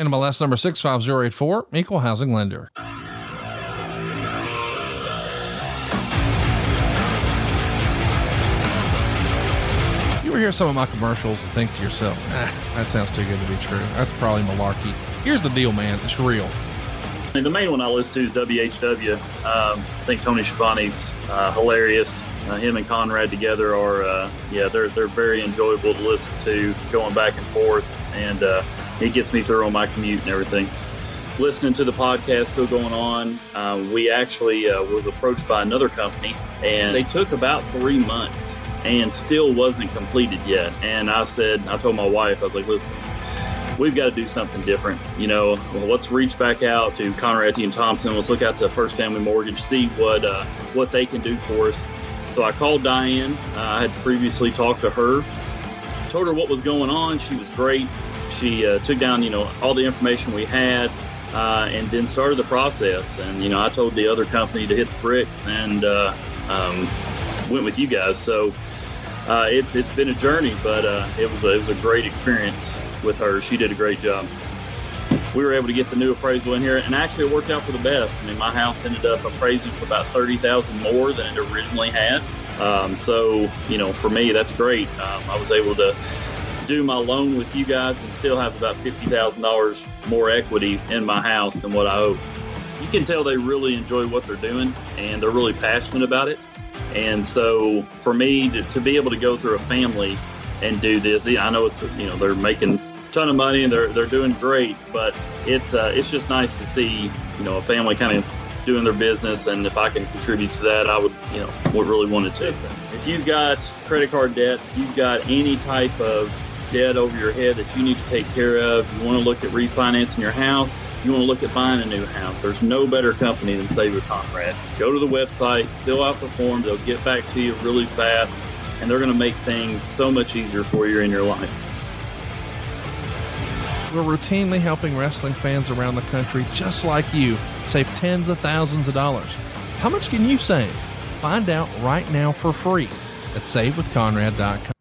NMLS number 65084, equal housing lender. You hear some of my commercials and think to yourself, ah, that sounds too good to be true. That's probably malarkey. Here's the deal, man. It's real. And the main one I listen to is WHW. Um, I think Tony Schiavone's uh, hilarious. Uh, him and Conrad together are, uh, yeah, they're they're very enjoyable to listen to, going back and forth, and uh, it gets me through on my commute and everything. Listening to the podcast still going on. Uh, we actually uh, was approached by another company, and they took about three months and still wasn't completed yet. And I said, I told my wife, I was like, listen, we've got to do something different. You know, well, let's reach back out to Conrad and Thompson. Let's look out to First Family Mortgage, see what uh, what they can do for us. So I called Diane. Uh, I had previously talked to her, told her what was going on. She was great. She uh, took down, you know, all the information we had, uh, and then started the process. And you know, I told the other company to hit the bricks and uh, um, went with you guys. So uh, it's it's been a journey, but uh, it was a, it was a great experience with her. She did a great job. We were able to get the new appraisal in here, and actually it worked out for the best. I mean, my house ended up appraising for about thirty thousand more than it originally had. Um, so, you know, for me, that's great. Um, I was able to do my loan with you guys and still have about fifty thousand dollars more equity in my house than what I owe. You can tell they really enjoy what they're doing, and they're really passionate about it. And so, for me to, to be able to go through a family and do this, I know it's you know they're making a ton of money and they're they're doing great. But it's uh, it's just nice to see you know a family kind of doing their business, and if I can contribute to that, I would you know would really want to. If you've got credit card debt, you've got any type of debt over your head that you need to take care of, you want to look at refinancing your house. You want to look at buying a new house. There's no better company than Save with Conrad. Go to the website, fill out the form. They'll get back to you really fast, and they're going to make things so much easier for you in your life. We're routinely helping wrestling fans around the country, just like you, save tens of thousands of dollars. How much can you save? Find out right now for free at SaveWithConrad.com.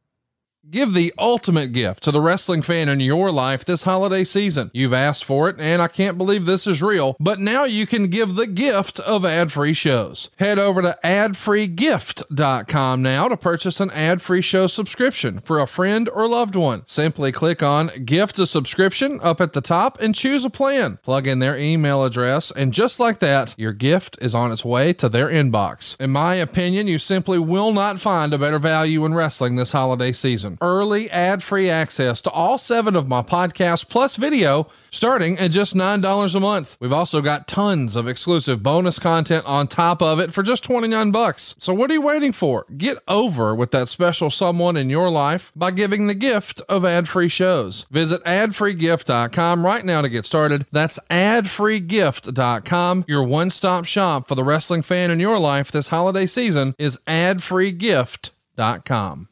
Give the ultimate gift to the wrestling fan in your life this holiday season. You've asked for it, and I can't believe this is real, but now you can give the gift of ad free shows. Head over to adfreegift.com now to purchase an ad free show subscription for a friend or loved one. Simply click on Gift a Subscription up at the top and choose a plan. Plug in their email address, and just like that, your gift is on its way to their inbox. In my opinion, you simply will not find a better value in wrestling this holiday season early ad free access to all seven of my podcasts plus video starting at just $9 a month. We've also got tons of exclusive bonus content on top of it for just 29 bucks. So what are you waiting for? Get over with that special someone in your life by giving the gift of ad-free shows. Visit adfreegift.com right now to get started. That's adfreegift.com. Your one-stop shop for the wrestling fan in your life this holiday season is adfreegift.com.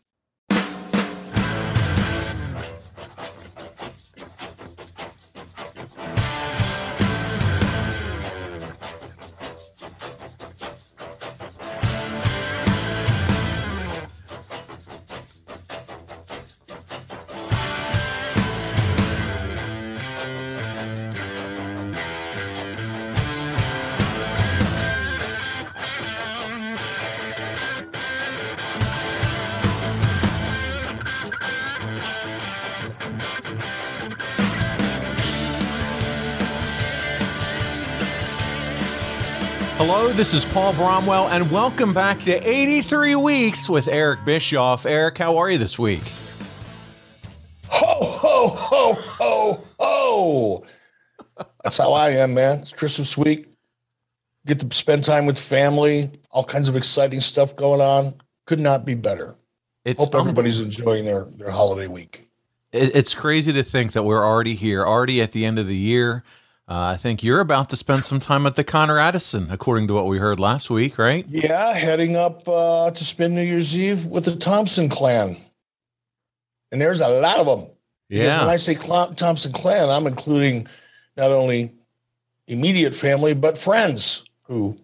Hello, this is Paul Bromwell, and welcome back to 83 Weeks with Eric Bischoff. Eric, how are you this week? Ho, ho, ho, ho, ho. That's how I am, man. It's Christmas week. Get to spend time with family, all kinds of exciting stuff going on. Could not be better. It's Hope everybody's enjoying their, their holiday week. It's crazy to think that we're already here, already at the end of the year. Uh, I think you're about to spend some time at the Connor Addison, according to what we heard last week, right? Yeah, heading up uh, to spend New Year's Eve with the Thompson clan. And there's a lot of them. Because Yeah. when I say Cl- Thompson clan, I'm including not only immediate family, but friends who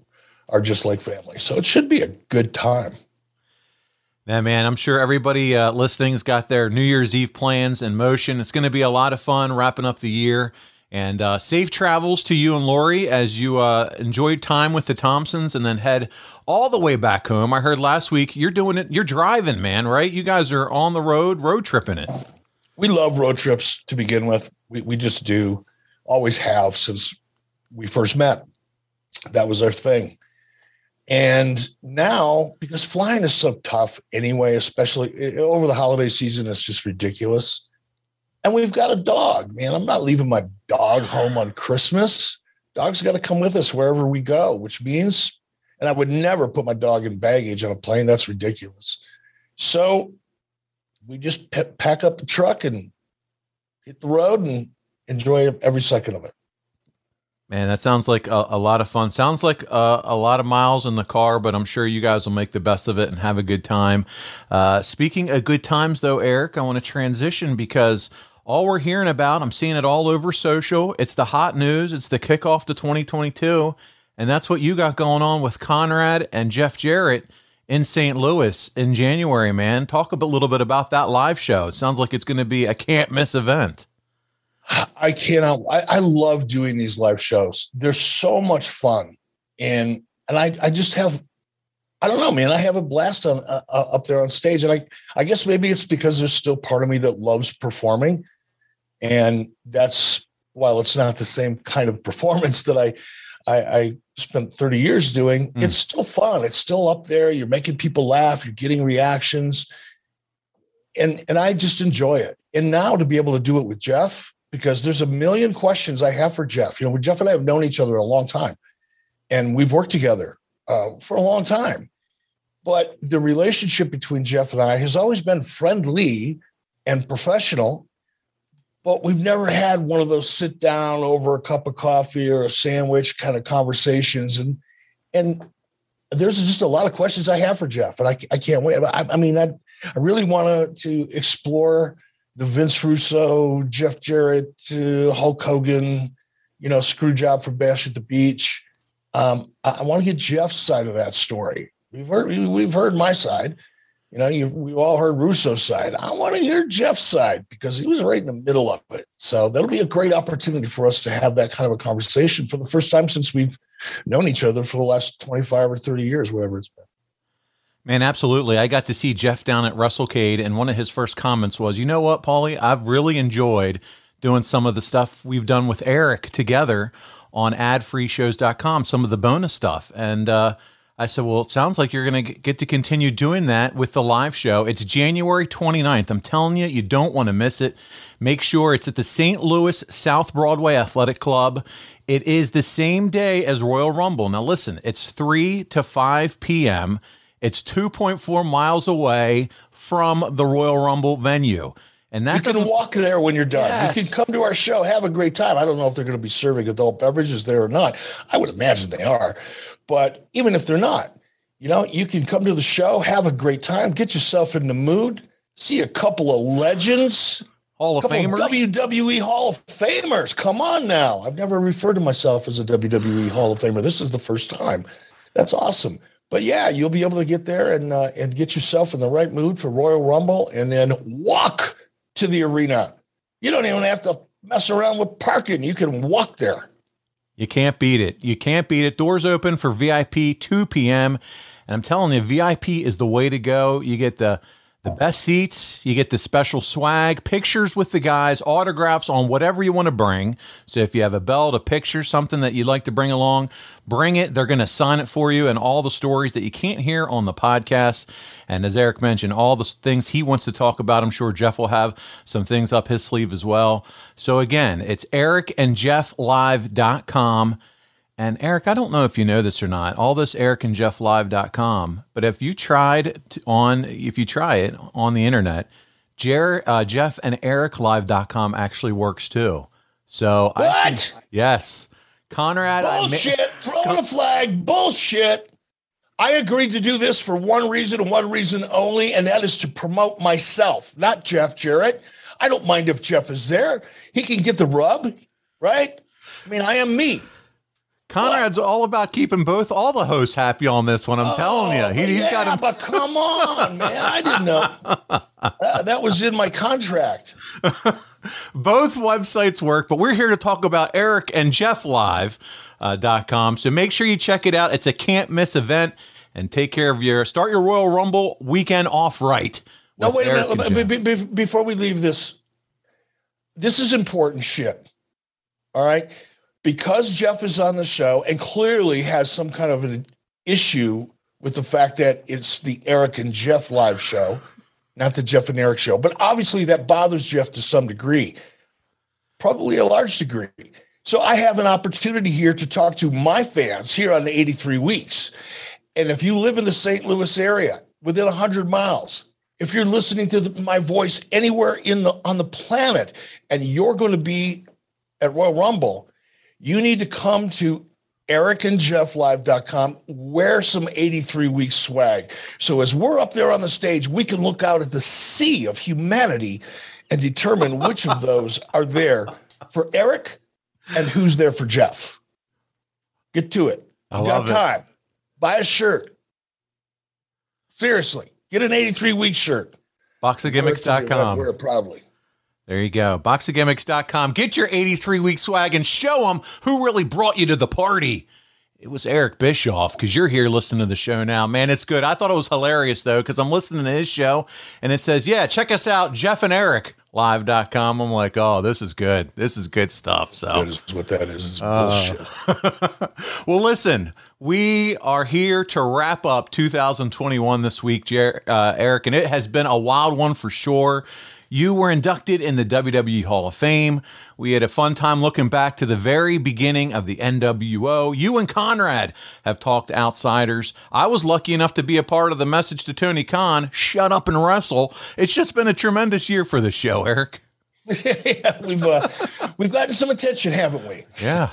are just like family. So it should be a good time. Yeah, man, I'm sure everybody uh, listening's got their New Year's Eve plans in motion. It's going to be a lot of fun wrapping up the year. And uh, safe travels to you and Lori as you uh, enjoy time with the Thompsons and then head all the way back home. I heard last week you're doing it, you're driving, man, right? You guys are on the road, road tripping it. We love road trips to begin with. We, we just do, always have since we first met. That was our thing. And now, because flying is so tough anyway, especially eh, over the holiday season, it's just ridiculous. And we've got a dog, man. I'm not leaving my dog home on Christmas. Dog's got to come with us wherever we go, which means, and I would never put my dog in baggage on a plane. That's ridiculous. So we just p- pack up the truck and hit the road and enjoy every second of it. Man, that sounds like a, a lot of fun. Sounds like a, a, lot of miles in the car, but I'm sure you guys will make the best of it and have a good time. Uh, speaking of good times, though, Eric, I want to transition because all we're hearing about, I'm seeing it all over social. It's the hot news. It's the kickoff to 2022. And that's what you got going on with Conrad and Jeff Jarrett in St. Louis in January, man. Talk a little bit about that live show. It sounds like it's going to be a can't miss event. I cannot. I, I, love doing these live shows. They're so much fun, and and I I just have. I don't know, man. I have a blast on uh, uh up there on stage, and I I guess maybe it's because there's still part of me that loves performing, and that's while it's not the same kind of performance that I I, I spent 30 years doing, mm. it's still fun. It's still up there. You're making people laugh. You're getting reactions, and and I just enjoy it. And now to be able to do it with Jeff, because there's a million questions I have for Jeff. You know, Jeff and I have known each other a long time, and we've worked together uh, for a long time. But the relationship between Jeff and I has always been friendly and professional but we've never had one of those sit down over a cup of coffee or a sandwich kind of conversations. And and there's just a lot of questions i have for jeff and i, I can't wait. I, I mean I, I really want to explore the vince russo jeff jarrett uh, hulk hogan you know screw job for bash at the beach. Um, I, I want to get jeff's side of that story we've heard we've heard my side you know, you, we've all heard Russo's side. I want to hear Jeff's side because he was right in the middle of it. So that'll be a great opportunity for us to have that kind of a conversation for the first time since we've known each other for the last 25 or 30 years, whatever it's been. Man, absolutely. I got to see Jeff down at WrestleCade, and one of his first comments was, You know what, Paulie? I've really enjoyed doing some of the stuff we've done with Eric together on adfreeshows.com, some of the bonus stuff. And, uh, I said, Well, it sounds like you're going to get to continue doing that with the live show. It's January 29th. I'm telling you, you don't want to miss it. Make sure it's at the St. Louis South Broadway Athletic Club. It is the same day as Royal Rumble. Now, listen, it's 3 to 5 p.m., it's 2.4 miles away from the Royal Rumble venue. And that you can walk there when you're done. Yes. You can come to our show, have a great time. I don't know if they're going to be serving adult beverages there or not. I would imagine they are. But even if they're not, you know, you can come to the show, have a great time, get yourself in the mood, see a couple of legends, Hall of Famers, of WWE Hall of Famers. Come on now. I've never referred to myself as a WWE Hall of Famer. This is the first time. That's awesome. But yeah, you'll be able to get there and uh, and get yourself in the right mood for Royal Rumble, and then walk to the arena. You don't even have to mess around with parking. You can walk there. You can't beat it. You can't beat it. Doors open for VIP 2 p.m. And I'm telling you, VIP is the way to go. You get the the best seats, you get the special swag, pictures with the guys, autographs on whatever you want to bring. So if you have a belt, a picture, something that you'd like to bring along, bring it. They're going to sign it for you and all the stories that you can't hear on the podcast. And as Eric mentioned, all the things he wants to talk about, I'm sure Jeff will have some things up his sleeve as well. So again, it's ericandjefflive.com. And Eric, I don't know if you know this or not, all this Eric and Jeff ericandjefflive.com, but if you tried on, if you try it on the internet, Jer, uh, Jeff and ericlive.com actually works too. So what? I yes. Conrad. Bullshit. Ma- throwing a flag. Bullshit. I agreed to do this for one reason and one reason only, and that is to promote myself, not Jeff Jarrett. I don't mind if Jeff is there. He can get the rub, right? I mean, I am me. Conrad's all about keeping both all the hosts happy on this one. I'm oh, telling you, he, has yeah, got him. But come on, man, I didn't know that, that was in my contract. both websites work, but we're here to talk about Eric and Jeff Live. Uh, dot com. So make sure you check it out. It's a can't miss event and take care of your start your Royal Rumble weekend off right. No, wait Eric a minute. Be, be, before we leave this, this is important shit. All right. Because Jeff is on the show and clearly has some kind of an issue with the fact that it's the Eric and Jeff live show, not the Jeff and Eric show. But obviously that bothers Jeff to some degree, probably a large degree. So I have an opportunity here to talk to my fans here on the 83 weeks. And if you live in the St. Louis area within 100 miles, if you're listening to the, my voice anywhere in the on the planet and you're going to be at Royal Rumble, you need to come to ericandjefflive.com, wear some 83 week swag. So as we're up there on the stage, we can look out at the sea of humanity and determine which of those are there for Eric and who's there for Jeff. Get to it. I got time. It. Buy a shirt. Seriously, get an 83 week shirt. Boxofgimmicks.com. Wear it proudly. There you go. Boxofgimmicks.com. Get your 83 week swag and show them who really brought you to the party. It was Eric Bischoff because you're here listening to the show now. Man, it's good. I thought it was hilarious though because I'm listening to his show and it says, yeah, check us out, Jeff and Eric live.com. I'm like, oh, this is good. This is good stuff. So that is what that is. It's uh, bullshit. well, listen, we are here to wrap up 2021 this week, Jer- uh, Eric, and it has been a wild one for sure. You were inducted in the WWE Hall of Fame. We had a fun time looking back to the very beginning of the NWO. You and Conrad have talked outsiders. I was lucky enough to be a part of the message to Tony Khan shut up and wrestle. It's just been a tremendous year for the show, Eric. yeah, we've uh, we've gotten some attention, haven't we? Yeah.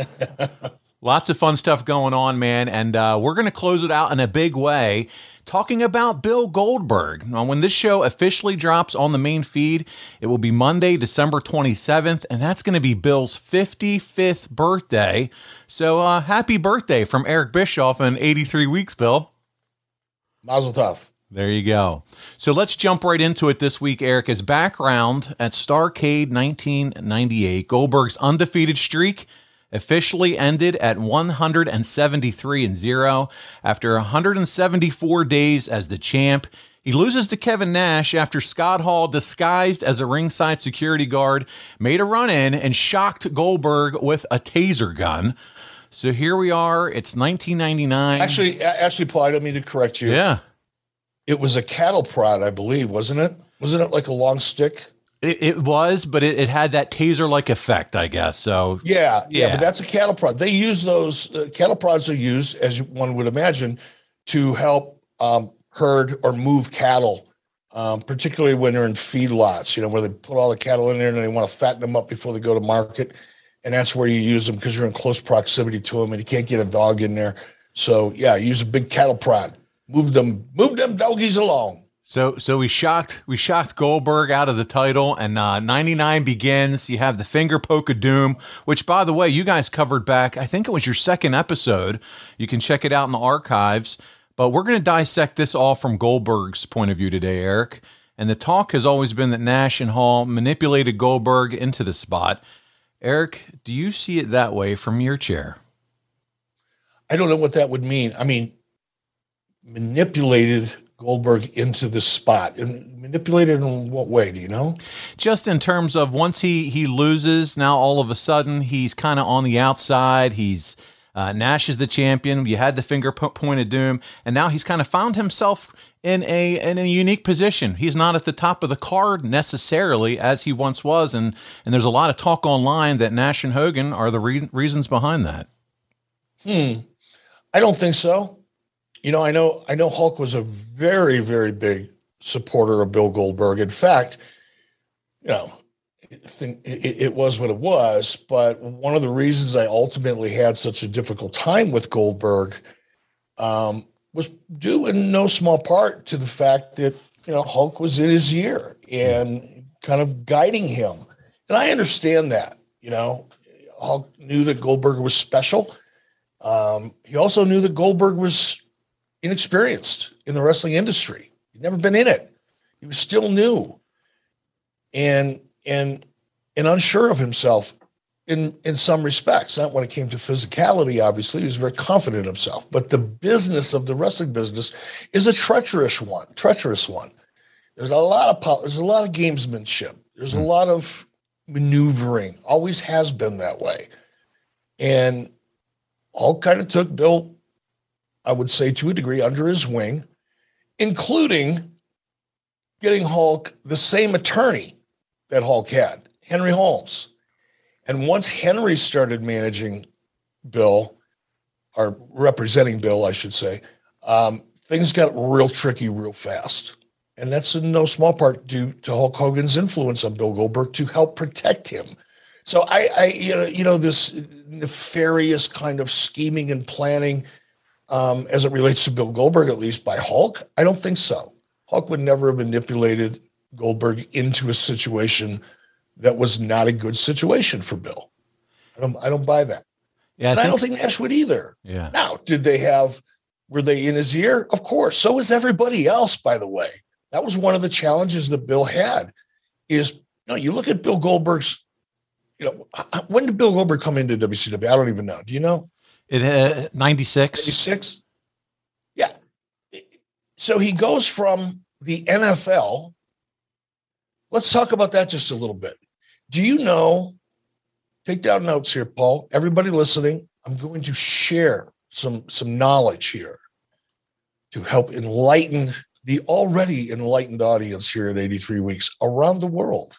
Lots of fun stuff going on, man. And uh, we're going to close it out in a big way talking about Bill Goldberg. Now, when this show officially drops on the main feed, it will be Monday, December 27th, and that's going to be Bill's 55th birthday. So, uh, happy birthday from Eric Bischoff in 83 weeks, Bill. Mazel tov. There you go. So let's jump right into it this week, Eric. As background at Starcade 1998, Goldberg's undefeated streak officially ended at 173 and 0 after 174 days as the champ. He loses to Kevin Nash after Scott Hall, disguised as a ringside security guard, made a run in and shocked Goldberg with a taser gun. So here we are. It's 1999. Actually, actually, Paul, I don't mean to correct you. Yeah. It was a cattle prod, I believe, wasn't it? Wasn't it like a long stick? It, it was, but it, it had that taser like effect, I guess. So yeah, yeah, yeah, but that's a cattle prod. They use those uh, cattle prods are used, as one would imagine, to help um, herd or move cattle, um, particularly when they're in feedlots. You know, where they put all the cattle in there and they want to fatten them up before they go to market, and that's where you use them because you're in close proximity to them and you can't get a dog in there. So yeah, use a big cattle prod, move them, move them doggies along. So so we shocked we shocked Goldberg out of the title, and uh, 99 begins. You have the finger poke of doom, which by the way, you guys covered back. I think it was your second episode. You can check it out in the archives. But we're going to dissect this all from Goldberg's point of view today, Eric. And the talk has always been that Nash and Hall manipulated Goldberg into the spot. Eric, do you see it that way from your chair? I don't know what that would mean. I mean, manipulated Goldberg into this spot and manipulated in what way? Do you know? Just in terms of once he he loses, now all of a sudden he's kind of on the outside. He's uh, Nash is the champion. You had the finger poke of doom, and now he's kind of found himself in a in a unique position. He's not at the top of the card necessarily as he once was, and and there's a lot of talk online that Nash and Hogan are the re- reasons behind that. Hmm, I don't think so. You know, I know I know Hulk was a very, very big supporter of Bill Goldberg. In fact, you know, it, it, was what it was. But one of the reasons I ultimately had such a difficult time with Goldberg um, was due in no small part to the fact that you know Hulk was in his ear and kind of guiding him, and I understand that. You know, Hulk knew that Goldberg was special Um, he also knew that Goldberg was inexperienced in the wrestling industry. He'd never been in it. He was still new, and and and unsure of himself in in some respects. Not when it came to physicality, obviously, he was very confident in himself. But the business of the wrestling business is a treacherous one, treacherous one. There's a lot of there's a lot of gamesmanship. There's a hmm. lot of maneuvering. Always has been that way, and all kind of took Bill, I would say, to a degree, under his wing, including getting Hulk the same attorney that Hulk had, Henry Holmes. And once Henry started managing Bill, or representing Bill, I should say, um, things got real tricky real fast. And that's in no small part due to Hulk Hogan's influence on Bill Goldberg to help protect him. So I, I you know, you know, this nefarious kind of scheming and planning, um, as it relates to Bill Goldberg, at least by Hulk, I don't think so. Hulk would never have manipulated Goldberg into a situation that was not a good situation for Bill. I don't I don't buy that. Yeah, I, think, I, don't think Nash would either. Yeah. Now, did they have were they in his ear? Of course. So was everybody else, by the way. That was one of the challenges that Bill had. Is you know, you look at Bill Goldberg's, you know, when did Bill Goldberg come into WCW? I don't even know. Do you know? It uh, 96. 96. Yeah. So he goes from the NFL. Let's talk about that just a little bit. Do you know? Take down notes here, Paul. Everybody listening, I'm going to share some some knowledge here to help enlighten the already enlightened audience here at 83 weeks around the world.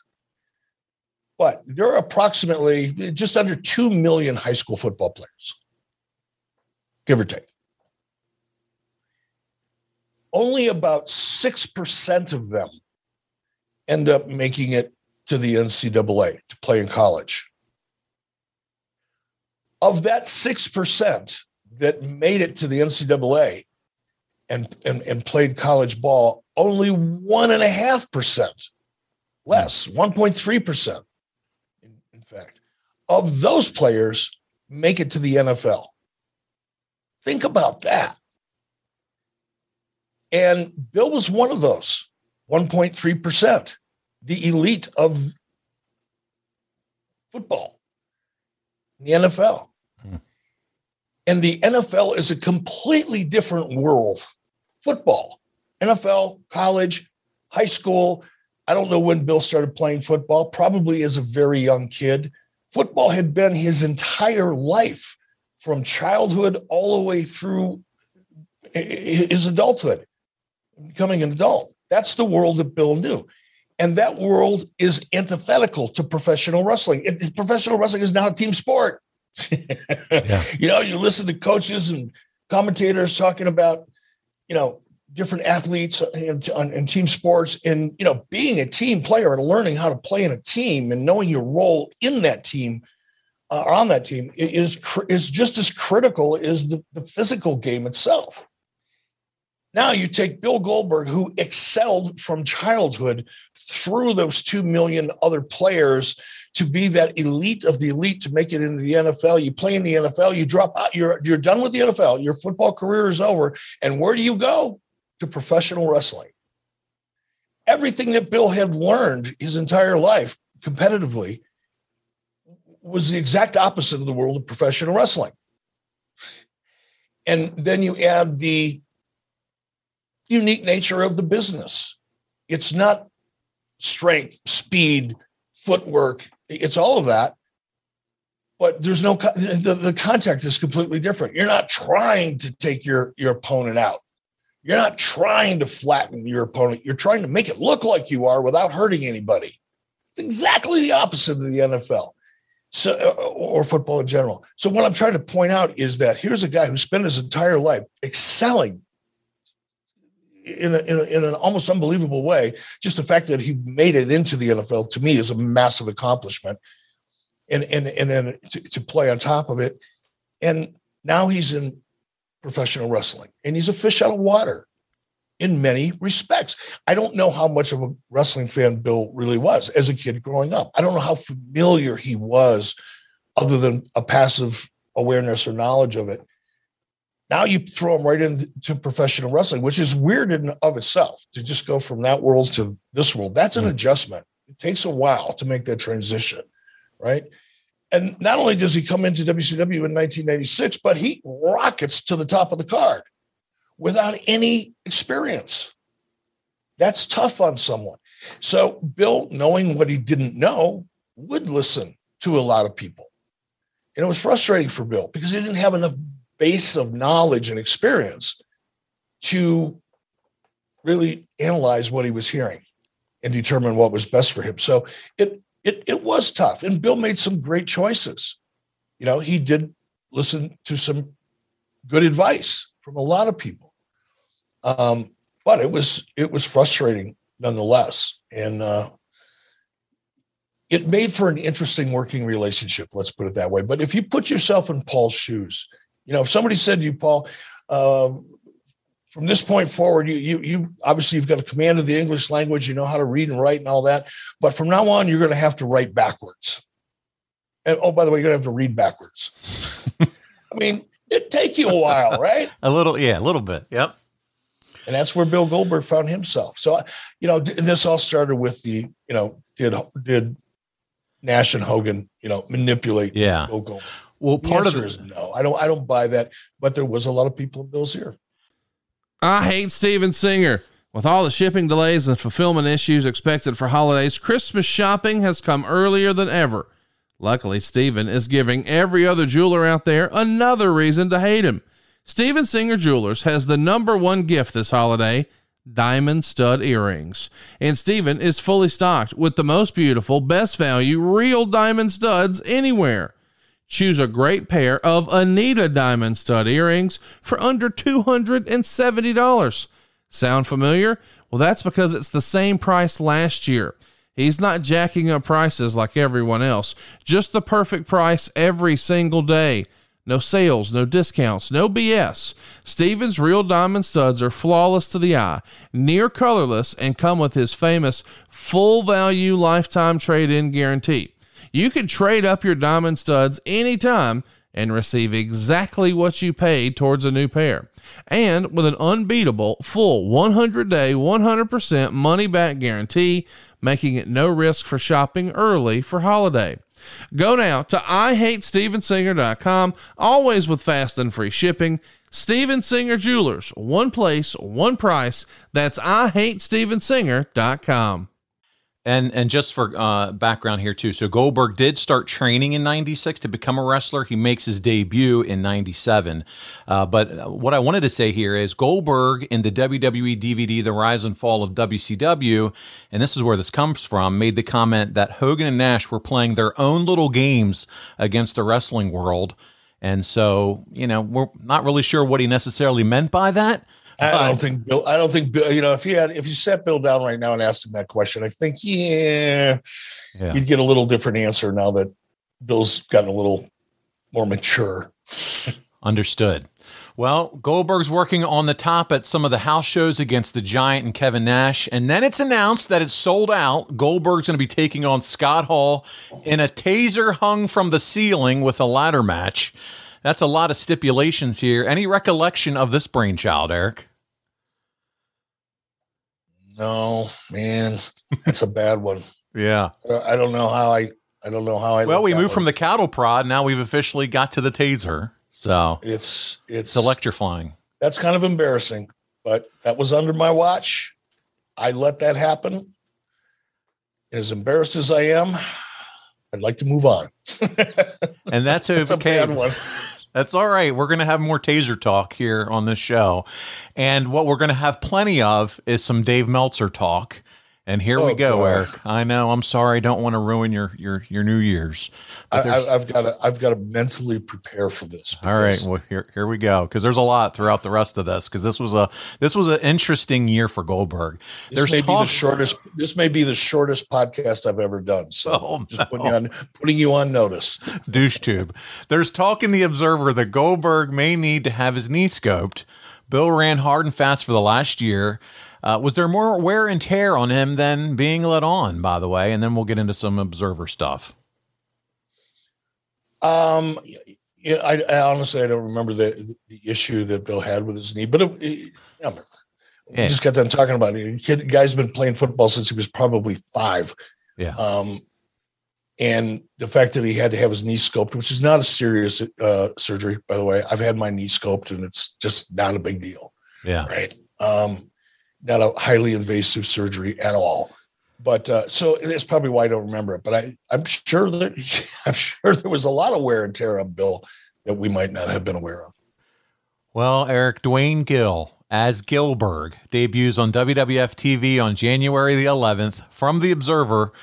But there are approximately just under 2 million high school football players, give or take. Only about 6% of them end up making it to the NCAA to play in college. Of that 6% that made it to the NCAA and, and, and played college ball, only 1.5% less, 1.3%, in, in fact, of those players make it to the NFL. Think about that. And Bill was one of those 1.3% the elite of football, the NFL. Hmm. And the NFL is a completely different world. Football, NFL, college, high school. I don't know when Bill started playing football, probably as a very young kid. Football had been his entire life from childhood all the way through his adulthood, becoming an adult. That's the world that Bill knew. And that world is antithetical to professional wrestling. It, professional wrestling is not a team sport. yeah. You know, you listen to coaches and commentators talking about, you know, different athletes uh, in, in, team sports and, you know, being a team player and learning how to play in a team and knowing your role in that team uh, on that team is, is just as critical as the, the physical game itself. Now you take Bill Goldberg, who excelled from childhood through those 2 million other players to be that elite of the elite to make it into the NFL. You play in the NFL, you drop out, you're, you're done with the NFL, your football career is over. And where do you go? To professional wrestling. Everything that Bill had learned his entire life competitively was the exact opposite of the world of professional wrestling. And then you add the unique nature of the business. It's not strength, speed, footwork. It's all of that. But there's no the, the contact is completely different. You're not trying to take your your opponent out. You're not trying to flatten your opponent. You're trying to make it look like you are without hurting anybody. It's exactly the opposite of the NFL. So, uh, or football in general. So, what I'm trying to point out is that here's a guy who spent his entire life excelling in, a, in, a, in, an almost unbelievable way. Just the fact that he made it into the NFL to me is a massive accomplishment. And and and then to, to play on top of it, and now he's in professional wrestling, and he's a fish out of water in many respects. I don't know how much of a wrestling fan Bill really was as a kid growing up. I don't know how familiar he was, other than a passive awareness or knowledge of it now you throw him right into professional wrestling, which is weird in of itself to just go from that world to this world. That's an mm. adjustment. It takes a while to make that transition, right? And not only does he come into WCW in 1996, but he rockets to the top of the card without any experience. That's tough on someone. So Bill, knowing what he didn't know, would listen to a lot of people. And it was frustrating for Bill because he didn't have enough base of knowledge and experience to really analyze what he was hearing and determine what was best for him. So it it it was tough. And Bill made some great choices. You know, he did listen to some good advice from a lot of people. Um, but it was it was frustrating nonetheless. And uh, it made for an interesting working relationship, let's put it that way. But if you put yourself in Paul's shoes, you know, if somebody said to you, Paul, uh, from this point forward, you you you obviously you've got a command of the English language, you know how to read and write and all that. But from now on, you're going to have to write backwards. And oh, by the way, you're going to have to read backwards. I mean, it take you a while, right? a little, yeah, a little bit. Yep. And that's where Bill Goldberg found himself. So, you know, and this all started with the, you know, did did Nash and Hogan, you know, manipulate yeah. Bill Goldberg? Well, part of it is no. I don't. I don't buy that. But there was a lot of people in Bill's ear. I hate Steven Singer. With all the shipping delays and fulfillment issues expected for holidays, Christmas shopping has come earlier than ever. Luckily, Steven is giving every other jeweler out there another reason to hate him. Steven Singer Jewelers has the number one gift this holiday diamond stud earrings. And Steven is fully stocked with the most beautiful, best value, real diamond studs anywhere. Choose a great pair of Anita diamond stud earrings for under $270. Sound familiar? Well, that's because it's the same price last year. He's not jacking up prices like everyone else, just the perfect price every single day. No sales, no discounts, no BS. Steven's real diamond studs are flawless to the eye, near colorless, and come with his famous full value lifetime trade in guarantee. You can trade up your diamond studs anytime and receive exactly what you paid towards a new pair. And with an unbeatable full 100 day, 100% money back guarantee, making it no risk for shopping early for holiday. Go now to IHateStevenSinger.com, always with fast and free shipping. Steven Singer Jewelers, one place, one price. That's IHateStevenSinger.com. And and just for uh, background here too, so Goldberg did start training in '96 to become a wrestler. He makes his debut in '97. Uh, but what I wanted to say here is Goldberg in the WWE DVD "The Rise and Fall of WCW," and this is where this comes from, made the comment that Hogan and Nash were playing their own little games against the wrestling world. And so, you know, we're not really sure what he necessarily meant by that. I don't think Bill. I don't think Bill. You know, if you had, if you sat Bill down right now and asked him that question, I think yeah, yeah. you'd get a little different answer now that Bill's gotten a little more mature. Understood. Well, Goldberg's working on the top at some of the house shows against the Giant and Kevin Nash, and then it's announced that it's sold out. Goldberg's going to be taking on Scott Hall in a taser hung from the ceiling with a ladder match. That's a lot of stipulations here. Any recollection of this brainchild, Eric? No, man, that's a bad one. yeah, I don't know how I. I don't know how I. Well, we moved one. from the cattle prod. Now we've officially got to the taser. So it's it's electrifying. That's kind of embarrassing, but that was under my watch. I let that happen. As embarrassed as I am, I'd like to move on. and that's, that's a bad one. That's all right. We're going to have more taser talk here on this show. And what we're going to have plenty of is some Dave Meltzer talk. And here oh, we go. Eric. I know. I'm sorry. I don't want to ruin your your your New Year's. I, have got to I've got to mentally prepare for this. All right. Well, here here we go. Because there's a lot throughout the rest of this. Because this was a this was an interesting year for Goldberg. This there's may talk- be the shortest. This may be the shortest podcast I've ever done. So oh, just no. putting you on putting you on notice. Douche tube. There's talk in the Observer that Goldberg may need to have his knee scoped. Bill ran hard and fast for the last year. Uh, was there more wear and tear on him than being let on, by the way? And then we'll get into some observer stuff. Um, yeah, I, I, honestly I don't remember the the issue that Bill had with his knee, but it, it, yeah, just got done talking about it. Kid, guy's been playing football since he was probably five. Yeah. Um, and the fact that he had to have his knee scoped, which is not a serious uh, surgery, by the way. I've had my knee scoped, and it's just not a big deal. Yeah. Right. Um, not a highly invasive surgery at all. But uh, so it's probably why I don't remember it. But I, I'm sure that I'm sure there was a lot of wear and tear on Bill that we might not have been aware of. Well, Eric Duane Gill as Gillberg debuts on WWF TV on January the 11th from The Observer.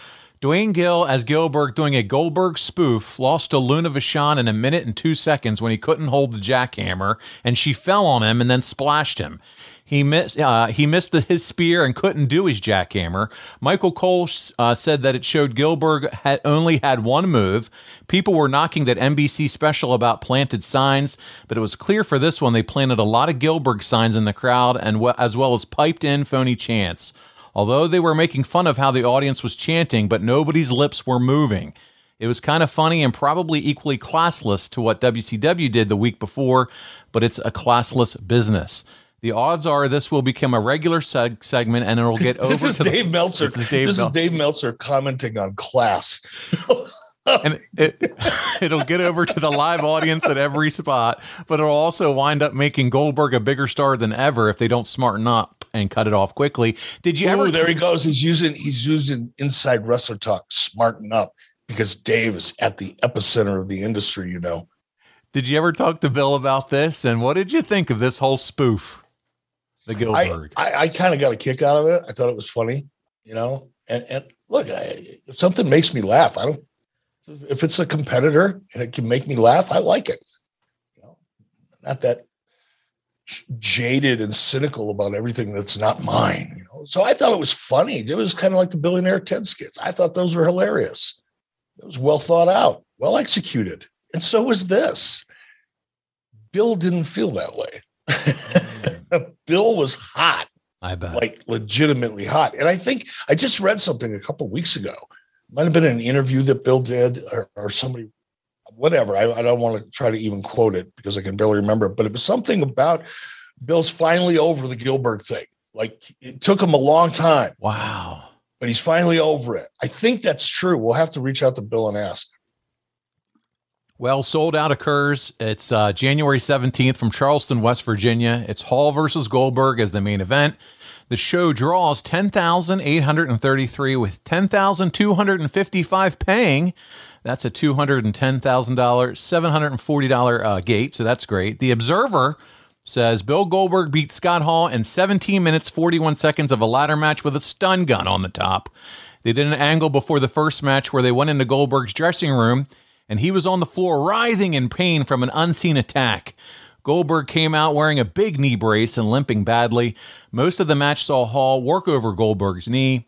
Duane Gill as Gillberg doing a Goldberg spoof lost to Luna Vachon in a minute and two seconds when he couldn't hold the jackhammer, and she fell on him and then splashed him. He missed. Uh, he missed the, his spear and couldn't do his jackhammer. Michael Cole uh, said that it showed Gillberg had only had one move. People were knocking that NBC special about planted signs, but it was clear for this one they planted a lot of Gillberg signs in the crowd and as well as piped in phony chants. Although they were making fun of how the audience was chanting, but nobody's lips were moving. It was kind of funny and probably equally classless to what WCW did the week before, but it's a classless business. The odds are this will become a regular seg- segment, and it'll get over. this is Dave the, Meltzer. This is Dave. This Mel- is Dave Meltzer commenting on class. and it, it'll get over to the live audience at every spot, but it'll also wind up making Goldberg a bigger star than ever if they don't smarten up and cut it off quickly. Did you Ooh, ever? There he goes. He's using he's using inside wrestler talk. Smarten up because Dave is at the epicenter of the industry. You know. Did you ever talk to Bill about this? And what did you think of this whole spoof? The Gillberg. I, I, I kind of got a kick out of it. I thought it was funny, you know. And and look, I, if something makes me laugh, I don't. If it's a competitor and it can make me laugh, I like it. You know, not that jaded and cynical about everything that's not mine. You know, so I thought it was funny. It was kind of like the billionaire Ted skits. I thought those were hilarious. It was well thought out, well executed, and so was this. Bill didn't feel that way. Mm. Bill was hot. I bet. Like legitimately hot. And I think I just read something a couple weeks ago. Might have been an interview that Bill did or, or somebody, whatever. I, I don't want to try to even quote it because I can barely remember it, but it was something about Bill's finally over the Gillberg thing. Like it took him a long time. Wow. But he's finally over it. I think that's true. We'll have to reach out to Bill and ask. Well, sold out occurs. It's uh, January 17th from Charleston, West Virginia. It's Hall versus Goldberg as the main event. The show draws 10,833 with 10,255 paying. That's a $210,000, $740 uh, gate, so that's great. The Observer says Bill Goldberg beat Scott Hall in 17 minutes 41 seconds of a ladder match with a stun gun on the top. They did an angle before the first match where they went into Goldberg's dressing room and he was on the floor writhing in pain from an unseen attack. Goldberg came out wearing a big knee brace and limping badly. Most of the match saw Hall work over Goldberg's knee.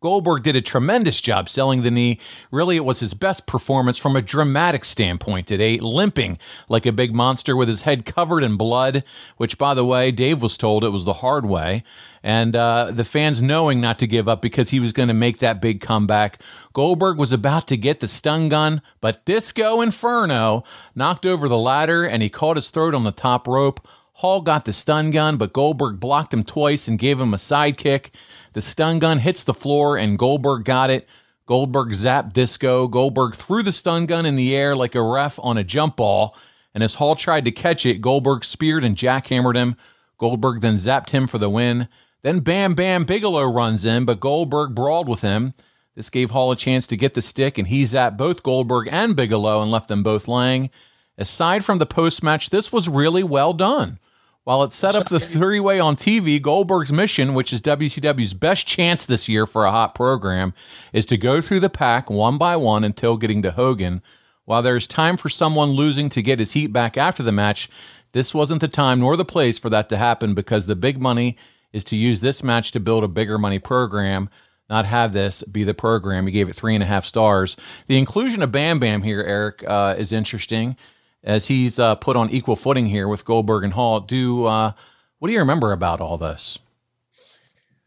Goldberg did a tremendous job selling the knee. Really, it was his best performance from a dramatic standpoint today, limping like a big monster with his head covered in blood, which, by the way, Dave was told it was the hard way. And uh, the fans knowing not to give up because he was going to make that big comeback. Goldberg was about to get the stun gun, but Disco Inferno knocked over the ladder and he caught his throat on the top rope. Hall got the stun gun, but Goldberg blocked him twice and gave him a side kick. The stun gun hits the floor, and Goldberg got it. Goldberg zapped Disco. Goldberg threw the stun gun in the air like a ref on a jump ball, and as Hall tried to catch it, Goldberg speared and jackhammered him. Goldberg then zapped him for the win. Then Bam Bam Bigelow runs in, but Goldberg brawled with him. This gave Hall a chance to get the stick, and he zapped both Goldberg and Bigelow and left them both laying. Aside from the post match, this was really well done. While it set up the three way on TV, Goldberg's mission, which is WCW's best chance this year for a hot program, is to go through the pack one by one until getting to Hogan. While there's time for someone losing to get his heat back after the match, this wasn't the time nor the place for that to happen because the big money is to use this match to build a bigger money program, not have this be the program. He gave it three and a half stars. The inclusion of Bam Bam here, Eric, uh, is interesting as he's uh, put on equal footing here with Goldberg and Hall. Do uh, what do you remember about all this?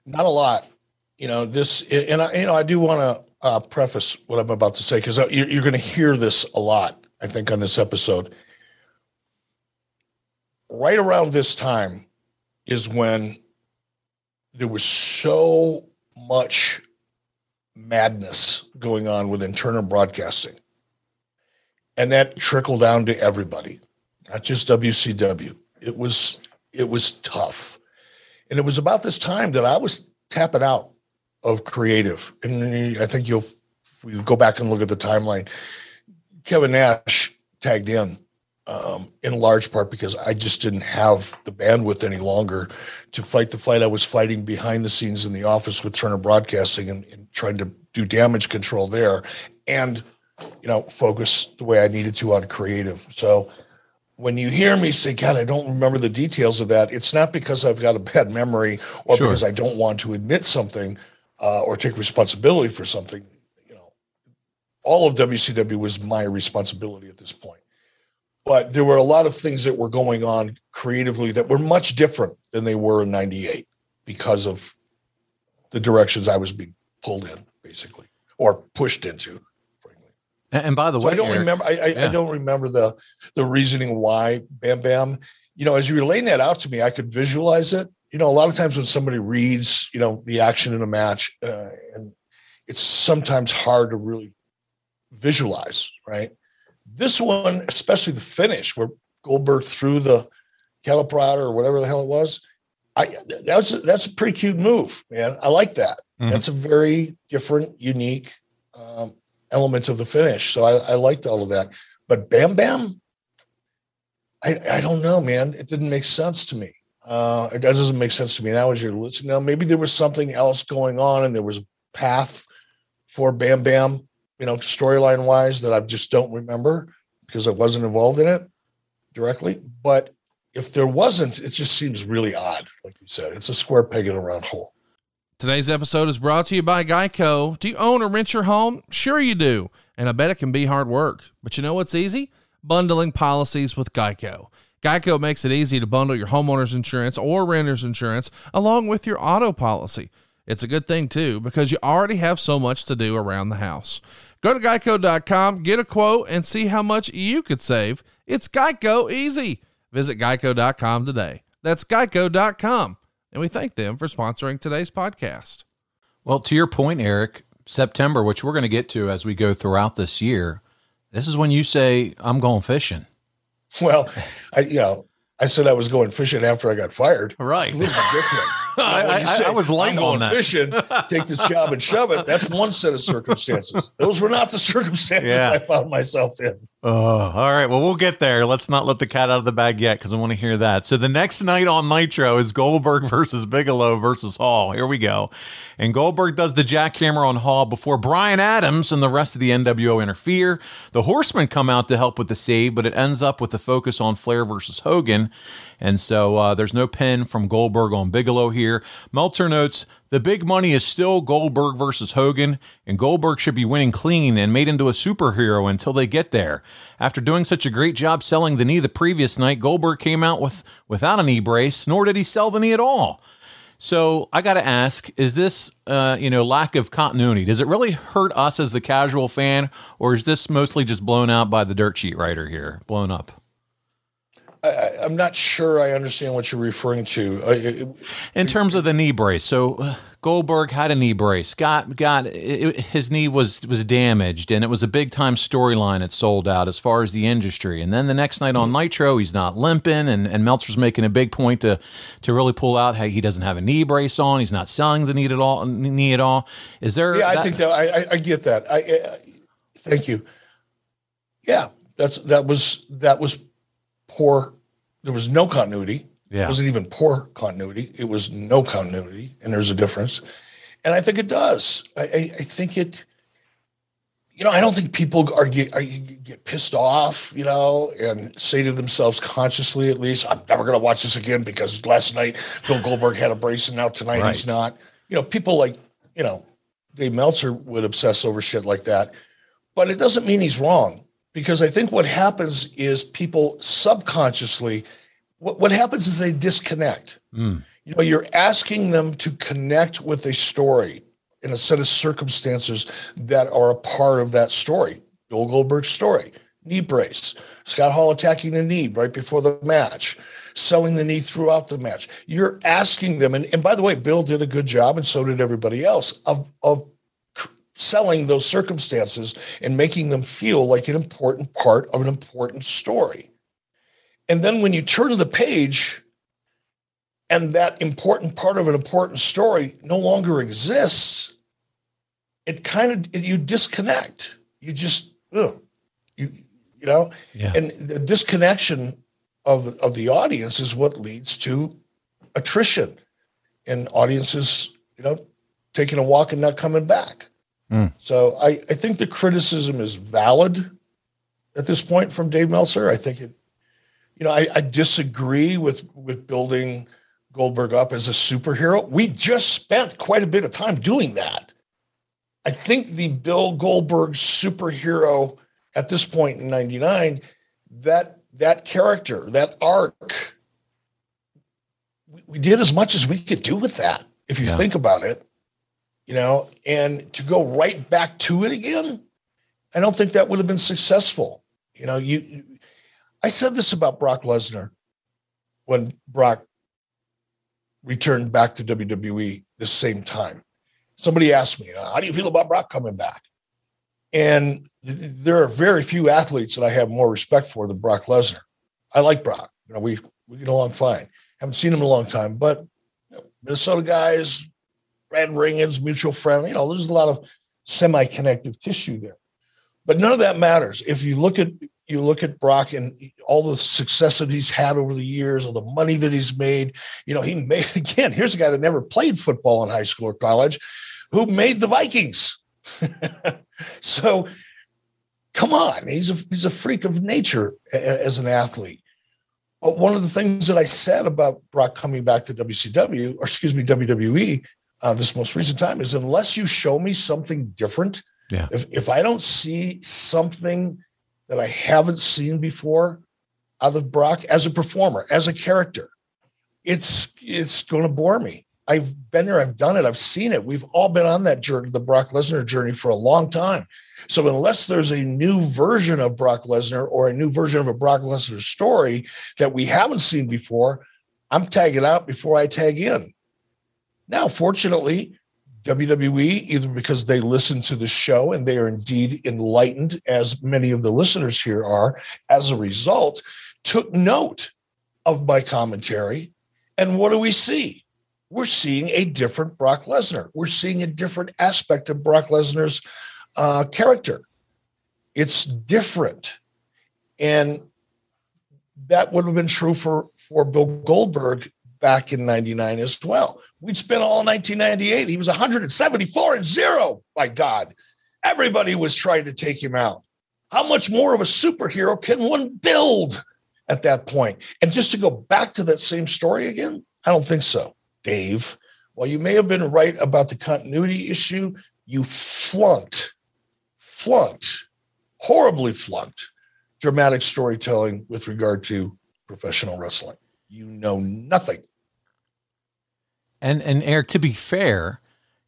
Not a lot, you know. This, and I, you know, I do want to uh, preface what I'm about to say because uh, you're, you're going to hear this a lot, I think, on this episode. right around this time is when there was so much madness going on within Turner Broadcasting. And that trickled down to everybody, not just WCW. It was it was tough. And it was about this time that I was tapping out of creative. And I think you'll we go back and look at the timeline. Kevin Nash tagged in um, in large part because I just didn't have the bandwidth any longer to fight the fight I was fighting behind the scenes in the office with Turner Broadcasting and, and trying to do damage control there and you know focus the way I needed to on creative. So when you hear me say, God, I don't remember the details of that, it's not because I've got a bad memory or sure. because I don't want to admit something uh, or take responsibility for something. You know, all of WCW was my responsibility at this point but there were a lot of things that were going on creatively that were much different than they were in 98 because of the directions I was being pulled in, basically, or pushed into. Frankly. And by the so way, I don't Eric, remember. I, I, yeah. I, don't remember the the reasoning why Bam Bam. You know, as you were laying that out to me, I could visualize it. You know, a lot of times when somebody reads, you know, the action in a match, uh, and it's sometimes hard to really visualize, right? This one, especially the finish where Goldberg threw the caliprata or whatever the hell it was, I that's a, that's a pretty cute move, man. I like that. Mm-hmm. That's a very different, unique um, element of the finish. So I, I liked all of that. But Bam Bam, I I don't know, man. It didn't make sense to me. Uh, it doesn't make sense to me now as you're listening. Now maybe there was something else going on, and there was a path for Bam Bam you know, storyline wise that I just don't remember because I wasn't involved in it directly. But if there wasn't, it just seems really odd. Like you said, it's a square peg in a round hole. Today's episode is brought to you by Geico. Do you own or rent your home? Sure, you do. And I bet it can be hard work. But you know what's easy? Bundling policies with Geico. Geico makes it easy to bundle your homeowner's insurance or renter's insurance along with your auto policy. It's a good thing, too, because you already have so much to do around the house. Go to geico.com, get a quote, and see how much you could save. It's Geico easy. Visit geico.com today. That's geico.com. And we thank them for sponsoring today's podcast. Well, to your point, Eric, September, which we're going to get to as we go throughout this year, this is when you say, I'm going fishing. Well, I, you know, I said I was going fishing after I got fired. Right. a little bit different. I, I, I, was late I'm on fishing, take this job and shove it. That's one set of circumstances. Those were not the circumstances yeah. I found myself in. Oh, all right. Well, we'll get there. Let's not let the cat out of the bag yet because I want to hear that. So the next night on Nitro is Goldberg versus Bigelow versus Hall. Here we go. And Goldberg does the jackhammer on Hall before Brian Adams and the rest of the NWO interfere. The Horsemen come out to help with the save, but it ends up with the focus on Flair versus Hogan. And so uh, there's no pin from Goldberg on Bigelow here. Meltzer notes the big money is still Goldberg versus Hogan, and Goldberg should be winning clean and made into a superhero until they get there. After doing such a great job selling the knee the previous night, Goldberg came out with without a knee brace, nor did he sell the knee at all. So I got to ask: Is this, uh, you know, lack of continuity? Does it really hurt us as the casual fan, or is this mostly just blown out by the dirt sheet writer here, blown up? I, am not sure I understand what you're referring to. In terms of the knee brace, so uh, Goldberg had a knee brace. Got got it, his knee was was damaged, and it was a big time storyline. It sold out as far as the industry. And then the next night on Nitro, he's not limping, and and Meltzer's making a big point to to really pull out. Hey, he doesn't have a knee brace on. He's not selling the knee at all. Knee at all. Is there? Yeah, that- I think that I, I get that. I, I thank you. Yeah, that's that was that was poor. There was no continuity. Yeah. It wasn't even poor continuity. It was no continuity, and there's a difference. And I think it does. I, I, I think it. You know, I don't think people are get, are get pissed off, you know, and say to themselves consciously, at least, I'm never going to watch this again because last night Bill Goldberg had a brace and now tonight right. he's not. You know, people like, you know, Dave Meltzer would obsess over shit like that, but it doesn't mean he's wrong because I think what happens is people subconsciously, what, what happens is they disconnect. Mm. You know, you're asking them to connect with a story in a set of circumstances that are a part of that story. Bill Goldberg's story, knee brace, Scott Hall attacking the knee right before the match. selling the knee throughout the match. You're asking them, and, and by the way, Bill did a good job, and so did everybody else, of, of selling those circumstances and making them feel like an important part of an important story. And then when you turn to the page and that important part of an important story no longer exists, it kind of you disconnect. You just ugh, you you know, yeah. and the disconnection of of the audience is what leads to attrition and audiences, you know, taking a walk and not coming back. Mm. So I, I think the criticism is valid at this point from Dave Meltzer. I think it, you know, I, I disagree with with building Goldberg up as a superhero. We just spent quite a bit of time doing that. I think the Bill Goldberg superhero at this point in 99, that that character, that arc, we, we did as much as we could do with that, if you yeah. think about it. You know, and to go right back to it again, I don't think that would have been successful. You know, you I said this about Brock Lesnar when Brock returned back to WWE the same time. Somebody asked me, How do you feel about Brock coming back? And there are very few athletes that I have more respect for than Brock Lesnar. I like Brock. You know, we we get along fine. Haven't seen him in a long time, but Minnesota guys, Brad Rheingans, mutual friend. You know, there's a lot of semi-connective tissue there. But none of that matters. If you look at you look at Brock and all the success that he's had over the years, all the money that he's made. You know, he made again. Here's a guy that never played football in high school or college, who made the Vikings. so, come on, he's a he's a freak of nature as an athlete. But one of the things that I said about Brock coming back to WCW, or excuse me, WWE, uh, this most recent time is unless you show me something different, yeah. if if I don't see something that I haven't seen before out of Brock as a performer, as a character. It's it's going to bore me. I've been there, I've done it, I've seen it. We've all been on that journey, the Brock Lesnar journey for a long time. So unless there's a new version of Brock Lesnar or a new version of a Brock Lesnar story that we haven't seen before, I'm tagging out before I tag in. Now, fortunately, WWE, either because they listen to the show and they are indeed enlightened, as many of the listeners here are, as a result, took note of my commentary. And what do we see? We're seeing a different Brock Lesnar. We're seeing a different aspect of Brock Lesnar's uh, character. It's different. And that would have been true for, for Bill Goldberg back in 99 as well. We'd spent all 1998. He was 174 and zero. My God. Everybody was trying to take him out. How much more of a superhero can one build at that point? And just to go back to that same story again, I don't think so, Dave. While you may have been right about the continuity issue, you flunked, flunked, horribly flunked dramatic storytelling with regard to professional wrestling. You know nothing and and Eric, to be fair,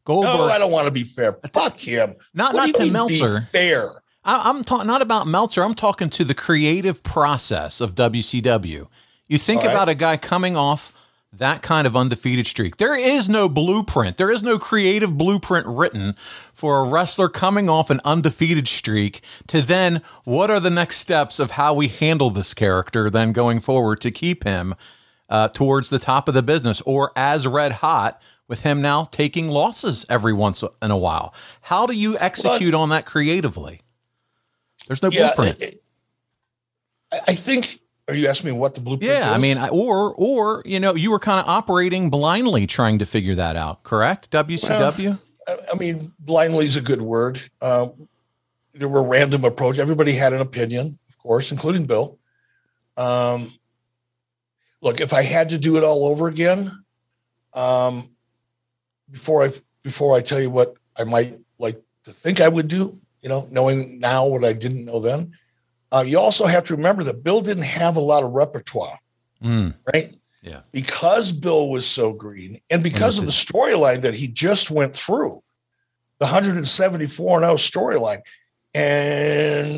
Goldberg. No, I don't want to be fair. Fuck him. Not what not to Meltzer. fair. I, am talking not about Meltzer. I'm talking to the creative process of WCW. You think about a guy coming off that kind of undefeated streak. There is no blueprint. There is no creative blueprint written for a wrestler coming off an undefeated streak to then what are the next steps of how we handle this character then going forward to keep him uh, towards the top of the business or as red hot with him now taking losses every once in a while. How do you execute well, on that creatively? There's no yeah, blueprint. It, I think. Are you asking me what the blueprint? Yeah, is? I mean, or or you know, you were kind of operating blindly, trying to figure that out. Correct? WCW. Well, I mean, blindly is a good word. Um, there were random approach. Everybody had an opinion, of course, including Bill. Um, look, if I had to do it all over again, um, before I before I tell you what I might like to think I would do, you know, knowing now what I didn't know then, uh, you also have to remember that Bill didn't have a lot of repertoire, mm. right? Yeah, because Bill was so green, and because of the storyline that he just went through, the 174 and 0 storyline, and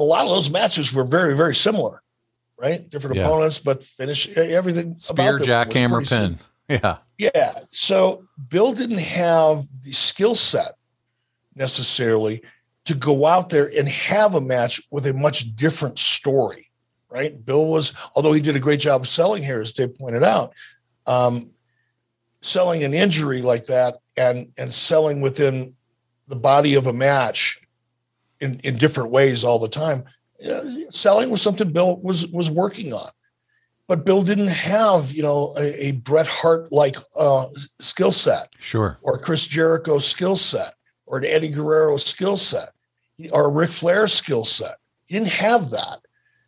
a lot of those matches were very very similar right? Different Yeah. opponents, but finish everything. Spear, jackhammer, pin. Yeah. Yeah. So Bill didn't have the skill set necessarily to go out there and have a match with a much different story, right? Bill was, although he did a great job of selling here, as Dave pointed out, um, selling an injury like that and and selling within the body of a match in in different ways all the time. Uh, selling was something Bill was was working on but Bill didn't have, you know, a, a Bret Hart like uh, skill set Sure. or Chris Jericho skill set or an Eddie Guerrero skill set or a Ric Flair skill set. He didn't have that.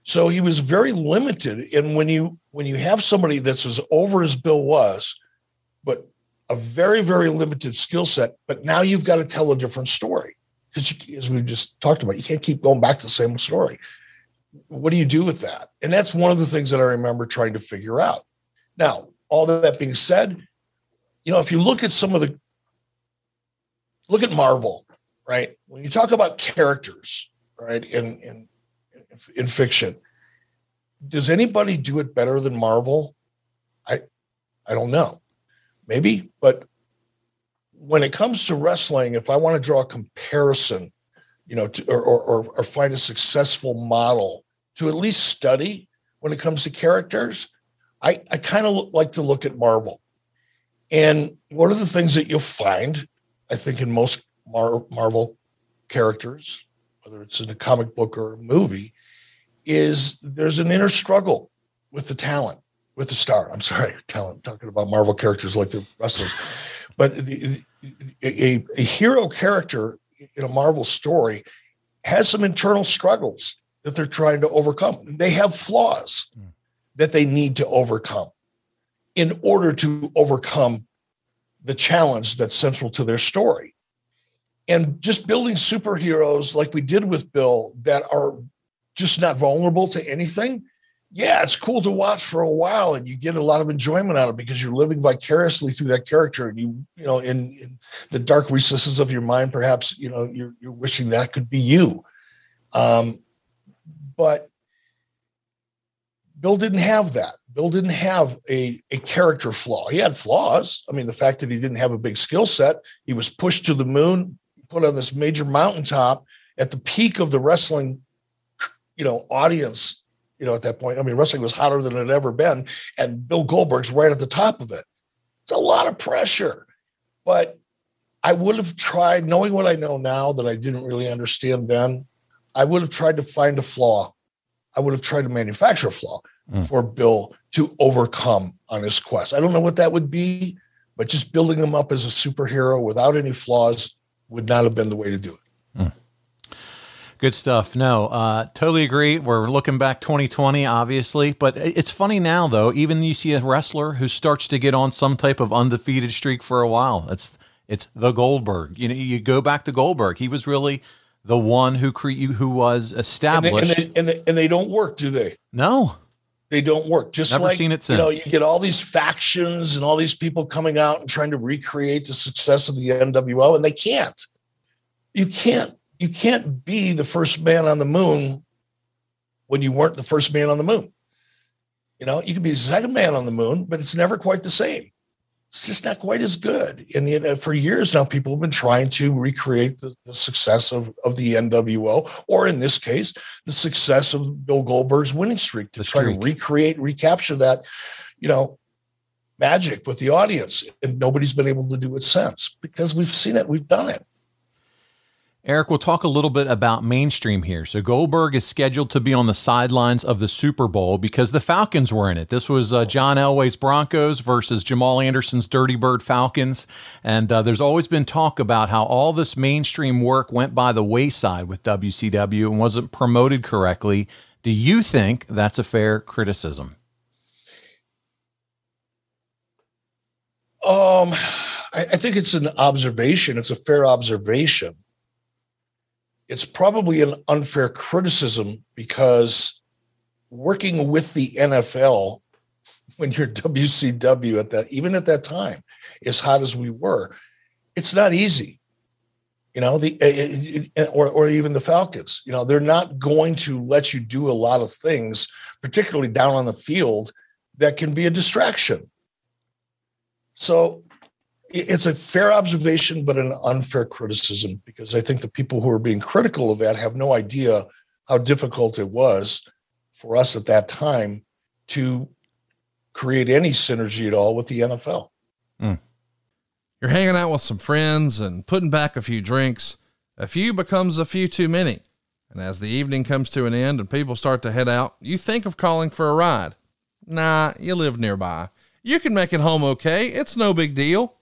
So he was very limited. And when you when you have somebody that's as over as Bill was, but a very, very limited skill set, but now you've got to tell a different story. Because as we just talked about, you can't keep going back to the same story what do you do with that? And that's one of the things that I remember trying to figure out. Now, all that being said, you know, if you look at some of the look at Marvel, right? When you talk about characters, right, in in in fiction, does anybody do it better than Marvel? I I don't know. Maybe, but when it comes to wrestling, if I want to draw a comparison you know, to, or, or, or find a successful model to at least study when it comes to characters, I, I kind of like to look at Marvel. And one of the things that you'll find, I think, in most Mar- Marvel characters, whether it's in a comic book or a movie, is there's an inner struggle with the talent, with the star. I'm sorry, talent, talking about Marvel characters like they're wrestlers. But the, a, a hero character in a Marvel story has some internal struggles that they're trying to overcome. They have flaws Mm. that they need to overcome in order to overcome the challenge that's central to their story. And just building superheroes like we did with Bill that are just not vulnerable to anything. Yeah, it's cool to watch for a while and you get a lot of enjoyment out of it because you're living vicariously through that character and you, you know, in, in the dark recesses of your mind, perhaps, you know, you're, you're wishing that could be you. Um, but Bill didn't have that. Bill didn't have a, a character flaw. He had flaws. I mean, the fact that he didn't have a big skill set, he was pushed to the moon, put on this major mountaintop at the peak of the wrestling, you know, audience, you know, at that point. I mean, wrestling was hotter than it had ever been. And Bill Goldberg's right at the top of it. It's a lot of pressure. But I would have tried, knowing what I know now that I didn't really understand then, I would have tried to find a flaw. I would have tried to manufacture a flaw Mm. for Bill to overcome on his quest. I don't know what that would be, but just building him up as a superhero without any flaws would not have been the way to do it. Good stuff. No, uh, totally agree. We're looking back 2020, obviously, but it's funny now though. Even you see a wrestler who starts to get on some type of undefeated streak for a while. It's it's the Goldberg. You know, you go back to Goldberg. He was really the one who cre- who was And they, established. and, they, and, they, and they don't work, do they? no, They don't work. Just Never like seen it you know, you get all these factions and all these people coming out and trying to recreate the success of the NWO, and they can't. You can't. You can't be the first man on the moon when you weren't the first man on the moon. You know, you can be the second man on the moon, but it's never quite the same. It's just not quite as good. And you know, for years now, people have been trying to recreate the, the success of, of the NWO, or in this case, the success of Bill Goldberg's winning streak to The try streak. to recreate, recapture that, you know, magic with the audience. And nobody's been able to do it since because we've seen it, we've done it. Eric, we'll talk a little bit about mainstream here. So Goldberg is scheduled to be on the sidelines of the Super Bowl because the Falcons were in it. This was uh, John Elway's Broncos versus Jamal Anderson's Dirty Bird Falcons, and uh, there's always been talk about how all this mainstream work went by the wayside with WCW and wasn't promoted correctly. Do you think that's a fair criticism? Um, I, I think it's an observation. It's a fair observation. It's probably an unfair criticism because working with the NFL when you're WCW at that, even at that time, as hot as we were, it's not easy. You know, the uh, or or even the Falcons. You know, they're not going to let you do a lot of things, particularly down on the field, that can be a distraction. So it's a fair observation, but an unfair criticism because I think the people who are being critical of that have no idea how difficult it was for us at that time to create any synergy at all with the NFL. Mm. You're hanging out with some friends and putting back a few drinks. A few becomes a few too many. And as the evening comes to an end and people start to head out, you think of calling for a ride. Nah, you live nearby. You can make it home okay. It's no big deal.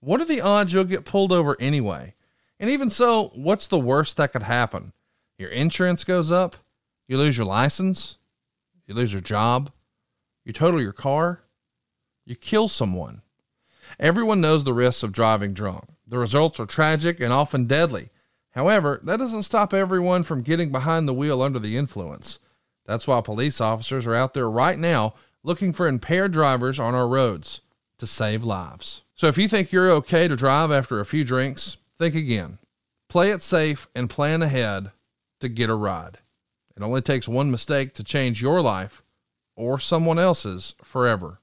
What are the odds you'll get pulled over anyway? And even so, what's the worst that could happen? Your insurance goes up, you lose your license, you lose your job, you total your car, you kill someone. Everyone knows the risks of driving drunk. The results are tragic and often deadly. However, that doesn't stop everyone from getting behind the wheel under the influence. That's why police officers are out there right now looking for impaired drivers on our roads to save lives. So if you think you're okay to drive after a few drinks, think again. Play it safe and plan ahead to get a ride. It only takes one mistake to change your life or someone else's forever.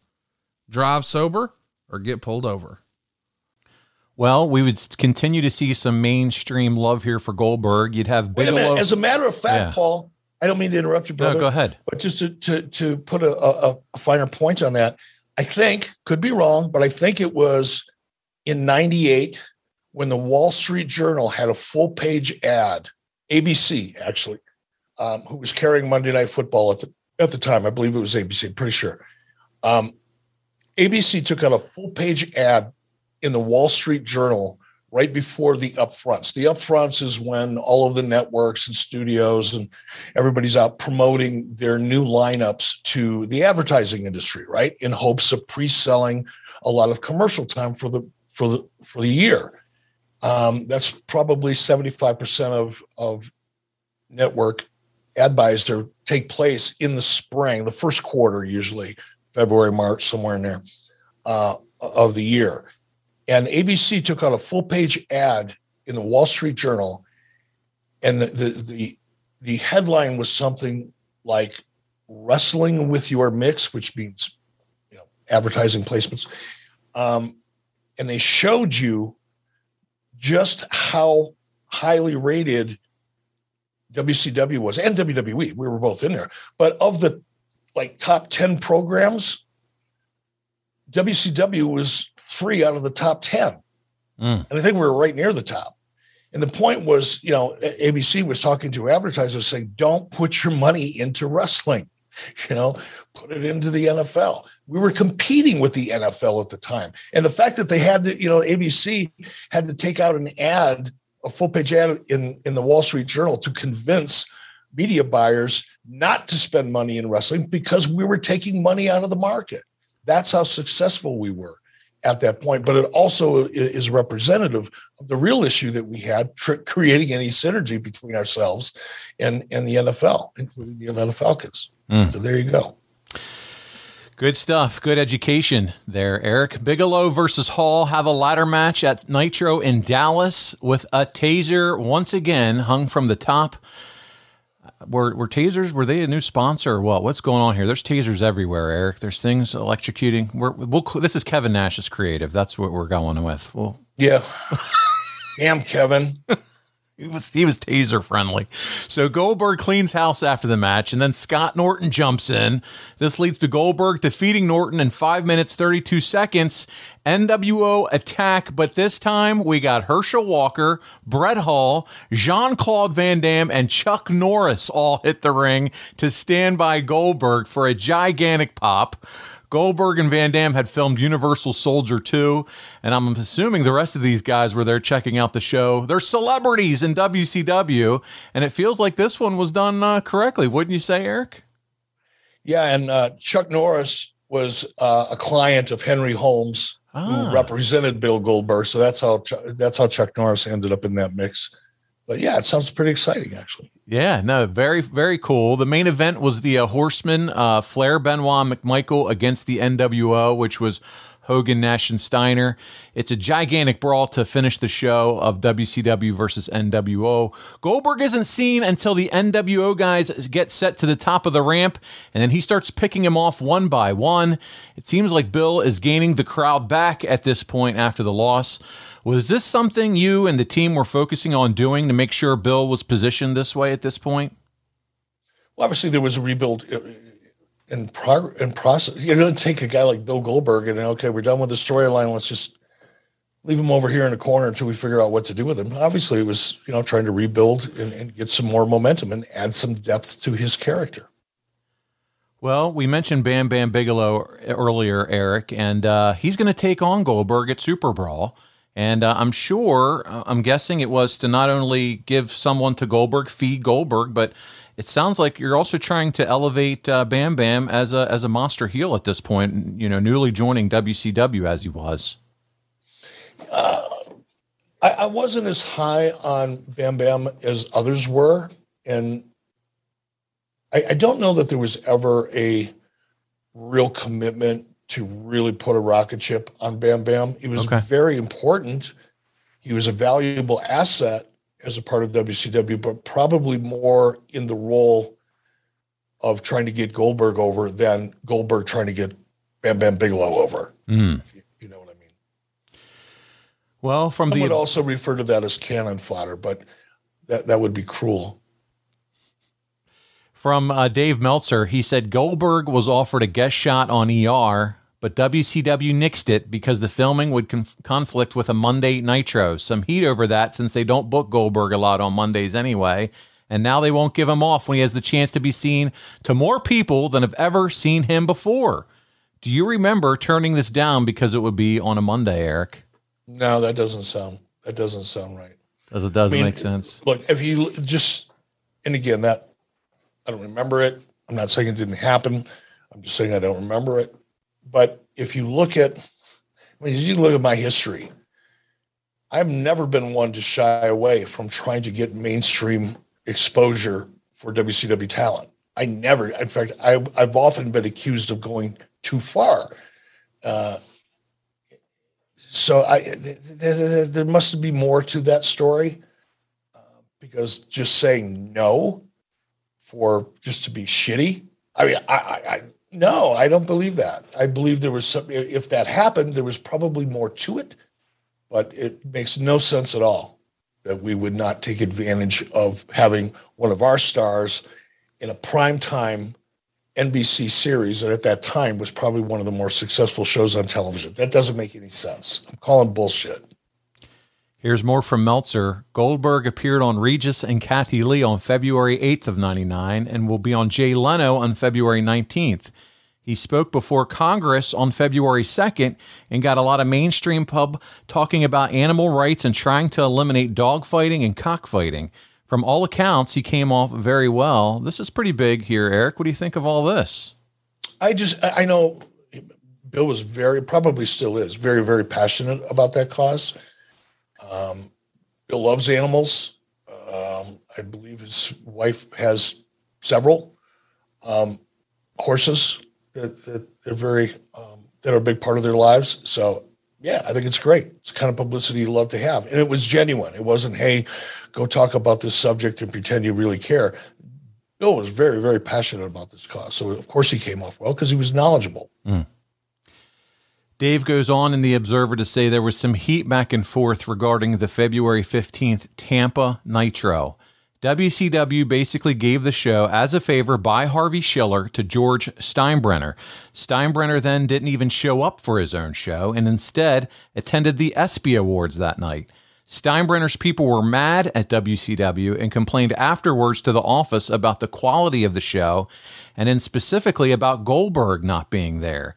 Drive sober or get pulled over. Well, we would continue to see some mainstream love here for Goldberg. You'd have Bigelow. As a matter of fact, yeah. Paul, I don't mean to interrupt you, brother. No, go ahead. But just to to, to put a, a, a finer point on that, I think, could be wrong, but I think it was in 98 when the Wall Street Journal had a full page ad, ABC actually, um, who was carrying Monday Night Football at the, at the time. I believe it was ABC, I'm pretty sure. Um, ABC took out a full page ad in the Wall Street Journal right before the upfronts. The upfronts is when all of the networks and studios and everybody's out promoting their new lineups to the advertising industry, right? In hopes of pre-selling a lot of commercial time for the for the for the year. Um, that's probably 75% of of network ad buys that take place in the spring, the first quarter, usually February, March, somewhere in there uh, of the year. And ABC took out a full page ad in the Wall Street Journal, and the, the the the, headline was something like "Wrestling with Your Mix," which means you know advertising placements. Um, and they showed you just how highly rated WCW was and WWE. We were both in there, but of the like top ten programs, WCW was three out of the top 10. Mm. And I think we were right near the top. And the point was, you know, ABC was talking to advertisers saying, don't put your money into wrestling, you know, put it into the NFL. We were competing with the NFL at the time. And the fact that they had to, you know, ABC had to take out an ad, a full page ad in, in the Wall Street Journal to convince media buyers not to spend money in wrestling because we were taking money out of the market. That's how successful we were at that point. But it also is representative of the real issue that we had tr- creating any synergy between ourselves and, and the NFL, including the Atlanta Falcons. Mm. So there you go. Good stuff. Good education there, Eric. Bigelow versus Hall have a ladder match at Nitro in Dallas with a taser once again hung from the top were were tasers were they a new sponsor or what? What's going on here? There's tasers everywhere eric. There's things electrocuting. We're we'll, this is kevin nash's creative. That's what we're going with. Well yeah. Damn kevin. He was he was taser friendly. So Goldberg cleans house after the match, and then Scott Norton jumps in. This leads to Goldberg defeating Norton in five minutes thirty two seconds. NWO attack, but this time we got Herschel Walker, Brett Hull, Jean Claude Van Damme, and Chuck Norris all hit the ring to stand by Goldberg for a gigantic pop. Goldberg and Van Damme had filmed Universal Soldier 2, and I'm assuming the rest of these guys were there checking out the show. They're celebrities in WCW, and it feels like this one was done uh, correctly, wouldn't you say, Eric? Yeah, and uh, Chuck Norris was uh, a client of Henry Holmes, ah. who represented Bill Goldberg. So that's how that's how Chuck Norris ended up in that mix. But yeah, it sounds pretty exciting, actually. Yeah, no, very, very cool. The main event was the uh, Horseman, uh, Flair, Benoit, McMichael against the NWO, which was Hogan, Nash, and Steiner. It's a gigantic brawl to finish the show of WCW versus NWO. Goldberg isn't seen until the NWO guys get set to the top of the ramp, and then he starts picking him off one by one. It seems like Bill is gaining the crowd back at this point after the loss. Was this something you and the team were focusing on doing to make sure Bill was positioned this way at this point? Well, obviously there was a rebuild uh, in prog- in process. You're going to take a guy like Bill Goldberg and okay, we're done with the storyline. Let's just leave him over here in the corner until we figure out what to do with him. Obviously, it was you know trying to rebuild and, and get some more momentum and add some depth to his character. Well, we mentioned Bam Bam Bigelow earlier, Eric, and uh, he's going to take on Goldberg at Super Brawl. And uh, I'm sure, uh, I'm guessing it was to not only give someone to Goldberg, feed Goldberg, but it sounds like you're also trying to elevate uh, Bam Bam as a as a monster heel at this point. You know, newly joining WCW as he was. Uh, I, I wasn't as high on Bam Bam as others were, and I, I don't know that there was ever a real commitment to really put a rocket ship on Bam Bam. He was okay. very important. He was a valuable asset as a part of WCW, but probably more in the role of trying to get Goldberg over than Goldberg trying to get Bam Bam Bigelow over. Mm. You, you, know what I mean? Well, from Some the would also refer to that as cannon fodder, but that that would be cruel. From uh, Dave Meltzer, he said Goldberg was offered a guest shot on ER, but WCW nixed it because the filming would conf- conflict with a Monday Nitro. Some heat over that since they don't book Goldberg a lot on Mondays anyway. And now they won't give him off when he has the chance to be seen to more people than have ever seen him before. Do you remember turning this down because it would be on a Monday, Eric? No, that doesn't sound that doesn't sound right. Does it doesn't I mean, make sense? Look, if you just and again that I don't remember it. I'm not saying it didn't happen. I'm just saying I don't remember it. But if you look at, I mean, you look at my history, I've never been one to shy away from trying to get mainstream exposure for WCW talent. I never, in fact, I, have often been accused of going too far. Uh, so I, there, there must be more to that story uh, because just saying no for just to be shitty. I mean, I, I, no, I don't believe that. I believe there was some. If that happened, there was probably more to it, but it makes no sense at all that we would not take advantage of having one of our stars in a prime time NBC series that at that time was probably one of the more successful shows on television. That doesn't make any sense. I'm calling bullshit. Here's more from Meltzer. Goldberg appeared on Regis and Kathie Lee on February 8th of 99 and will be on Jay Leno on February 19th. He spoke before Congress on February 2nd and got a lot of mainstream pub talking about animal rights and trying to eliminate dogfighting and cockfighting. From all accounts, he came off very well. This is pretty big here, Eric. What do you think of all this? I just, I know Bill was very, probably still is, very, very passionate about that cause. Um, Bill loves animals. Um, I believe his wife has several um, horses that, that they're very um, that are a big part of their lives. So yeah, I think it's great. It's kind of publicity you love to have, and it was genuine. It wasn't hey, go talk about this subject and pretend you really care. Bill was very very passionate about this cause, so of course he came off well because he was knowledgeable. Mm. Dave goes on in The Observer to say there was some heat back and forth regarding the February 15th Tampa Nitro. WCW basically gave the show as a favor by Harvey Schiller to George Steinbrenner. Steinbrenner then didn't even show up for his own show and instead attended the ESPY Awards that night. Steinbrenner's people were mad at WCW and complained afterwards to the office about the quality of the show and then specifically about Goldberg not being there.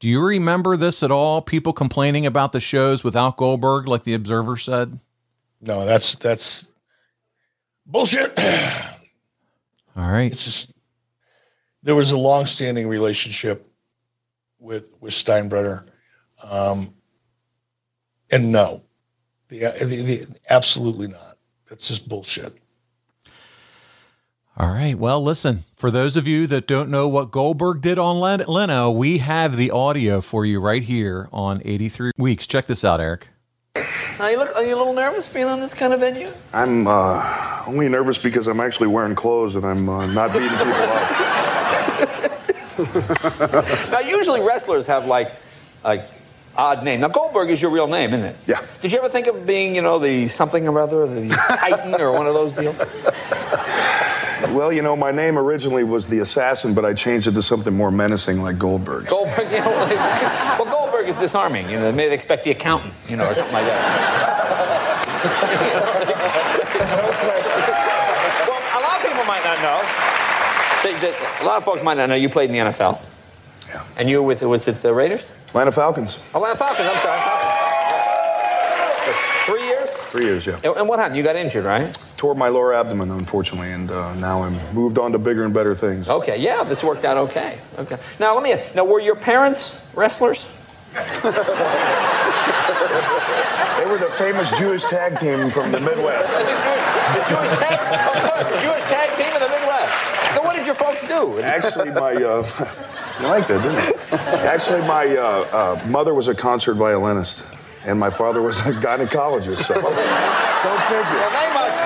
Do you remember this at all? People complaining about the shows without Goldberg, like the Observer said. No, that's that's bullshit. all right. It's just there was a long-standing relationship with with Steinbrenner, um, and no, the, the, the absolutely not. That's just bullshit. All right. Well, listen, for those of you that don't know what Goldberg did on Leno, we have the audio for you right here on 83 Weeks. Check this out, Eric. Now, you look, are you a little nervous being on this kind of venue? I'm uh, only nervous because I'm actually wearing clothes and I'm uh, not beating people up. Now, usually wrestlers have like, like odd name. Now, Goldberg is your real name, isn't it? Yeah. Did you ever think of being, you know, the something or other, the Titan or one of those deals? Well, you know, my name originally was the Assassin, but I changed it to something more menacing like Goldberg. Goldberg, you know, like, well, Goldberg is disarming. You know, maybe they expect the accountant, you know, or something like that. well, a lot of people might not know. They- they- a lot of folks might not know you played in the NFL. Yeah. And you were with, was it the Raiders? Atlanta Falcons, Atlanta Falcons, I'm sorry. Three years? yeah. And and what happened? You got injured, right? Tore my lower abdomen, unfortunately, and uh, now I'm moved on to bigger and better things. Okay, yeah, this worked out okay. Okay. Now let me. Now, were your parents wrestlers? They were the famous Jewish tag team from the Midwest. the Jewish tag, of course, the Jewish tag team in the Midwest. So what did your folks do? Actually, my uh, you like that, didn't you? Actually, my uh, uh, mother was a concert violinist, and my father was a gynecologist. So go Well, they must.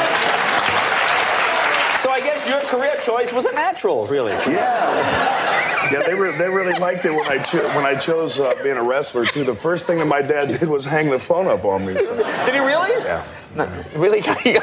So I guess your career choice was a natural, really. Yeah, yeah. They were they really liked it when I cho- when I chose uh, being a wrestler too. The first thing that my dad did was hang the phone up on me. So, Did he really? yeah. No, really?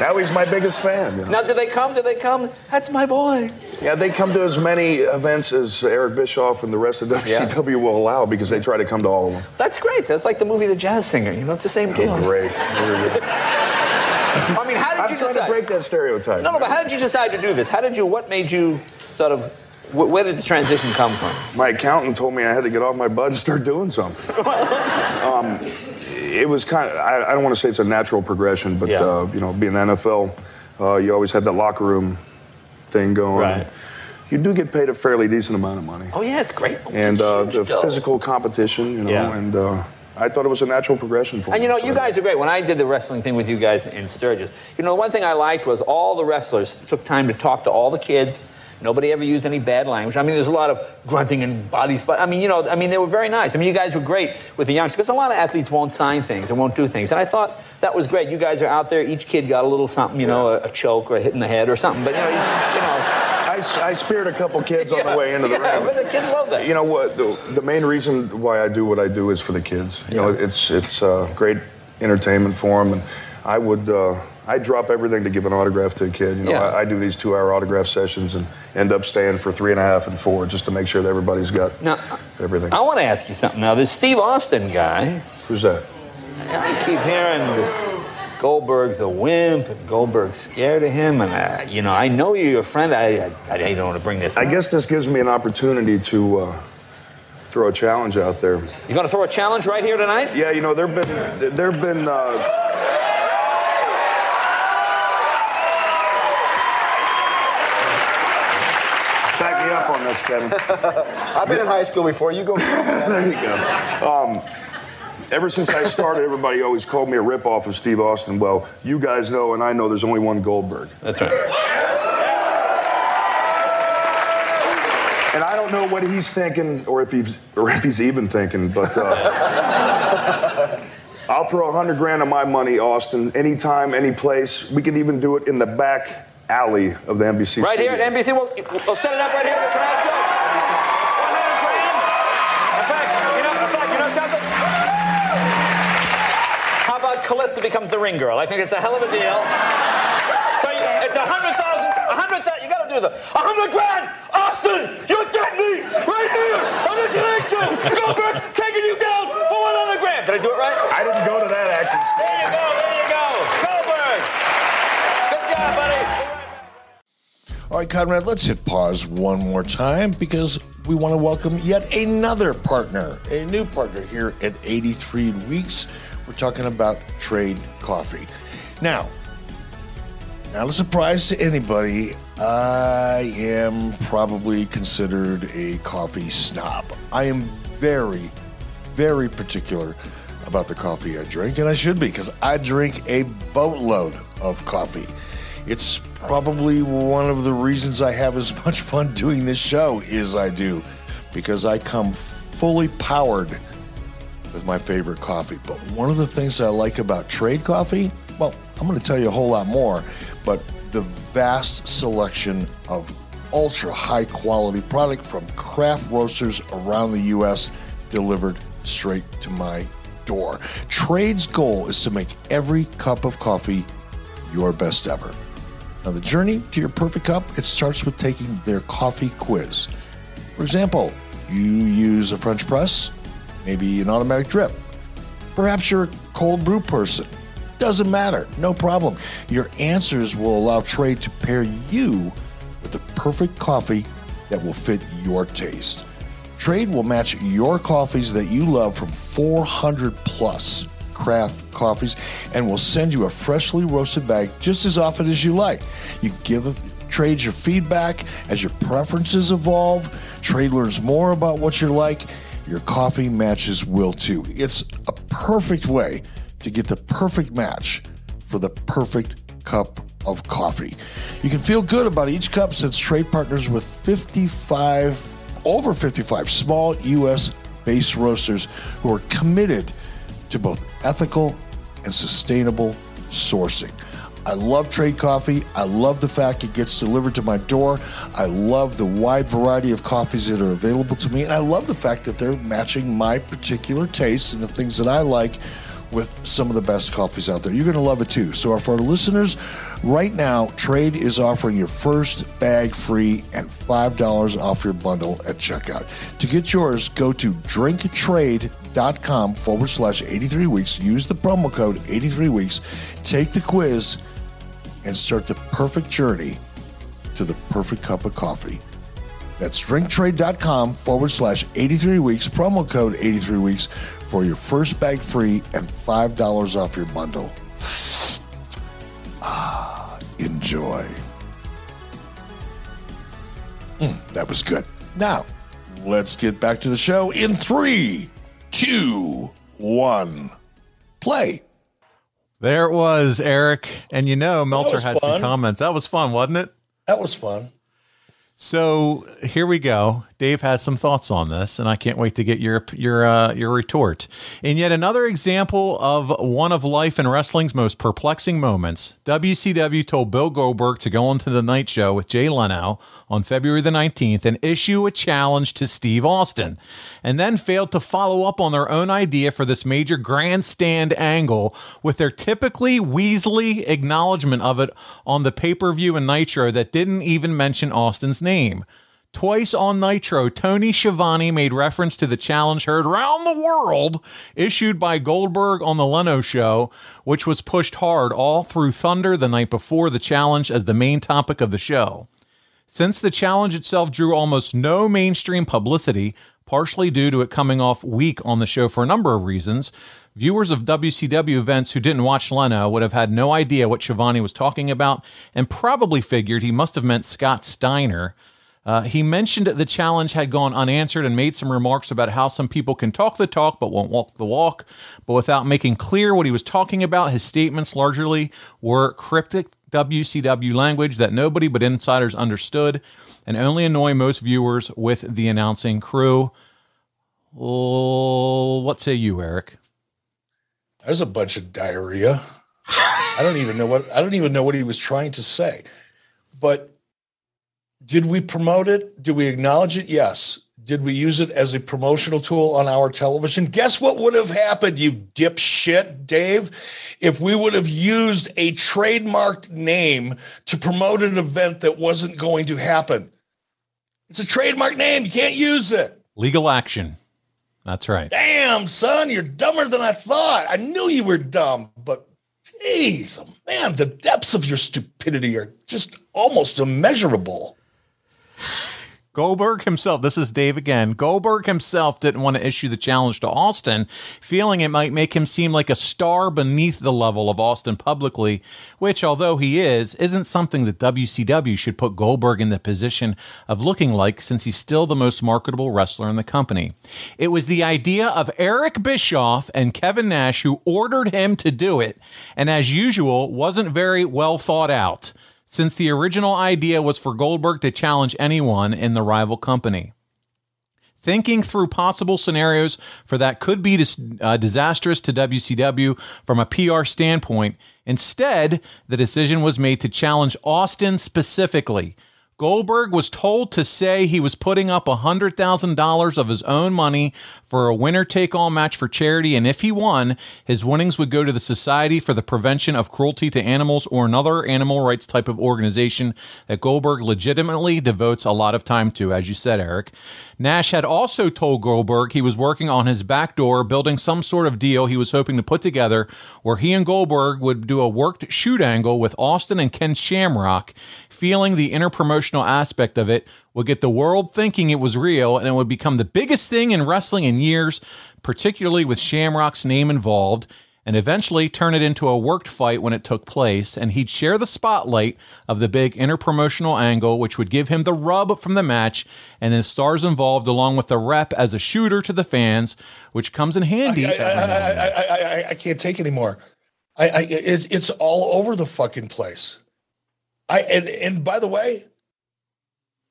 Now he's my biggest fan. You know? now, do they come? Do they come? That's my boy. Yeah, they come to as many events as Eric Bischoff and the rest of WCW will allow because they try to come to all of them. That's great. That's like the movie The Jazz Singer. You know, it's the same deal. Great. I mean, how did I'm you trying decide? to break that stereotype. No, no, but how did you decide to do this? How did you, what made you sort of, where did the transition come from? My accountant told me I had to get off my butt and start doing something. um, it was kind of, I, I don't want to say it's a natural progression, but, Yeah. uh, you know, being the NFL, uh, you always have that locker room thing going. Right. You do get paid a fairly decent amount of money. Oh, yeah, it's great. and uh, the dough. physical competition, you know, Yeah. and uh, I thought it was a natural progression for And me. you know, So- you guys are great. When I did the wrestling thing with you guys in Sturgis, you know, the one thing I liked was all the wrestlers took time to talk to all the kids. Nobody ever used any bad language. I mean, there's a lot of grunting and bodies, but I mean, you know, I mean, they were very nice. I mean, you guys were great with the youngsters because a lot of athletes won't sign things and won't do things. And I thought that was great. You guys are out there. Each kid got a little something, you know, a, a choke or a hit in the head or something. But you know, you, you know. I, I speared a couple kids on the way into the yeah, ring. but the kids love that. You know what? The, the main reason why I do what I do is for the kids. You know, it's it's uh, great entertainment for them, and I would uh, I drop everything to give an autograph to a kid. You know, Yeah. I, I do these two-hour autograph sessions and end up staying for three and a half and four just to make sure that everybody's got Now, everything. I want to ask you something. Now, this Steve Austin guy, Who's that? I keep hearing that Goldberg's a wimp and Goldberg's scared of him. And, uh, you know, I know you're a friend. I, I, I don't want to bring this I guess this gives me an opportunity to uh, throw a challenge out there. You're going to throw a challenge right here tonight? Yeah, you know, there've been there've been. Uh, Back me up on this, Kevin. I've been in high school before. You go. there you go. Um, ever since I started, everybody always called me a ripoff of Steve Austin. Well, you guys know, and I know, there's only one Goldberg. That's right. And I don't know what he's thinking, or if he's, or if he's even thinking, but uh, I'll throw a hundred grand of my money, Austin, anytime, any place. We can even do it in the back alley of the NBC. Right here at NBC. We'll, we'll set it up right here at the Tonight Show. 100 grand. In fact, you know, in fact, you know something? How about Calista becomes the ring girl? I think it's a hell of a deal. So you, it's a hundred thousand, a hundred thousand. You got to do the a hundred grand. Austin, you get me right here on the Tonight Show. Goldberg taking you down for one hundred grand. Did I do it right? I didn't go to that acting school. There you go. There you go. Goldberg. Good job, buddy. All right, Conrad, let's hit pause one more time because we want to welcome yet another partner, a new partner here at 83 Weeks. We're talking about Trade Coffee. Now, not a surprise to anybody, I am probably considered a coffee snob. I am very, very particular about the coffee I drink, and I should be because I drink a boatload of coffee. It's probably one of the reasons I have as much fun doing this show is I do, because I come fully powered with my favorite coffee. But one of the things I like about trade coffee, well, I'm going to tell you a whole lot more, but the vast selection of ultra high quality product from craft roasters around the U.S. delivered straight to my door. Trade's goal is to make every cup of coffee your best ever. Now, the journey to your perfect cup, it starts with taking their coffee quiz. For example, you use a French press, maybe an automatic drip. Perhaps you're a cold brew person. Doesn't matter, no problem. Your answers will allow Trade to pair you with the perfect coffee that will fit your taste. Trade will match your coffees that you love from 400 plus craft coffees and will send you a freshly roasted bag just as often as you like. You give Trade your feedback as your preferences evolve. Trade learns more about what you're like. Your coffee matches will too. It's a perfect way to get the perfect match for the perfect cup of coffee. You can feel good about each cup since Trade partners with 55 over 55 small U.S. based roasters who are committed to both ethical and sustainable sourcing. I love Trade Coffee. I love the fact it gets delivered to my door. I love the wide variety of coffees that are available to me. And I love the fact that they're matching my particular tastes and the things that I like with some of the best coffees out there. You're going to love it too. So, for our listeners, right now, Trade is offering your first bag free and $5 off your bundle at checkout. To get yours, go to drinktrade.com forward slash 83 weeks. Use the promo code 83 weeks. Take the quiz and start the perfect journey to the perfect cup of coffee. That's drinktrade.com forward slash 83 weeks, promo code 83 weeks for your first bag free and $5 off your bundle. Ah, enjoy. Mm, that was good. Now, let's get back to the show in three, two, one, play. There it was, Eric. And you know, Meltzer had fun. some comments. That was fun, wasn't it? That was fun. So here we go. Dave has some thoughts on this, and I can't wait to get your your uh, your retort. And yet another example of one of life and wrestling's most perplexing moments, WCW told Bill Goldberg to go onto the Night Show with Jay Leno on February the 19th and issue a challenge to Steve Austin, and then failed to follow up on their own idea for this major grandstand angle with their typically Weasley acknowledgement of it on the pay per view and Nitro that didn't even mention Austin's name. Twice on Nitro, Tony Schiavone made reference to the challenge heard around the world issued by Goldberg on the Leno show, which was pushed hard all through Thunder the night before the challenge as the main topic of the show. Since the challenge itself drew almost no mainstream publicity, partially due to it coming off weak on the show for a number of reasons, viewers of WCW events who didn't watch Leno would have had no idea what Schiavone was talking about and probably figured he must have meant Scott Steiner. Uh, he mentioned the challenge had gone unanswered and made some remarks about how some people can talk the talk but won't walk the walk. But without making clear what he was talking about, his statements largely were cryptic WCW language that nobody but insiders understood and only annoy most viewers with the announcing crew. What say you, Eric? There's a bunch of diarrhea. I don't even know what I don't even know what he was trying to say. But did we promote it? Did we acknowledge it? Yes. Did we use it as a promotional tool on our television? Guess what would have happened, you dipshit, Dave, if we would have used a trademarked name to promote an event that wasn't going to happen? It's a trademark name. You can't use it. Legal action. That's right. Damn, son, you're dumber than I thought. I knew you were dumb, but geez, oh man, the depths of your stupidity are just almost immeasurable. Goldberg himself, this is Dave again. Goldberg himself didn't want to issue the challenge to Austin, feeling it might make him seem like a star beneath the level of Austin publicly, which, although he is, isn't something that WCW should put Goldberg in the position of looking like since he's still the most marketable wrestler in the company. It was the idea of Eric Bischoff and Kevin Nash who ordered him to do it, and as usual, wasn't very well thought out. Since the original idea was for Goldberg to challenge anyone in the rival company. Thinking through possible scenarios for that could be dis- uh, disastrous to WCW from a PR standpoint. Instead, the decision was made to challenge Austin specifically Goldberg was told to say he was putting up $100,000 of his own money for a winner take all match for charity, and if he won, his winnings would go to the Society for the Prevention of Cruelty to Animals or another animal rights type of organization that Goldberg legitimately devotes a lot of time to, as you said, Eric. Nash had also told Goldberg he was working on his back door, building some sort of deal he was hoping to put together where he and Goldberg would do a worked shoot angle with Austin and Ken Shamrock feeling the interpromotional aspect of it would get the world thinking it was real and it would become the biggest thing in wrestling in years, particularly with Shamrock's name involved, and eventually turn it into a worked fight when it took place. And he'd share the spotlight of the big interpromotional angle, which would give him the rub from the match and the stars involved, along with the rep as a shooter to the fans, which comes in handy. I, I, I, I can't take anymore. I, I it's, it's all over the fucking place. I and and by the way,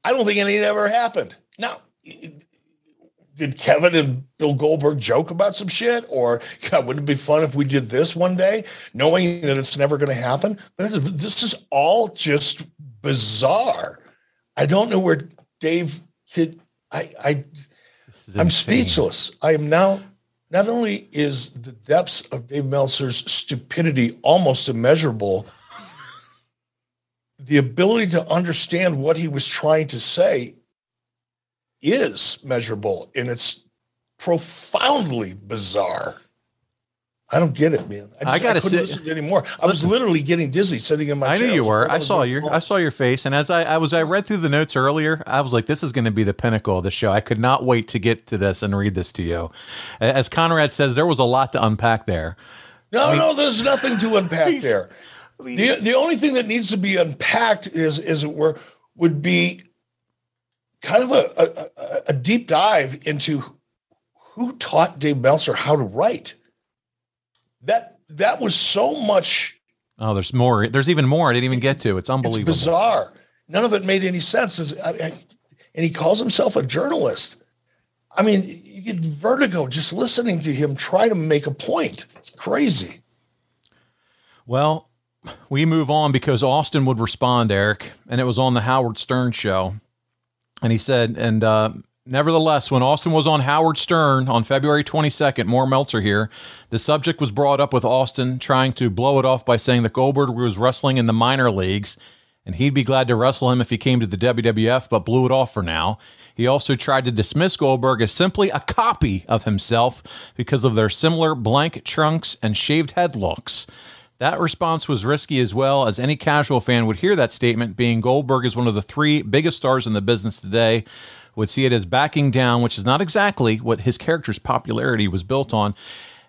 I don't think anything ever happened. Now, did Kevin and Bill Goldberg joke about some shit, or God, wouldn't it be fun if we did this one day, knowing that it's never going to happen? But this is, this is all just bizarre. I don't know where Dave could. I I I'm speechless. I am now. Not only is the depths of Dave Meltzer's stupidity almost immeasurable the ability to understand what he was trying to say is measurable and it's profoundly bizarre. I don't get it, man. I, just, I gotta I couldn't listen anymore. I was literally getting dizzy sitting in my. I chair. knew you were. I saw your. I saw your face, and as I, I was, I read through the notes earlier. I was like, "This is going to be the pinnacle of the show." I could not wait to get to this and read this to you. As Conrad says, there was a lot to unpack there. No, I mean, no, there's nothing to unpack there the the only thing that needs to be unpacked is is it were would be kind of a, a, a deep dive into who taught Dave Meltzer how to write. That that was so much. Oh, there's more. There's even more. I didn't even get to. It's unbelievable. It's bizarre. None of it made any sense. and he calls himself a journalist. I mean, you get vertigo just listening to him try to make a point. It's crazy. Well, we move on because Austin would respond, Eric, and it was on the Howard Stern show. And he said, and uh, nevertheless, when Austin was on Howard Stern on February 22nd, more Meltzer here, the subject was brought up with Austin trying to blow it off by saying that Goldberg was wrestling in the minor leagues and he'd be glad to wrestle him if he came to the WWF, but blew it off for now. He also tried to dismiss Goldberg as simply a copy of himself because of their similar blank trunks and shaved head looks. That response was risky as well, as any casual fan would hear that statement, being Goldberg is one of the three biggest stars in the business today, would see it as backing down, which is not exactly what his character's popularity was built on.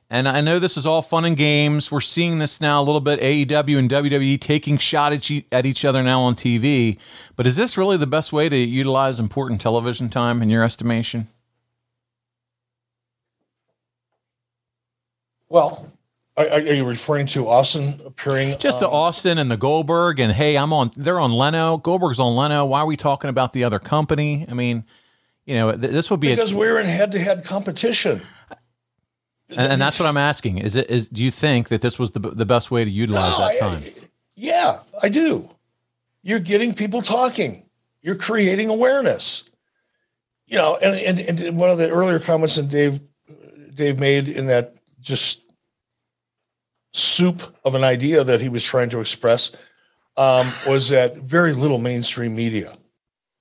And I know this is all fun and games. We're seeing this now a little bit AEW and WWE taking shot at, at each other now on TV. But is this really the best way to utilize important television time in your estimation? Well, are, are, you referring to Austin appearing? Just the Austin and the Goldberg, and hey, I'm on. They're on Leno. Goldberg's on Leno. Why are we talking about the other company? I mean, you know, th- this would be because a, we're in head-to-head competition. And, and, that's what I'm asking. Is it is? Do you think that this was the the best way to utilize no, that time? I, yeah, I do. You're getting people talking. You're creating awareness. You know, and and, and one of the earlier comments that Dave Dave made in that just soup of an idea that he was trying to express um, was that very little mainstream media.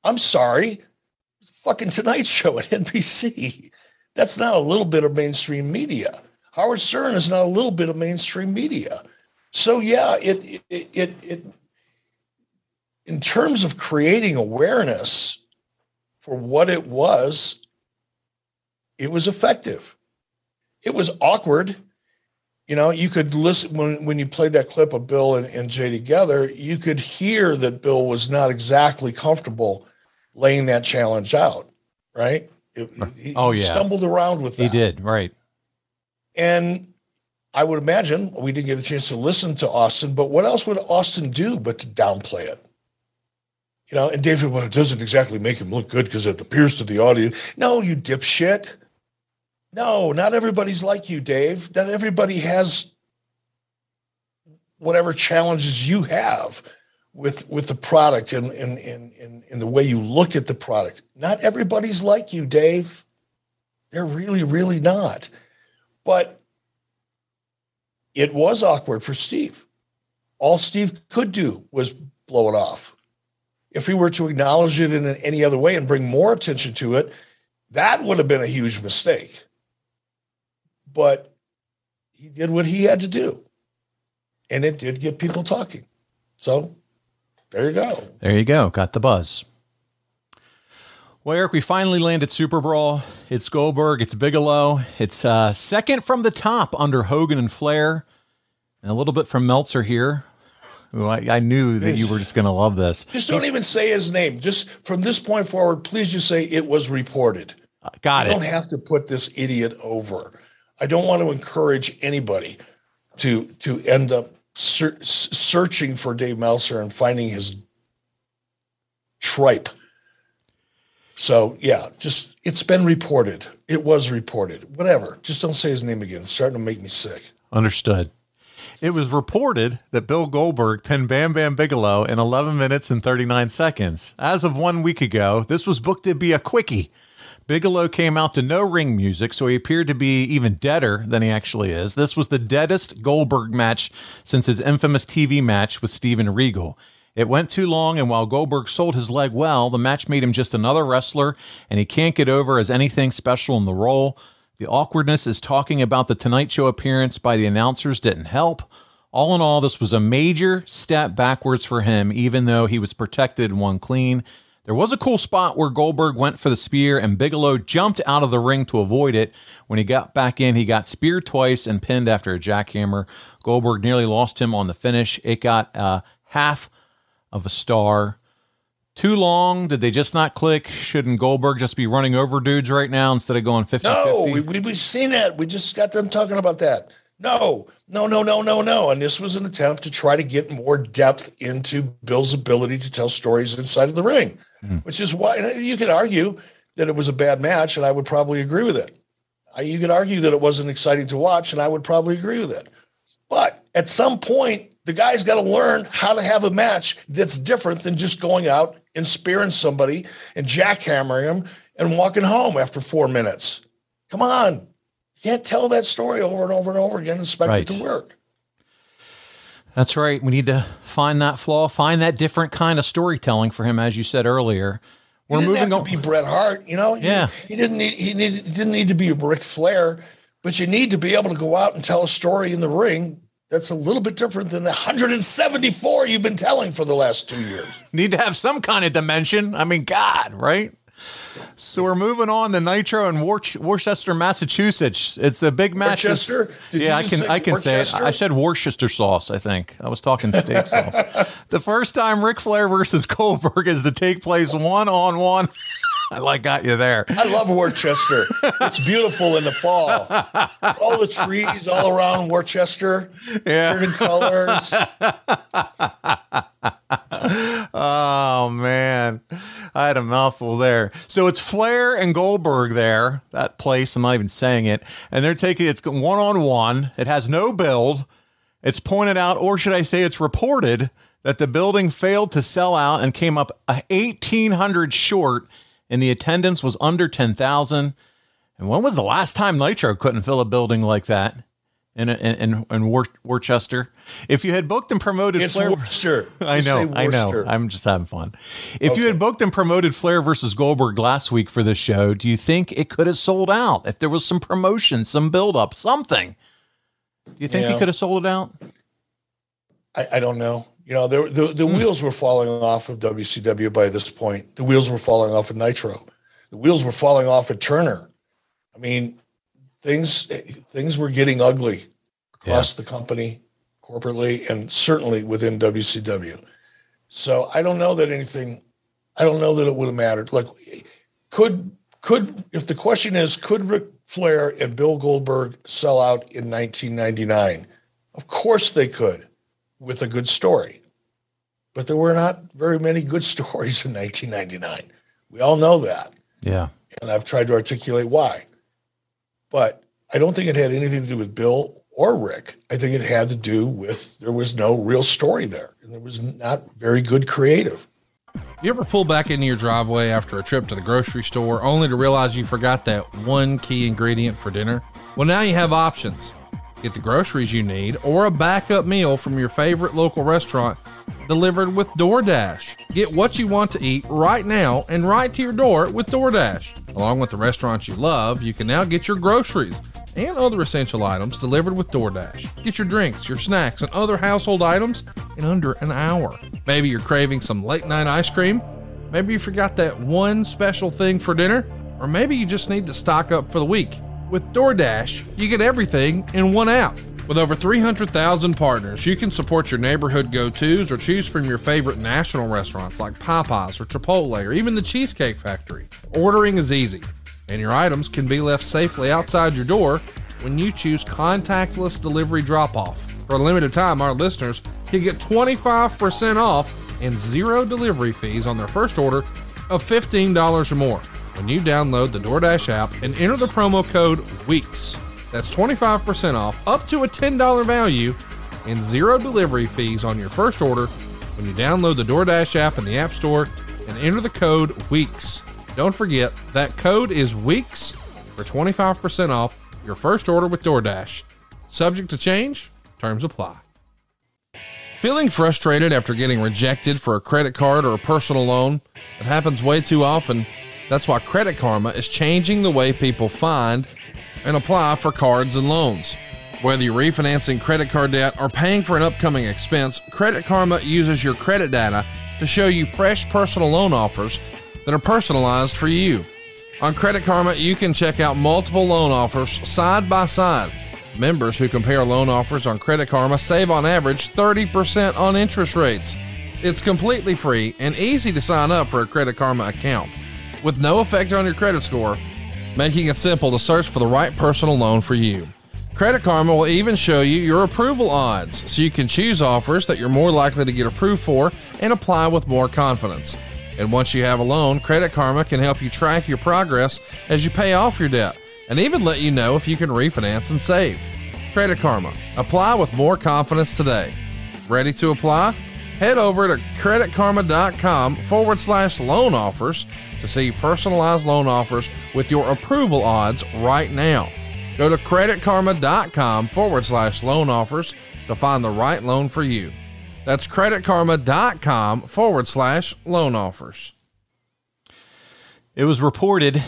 I'm sorry, fucking Tonight Show at NBC. That's not a little bit of mainstream media. Howard Stern is not a little bit of mainstream media. So yeah, it it it, it in terms of creating awareness for what it was, it was effective. It was awkward you know, you could listen when, when you played that clip of Bill and, and Jay together, you could hear that Bill was not exactly comfortable laying that challenge out, right? It, he, oh, yeah. stumbled around with that. He did, right. And I would imagine we didn't get a chance to listen to Austin, but what else would Austin do but to downplay it? You know, and David, well, it doesn't exactly make him look good because it appears to the audience. No, you dipshit. No, not everybody's like you, Dave. Not everybody has whatever challenges you have with with the product and in in in in the way you look at the product. Not everybody's like you, Dave. They're really, really not. But it was awkward for Steve. All Steve could do was blow it off. If he were to acknowledge it in any other way and bring more attention to it, that would have been a huge mistake. But he did what he had to do. And it did get people talking. So there you go. There you go. Got the buzz. Well, Eric, we finally landed Super Brawl. It's Goldberg. It's Bigelow. It's uh, second from the top under Hogan and Flair, and a little bit from Meltzer here. I, I knew that you were just going to love this. Just don't even say his name. Just from this point forward, please just say it was reported. Uh, got you it. Don't have to put this idiot over. I don't want to encourage anybody to to end up ser- searching for Dave Meltzer and finding his tripe. So yeah, just it's been reported. It was reported. Whatever. Just don't say his name again. It's starting to make me sick. Understood. It was reported that Bill Goldberg pinned Bam Bam Bigelow in 11 minutes and 39 seconds. As of one week ago, this was booked to be a quickie. Bigelow came out to no ring music, so he appeared to be even deader than he actually is. This was the deadest Goldberg match since his infamous TV match with Steven Regal. It went too long, and while Goldberg sold his leg well, the match made him just another wrestler, and he can't get over as anything special in the role. The awkwardness is talking about the Tonight Show appearance by the announcers didn't help. All in all, this was a major step backwards for him, even though he was protected and won clean. There was a cool spot where Goldberg went for the spear and Bigelow jumped out of the ring to avoid it. When he got back in, he got speared twice and pinned after a jackhammer. Goldberg nearly lost him on the finish. It got uh, half of a star. Too long? Did they just not click? Shouldn't Goldberg just be running over dudes right now instead of going 50 No, we, we, we've seen it. We just got them talking about that. No, no, no, no, no, no. And this was an attempt to try to get more depth into Bill's ability to tell stories inside of the ring, mm-hmm. which is why you could argue that it was a bad match, and I would probably agree with it. You could argue that it wasn't exciting to watch, and I would probably agree with it. But at some point, the guy's got to learn how to have a match that's different than just going out and spearing somebody and jackhammering him and walking home after four minutes. Come on. You can't tell that story over and over and over again and expect right. it to work. That's right. We need to find that flaw, find that different kind of storytelling for him, as you said earlier. We're he moving on. to be Bret Hart, you know. Yeah. He, he didn't need. He needed, didn't need to be a Ric Flair, but you need to be able to go out and tell a story in the ring that's a little bit different than the 174 you've been telling for the last two years. Need to have some kind of dimension. I mean, God, right? So we're moving on to Nitro in Worcester, Massachusetts. It's the big match. Worcester? yeah, I can I can say it. I said Worcester sauce. I think I was talking steak sauce. The first time Ric Flair versus Goldberg is to take place one on one. I like got you there. I love Worcester. it's beautiful in the fall. All the trees all around Worcester, yeah. turning colors. oh man, I had a mouthful there. So it's Flair and Goldberg there. That place. I'm not even saying it. And they're taking it's one on one. It has no build. It's pointed out, or should I say, it's reported that the building failed to sell out and came up 1,800 short and the attendance was under 10,000. And when was the last time Nitro couldn't fill a building like that in in in, Worcester? If you had booked and promoted it's Flair, Worcester. I know, I know. I'm just having fun. If okay. you had booked and promoted Flair versus Goldberg last week for this show, do you think it could have sold out? If there was some promotion, some build up, something, do you think yeah. you could have sold it out? I, I don't know. You know, the the, the mm. wheels were falling off of WCW by this point. The wheels were falling off of Nitro. The wheels were falling off of Turner. I mean, things things were getting ugly across yeah. the company, corporately, and certainly within WCW. So I don't know that anything. I don't know that it would have mattered. Like, could could if the question is, could Ric Flair and Bill Goldberg sell out in 1999? Of course they could with a good story. But there were not very many good stories in 1999. We all know that. Yeah. And I've tried to articulate why. But I don't think it had anything to do with Bill or Ric. I think it had to do with there was no real story there. And there was not very good creative. You ever pull back into your driveway after a trip to the grocery store only to realize you forgot that one key ingredient for dinner? Well, now you have options. Get the groceries you need or a backup meal from your favorite local restaurant delivered with DoorDash. Get what you want to eat right now and right to your door with DoorDash. Along with the restaurants you love, you can now get your groceries and other essential items delivered with DoorDash. Get your drinks, your snacks, and other household items in under an hour. Maybe you're craving some late night ice cream. Maybe you forgot that one special thing for dinner. Or maybe you just need to stock up for the week. With DoorDash, you get everything in one app. With over 300,000 partners, you can support your neighborhood go tos or choose from your favorite national restaurants like Popeyes or Chipotle or even the Cheesecake Factory. Ordering is easy, and your items can be left safely outside your door when you choose contactless delivery drop off. For a limited time, our listeners can get 25% off and zero delivery fees on their first order of $15 or more when you download the DoorDash app and enter the promo code WEEKS. That's 25% off, up to a $10 value, and zero delivery fees on your first order when you download the DoorDash app in the App Store and enter the code WEEKS. Don't forget, that code is WEEKS for 25% off your first order with DoorDash. Subject to change, terms apply. Feeling frustrated after getting rejected for a credit card or a personal loan? It happens way too often. That's why Credit Karma is changing the way people find and apply for cards and loans. Whether you're refinancing credit card debt or paying for an upcoming expense, Credit Karma uses your credit data to show you fresh personal loan offers that are personalized for you. On Credit Karma, you can check out multiple loan offers side by side. Members who compare loan offers on Credit Karma save on average 30% on interest rates. It's completely free and easy to sign up for a Credit Karma account with no effect on your credit score making it simple to search for the right personal loan for you. Credit Karma will even show you your approval odds so you can choose offers that you're more likely to get approved for and apply with more confidence. And once you have a loan, Credit Karma can help you track your progress as you pay off your debt and even let you know if you can refinance and save. Credit Karma. Apply with more confidence today. Ready to apply? Head over to creditkarma.com forward slash loan offers to see personalized loan offers with your approval odds right now. Go to creditkarma.com forward slash loan offers to find the right loan for you. That's creditkarma.com forward slash loan offers. It was reported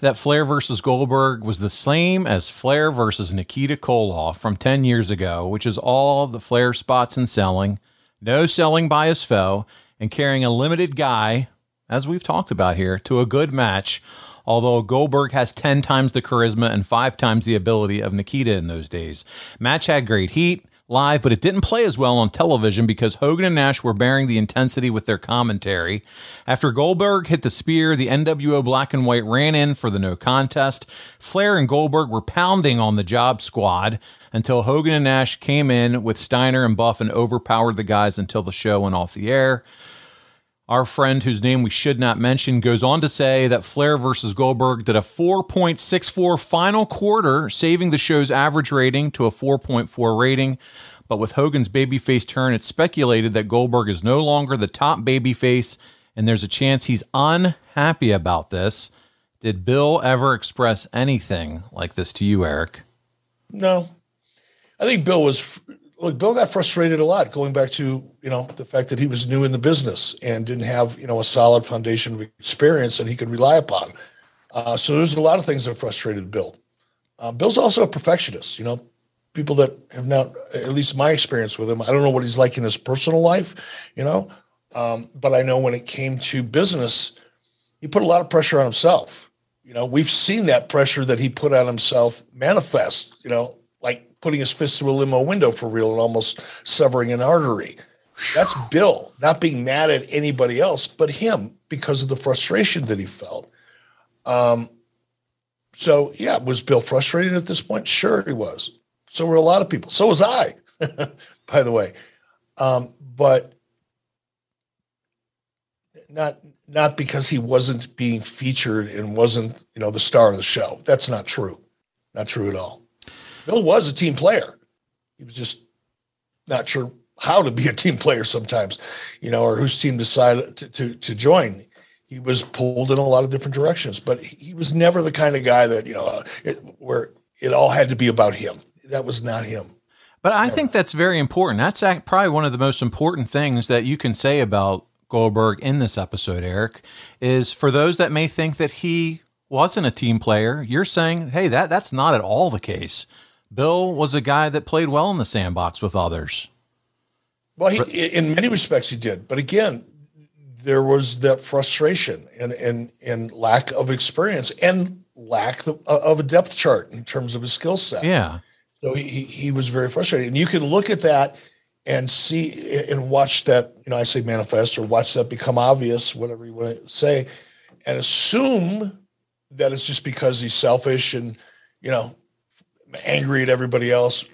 that Flair versus Goldberg was the same as Flair versus Nikita Koloff from 10 years ago, which is all the Flair spots and selling, no selling by his foe, and carrying a limited guy as we've talked about here, to a good match. Although Goldberg has 10 times the charisma and five times the ability of Nikita in those days. Match had great heat live, but it didn't play as well on television because Hogan and Nash were bearing the intensity with their commentary. After Goldberg hit the spear, the NWO Black and White ran in for the no contest. Flair and Goldberg were pounding on the job squad until Hogan and Nash came in with Steiner and Buff and overpowered the guys until the show went off the air. Our friend, whose name we should not mention, goes on to say that Flair versus Goldberg did a 4.64 final quarter, saving the show's average rating to a 4.4 rating. But with Hogan's babyface turn, it's speculated that Goldberg is no longer the top babyface, and there's a chance he's unhappy about this. Did Bill ever express anything like this to you, Eric? No. I think Bill was look, Bill got frustrated a lot going back to, you know, the fact that he was new in the business and didn't have, you know, a solid foundation of experience that he could rely upon. Uh, so there's a lot of things that frustrated Bill. Uh, Bill's also a perfectionist, you know, people that have not, at least my experience with him, I don't know what he's like in his personal life, you know, um, but I know when it came to business, he put a lot of pressure on himself. You know, we've seen that pressure that he put on himself manifest, you know, putting his fist through a limo window for real and almost severing an artery. That's Bill, not being mad at anybody else but him because of the frustration that he felt. Um, So yeah, was Bill frustrated at this point? Sure, he was. So were a lot of people. So was I, by the way. Um, but not not because he wasn't being featured and wasn't you know the star of the show. That's not true. Not true at all. Bill was a team player. He was just not sure how to be a team player sometimes, you know, or whose team decided to, to, to join. He was pulled in a lot of different directions, but he was never the kind of guy that, you know, uh, it, where it all had to be about him. That was not him. But I think that's very important. That's probably one of the most important things that you can say about Goldberg in this episode, Eric, is for those that may think that he wasn't a team player, you're saying, hey, that that's not at all the case. Bill was a guy that played well in the sandbox with others. Well, he, in many respects, he did. But again, there was that frustration and and and lack of experience and lack of a depth chart in terms of his skill set. Yeah. So he he was very frustrated, and you can look at that and see and watch that. You know, I say manifest or watch that become obvious, whatever you want to say, and assume that it's just because he's selfish and you know angry at everybody else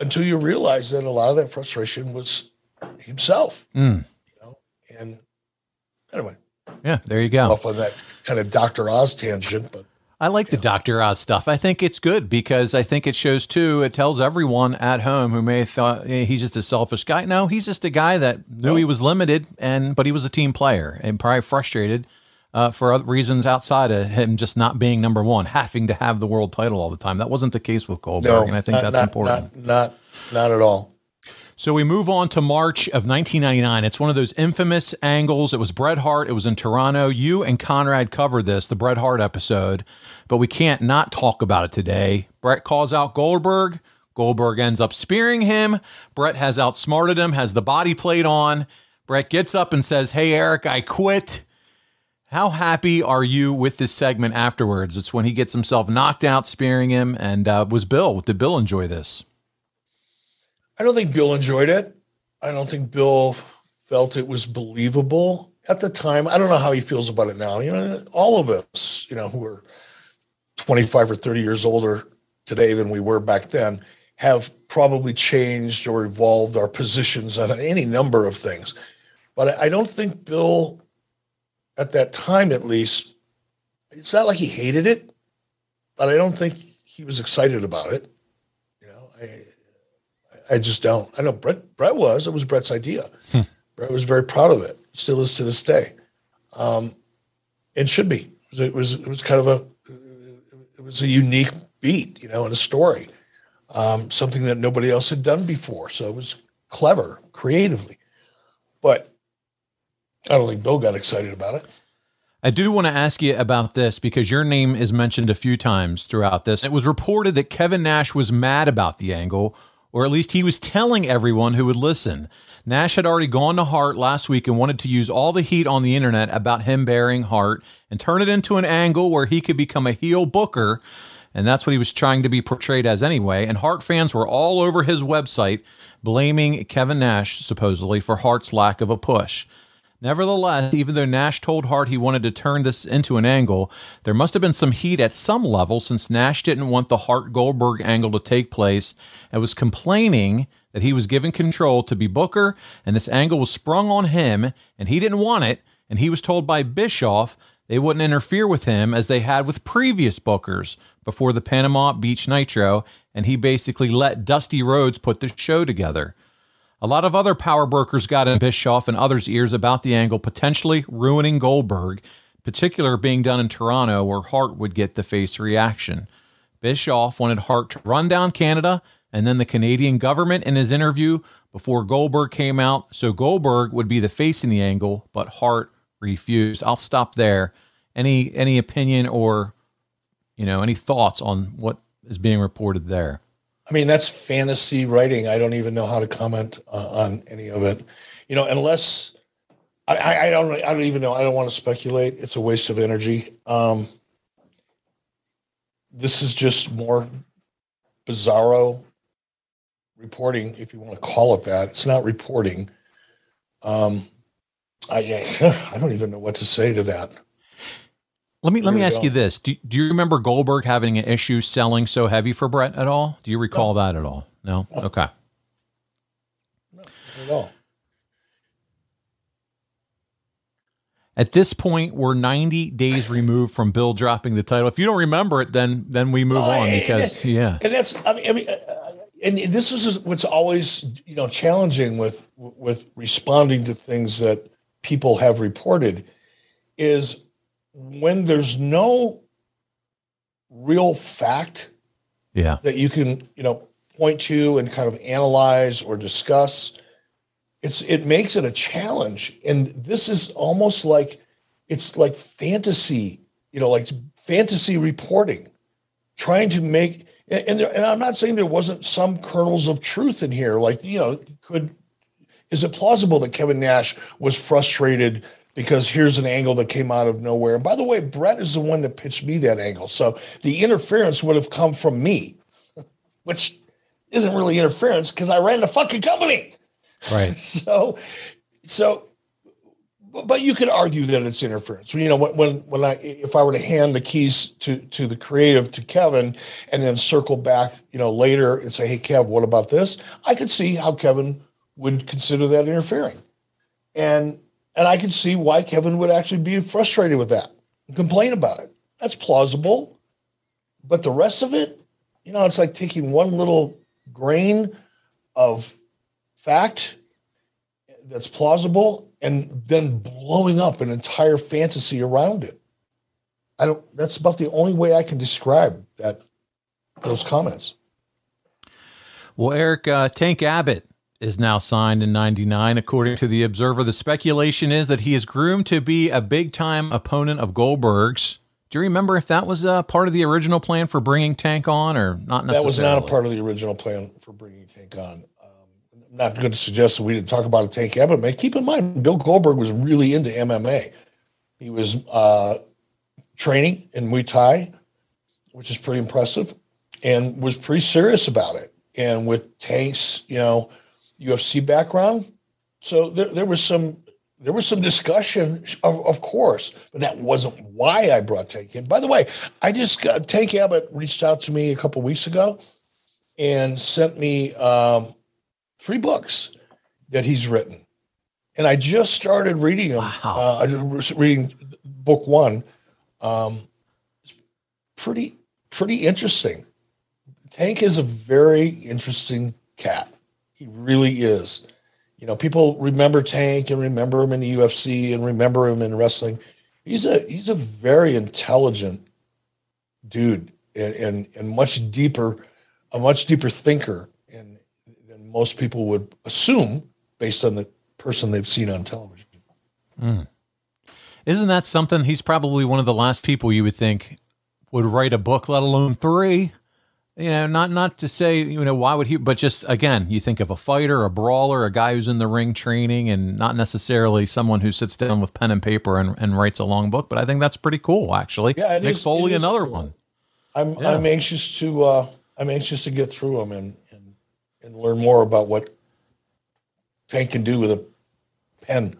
until you realize that a lot of that frustration was himself. Mm. You know, and anyway. Yeah, there you go. Off on that kind of Dr. Oz tangent, but I like the Dr. Oz stuff. I think it's good because I think it shows too, it tells everyone at home who may have thought hey, he's just a selfish guy. No, he's just a guy that knew no. he was limited and but he was a team player and probably frustrated uh, for reasons outside of him just not being number one, having to have the world title all the time. That wasn't the case with Goldberg, no, and I think not, that's not, important. Not, not, not at all. So we move on to March of 1999. It's one of those infamous angles. It was Bret Hart. It was in Toronto. You and Conrad covered this, the Bret Hart episode, but we can't not talk about it today. Bret calls out Goldberg. Goldberg ends up spearing him. Bret has outsmarted him, has the body plate on. Bret gets up and says, Hey, Eric, I quit. How happy are you with this segment afterwards? It's when he gets himself knocked out, spearing him. And uh, was Bill, did Bill enjoy this? I don't think Bill enjoyed it. I don't think Bill felt it was believable at the time. I don't know how he feels about it now. You know, all of us, you know, who are 25 or 30 years older today than we were back then, have probably changed or evolved our positions on any number of things. But I don't think Bill, at that time at least, it's not like he hated it, but I don't think he was excited about it. You know, I, I just don't. I know Bret Bret was. It was Bret's idea. Hmm. Bret was very proud of it. Still is to this day. Um, it should be. It was. It was kind of a. It was a unique beat, you know, in a story. Um, something that nobody else had done before. So it was clever, creatively. But I don't think Bill got excited about it. I do want to ask you about this because your name is mentioned a few times throughout this. It was reported that Kevin Nash was mad about the angle or at least he was telling everyone who would listen. Nash had already gone to Hart last week and wanted to use all the heat on the internet about him burying Hart and turn it into an angle where he could become a heel booker. And that's what he was trying to be portrayed as anyway. And Hart fans were all over his website blaming Kevin Nash, supposedly, for Hart's lack of a push. Nevertheless, even though Nash told Hart he wanted to turn this into an angle, there must have been some heat at some level since Nash didn't want the Hart Goldberg angle to take place and was complaining that he was given control to be Booker and this angle was sprung on him and he didn't want it. And he was told by Bischoff they wouldn't interfere with him as they had with previous Bookers before the Panama Beach Nitro. And he basically let Dusty Rhodes put the show together. A lot of other power brokers got in Bischoff and others' ears about the angle potentially ruining Goldberg, particular being done in Toronto where Hart would get the face reaction. Bischoff wanted Hart to run down Canada and then the Canadian government in his interview before Goldberg came out, so Goldberg would be the face in the angle, but Hart refused. I'll stop there. Any any opinion or you know any thoughts on what is being reported there? I mean, that's fantasy writing. I don't even know how to comment uh, on any of it. You know, unless I, I don't, I don't even know. I don't want to speculate. It's a waste of energy. Um, this is just more bizarro reporting, if you want to call it that. It's not reporting. Um, I, I don't even know what to say to that. Let me let me ask go. you this: do, do you remember Goldberg having an issue selling so heavy for Bret at all? Do you recall that at all? No. Okay. Not at all. At this point, we're 90 days removed from Bill dropping the title. If you don't remember it, then then we move Oh, on and- because and, yeah, and that's I mean, I mean, uh, and this is what's always you know challenging with with responding to things that people have reported is when there's no real fact yeah, that you can you know point to and kind of analyze or discuss it's it makes it a challenge. And this is almost like it's like fantasy you know like fantasy reporting trying to make and, and, there, and i'm not saying there wasn't some kernels of truth in here like you know could is it plausible that kevin nash was frustrated because here's an angle that came out of nowhere and by the way bret is the one that pitched me that angle so the interference would have come from me which isn't really interference because I ran the fucking company. right. So, so, but you could argue that it's interference. You know, when when when I if I were to hand the keys to to the creative to Kevin and then circle back, you know, later and say, "Hey, Kev, what about this?" I could see how Kevin would consider that interfering, and and I could see why Kevin would actually be frustrated with that and complain about it. That's plausible, but the rest of it, you know, it's like taking one little grain of fact that's plausible and then blowing up an entire fantasy around it. I don't that's about the only way I can describe that those comments. Well, Eric, uh, Tank Abbott is now signed in 99. According to The Observer, the speculation is that he is groomed to be a big time opponent of Goldberg's. Do you remember if that was uh, part of the original plan for bringing Tank on or not necessarily? That was not a part of the original plan for bringing Tank on. Um, I'm not going to suggest that we didn't talk about a Tank Abbott, man. Keep in mind, Bill Goldberg was really into MMA. He was uh, training in Muay Thai, which is pretty impressive, and was pretty serious about it. And with Tank's, you know, UFC background, so there, there was some there was some discussion, of, of course, but that wasn't why I brought Tank in. By the way, I just got Tank Abbott reached out to me a couple weeks ago and sent me um, three books that he's written, and I just started reading them. Uh, I was reading book one. Um, it's pretty pretty interesting. Tank is a very interesting cat. He really is. You know, people remember Tank and remember him in the UFC and remember him in wrestling. He's a he's a very intelligent dude and and, and much deeper, a much deeper thinker and than most people would assume based on the person they've seen on television. Hmm. Isn't that something? He's probably one of the last people you would think would write a book, let alone three. You know, not not to say you know why would he, but just again, you think of a fighter, a brawler, a guy who's in the ring training, and not necessarily someone who sits down with pen and paper and, and writes a long book. But I think that's pretty cool, actually. Yeah, it Mick is- Foley, another cool. one. I'm Yeah. I'm anxious to uh, I'm anxious to get through them and, and and learn more about what Tank can do with a pen.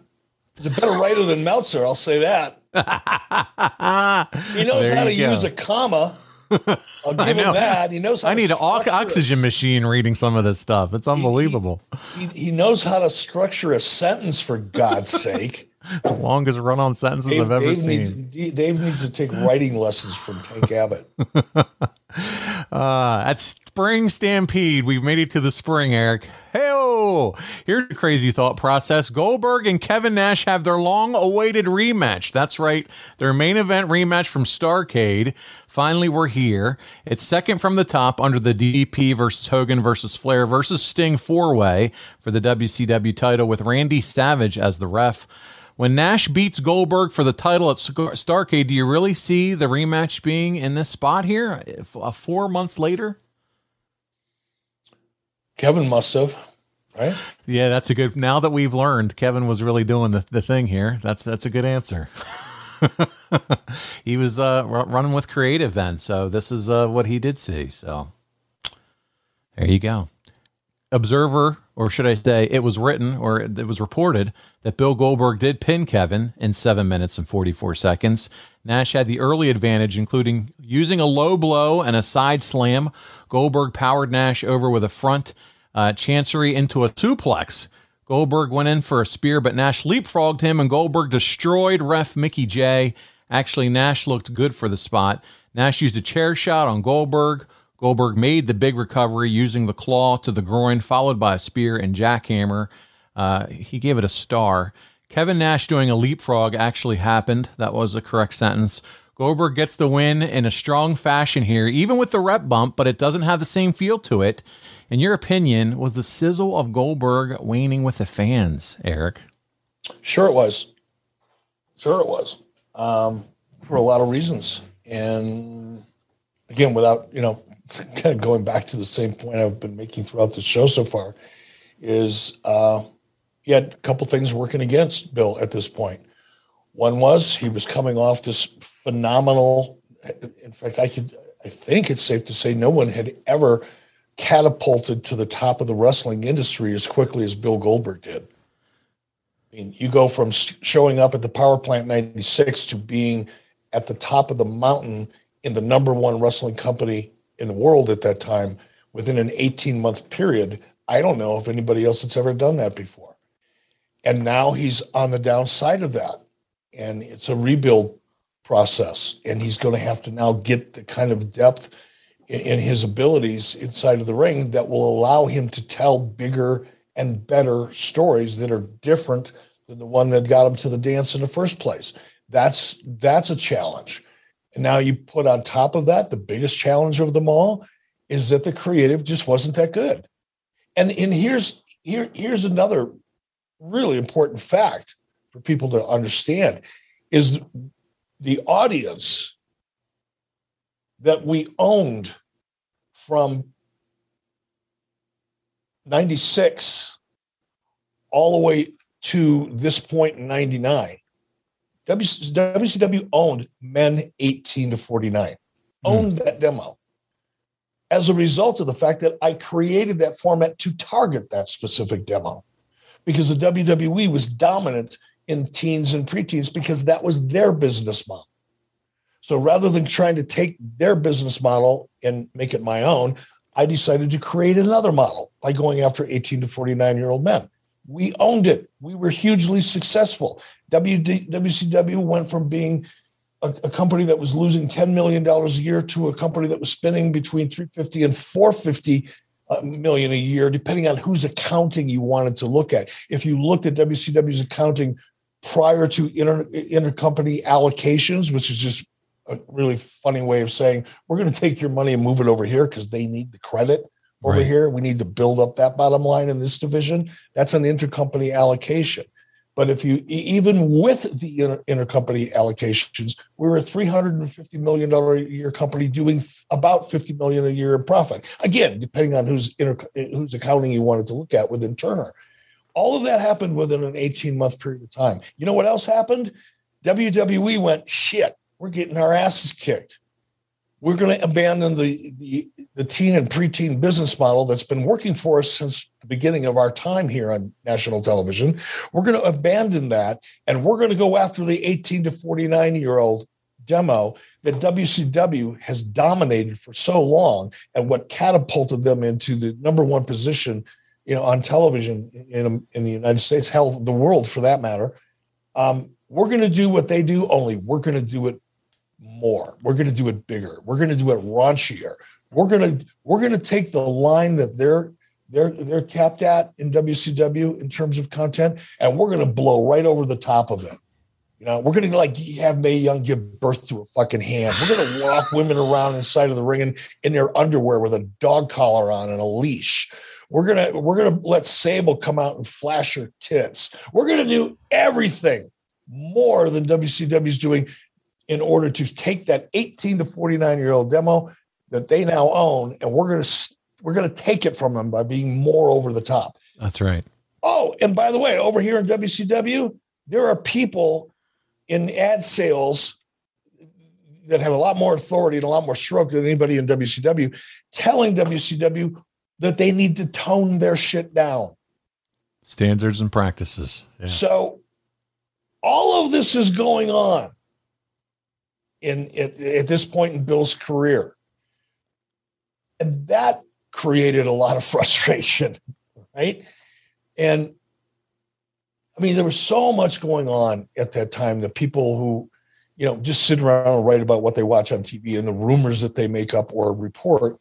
He's a better writer than Meltzer, I'll say that. he knows There how to go. use a comma. I'll give I know. him that. He knows how I need an oxygen machine reading some of this stuff. It's unbelievable. He, he knows how to structure a sentence for God's sake. the longest run on sentences Dave, I've ever Dave seen. needs, Dave needs to take writing lessons from Tank Abbott. Uh, at Spring Stampede, we've made it to the spring, Eric. Hey, here's a crazy thought process. Goldberg and Kevin Nash have their long awaited rematch. That's right, their main event rematch from Starcade. Finally, we're here. It's second from the top under the DDP versus Hogan versus Flair versus Sting four way for the WCW title with Randy Savage as the ref. When Nash beats Goldberg for the title at Starcade, do you really see the rematch being in this spot here uh, four months later? Kevin must have, right? Yeah, that's a good. Now that we've learned Kevin was really doing the, the thing here, that's that's a good answer. he was uh, ru- running with creative then, so this is uh, what he did see. So there you go. Observer, or should I say, it was written or it was reported that Bill Goldberg did pin Kevin in seven minutes and 44 seconds. Nash had the early advantage, including using a low blow and a side slam. Goldberg powered Nash over with a front uh, chancery into a suplex. Goldberg went in for a spear, but Nash leapfrogged him, and Goldberg destroyed ref Mickie Jay. Actually, Nash looked good for the spot. Nash used a chair shot on Goldberg. Goldberg made the big recovery using the claw to the groin, followed by a spear and jackhammer. Uh, he gave it a star. Kevin Nash doing a leapfrog actually happened. That was the correct sentence. Goldberg gets the win in a strong fashion here, even with the ref bump, but it doesn't have the same feel to it. In your opinion, was the sizzle of Goldberg waning with the fans, Eric? Sure, it was. Sure, it was. Um, for a lot of reasons. And again, without, you know, kind of going back to the same point I've been making throughout the show so far, is uh, he had a couple things working against Bill at this point. One was he was coming off this phenomenal. In fact, I could, I think it's safe to say no one had ever catapulted to the top of the wrestling industry as quickly as Bill Goldberg did. I mean, you go from showing up at the Power Plant 96 to being at the top of the mountain in the number one wrestling company in the world at that time within an 18 month period. I don't know if anybody else has ever done that before. And now he's on the downside of that. And it's a rebuild process. And he's going to have to now get the kind of depth in his abilities inside of the ring that will allow him to tell bigger and better stories that are different than the one that got him to the dance in the first place. That's that's a challenge. And now you put on top of that the biggest challenge of them all is that the creative just wasn't that good. And and here's here here's another really important fact for people to understand is the audience that we owned from 96 all the way to this point in 99 WCW owned men 18 to 49, hmm. owned mm. that demo. As a result of the fact that I created that format to target that specific demo, because the WWE was dominant in teens and preteens because that was their business model. So rather than trying to take their business model and make it my own, I decided to create another model by going after 18 to 49 year old men. We owned it. We were hugely successful. WD, WCW went from being a, a, company that was losing $10 million a year to a company that was spending between 350 and 450 uh, million a year, depending on whose accounting you wanted to look at. If you looked at WCW's accounting prior to inter, intercompany allocations, which is just a really funny way of saying we're going to take your money and move it over here because they need the credit over right. here. We need to build up that bottom line in this division. That's an intercompany allocation. But if you even with the inter, intercompany allocations, we were a three hundred and fifty million dollar a year company doing about fifty million a year in profit. Again, depending on whose inter, eh, whose accounting you wanted to look at within Turner. All of that happened within an eighteen month period of time. You know what else happened? WWE went shit. We're getting our asses kicked we're going to abandon the, the, the teen and preteen business model that's been working for us since the beginning of our time here on national television. We're going to abandon that and we're going to go after the 18 to 49 year old demo that WCW has dominated for so long and what catapulted them into the number one position you know on television in, in the United States, hell, the world for that matter. Um, we're going to do what they do, only we're going to do it more. We're going to do it bigger. We're going to do it raunchier. We're going to we're going to take the line that they're they're they're capped at in WCW in terms of content, and we're going to blow right over the top of it. You know, we're going to like have Mae Young give birth to a fucking hand. We're going to walk women around inside of the ring in, in their underwear with a dog collar on and a leash. We're gonna we're gonna let Sable come out and flash her tits. We're gonna do everything more than WCW's doing in order to take that 18 to 49 year old demo that they now own and we're going to we're going to take it from them by being more over the top that's right oh and by the way over here in wcw there are people in ad sales that have a lot more authority and a lot more stroke than anybody in wcw telling wcw that they need to tone their shit down. Standards and practices. Yeah. So all of this is going on in at, at this point in Bill's career. And that created a lot of frustration, right? And I mean, there was so much going on at that time that people who, you know, just sit around and write about what they watch on TV and the rumors that they make up or report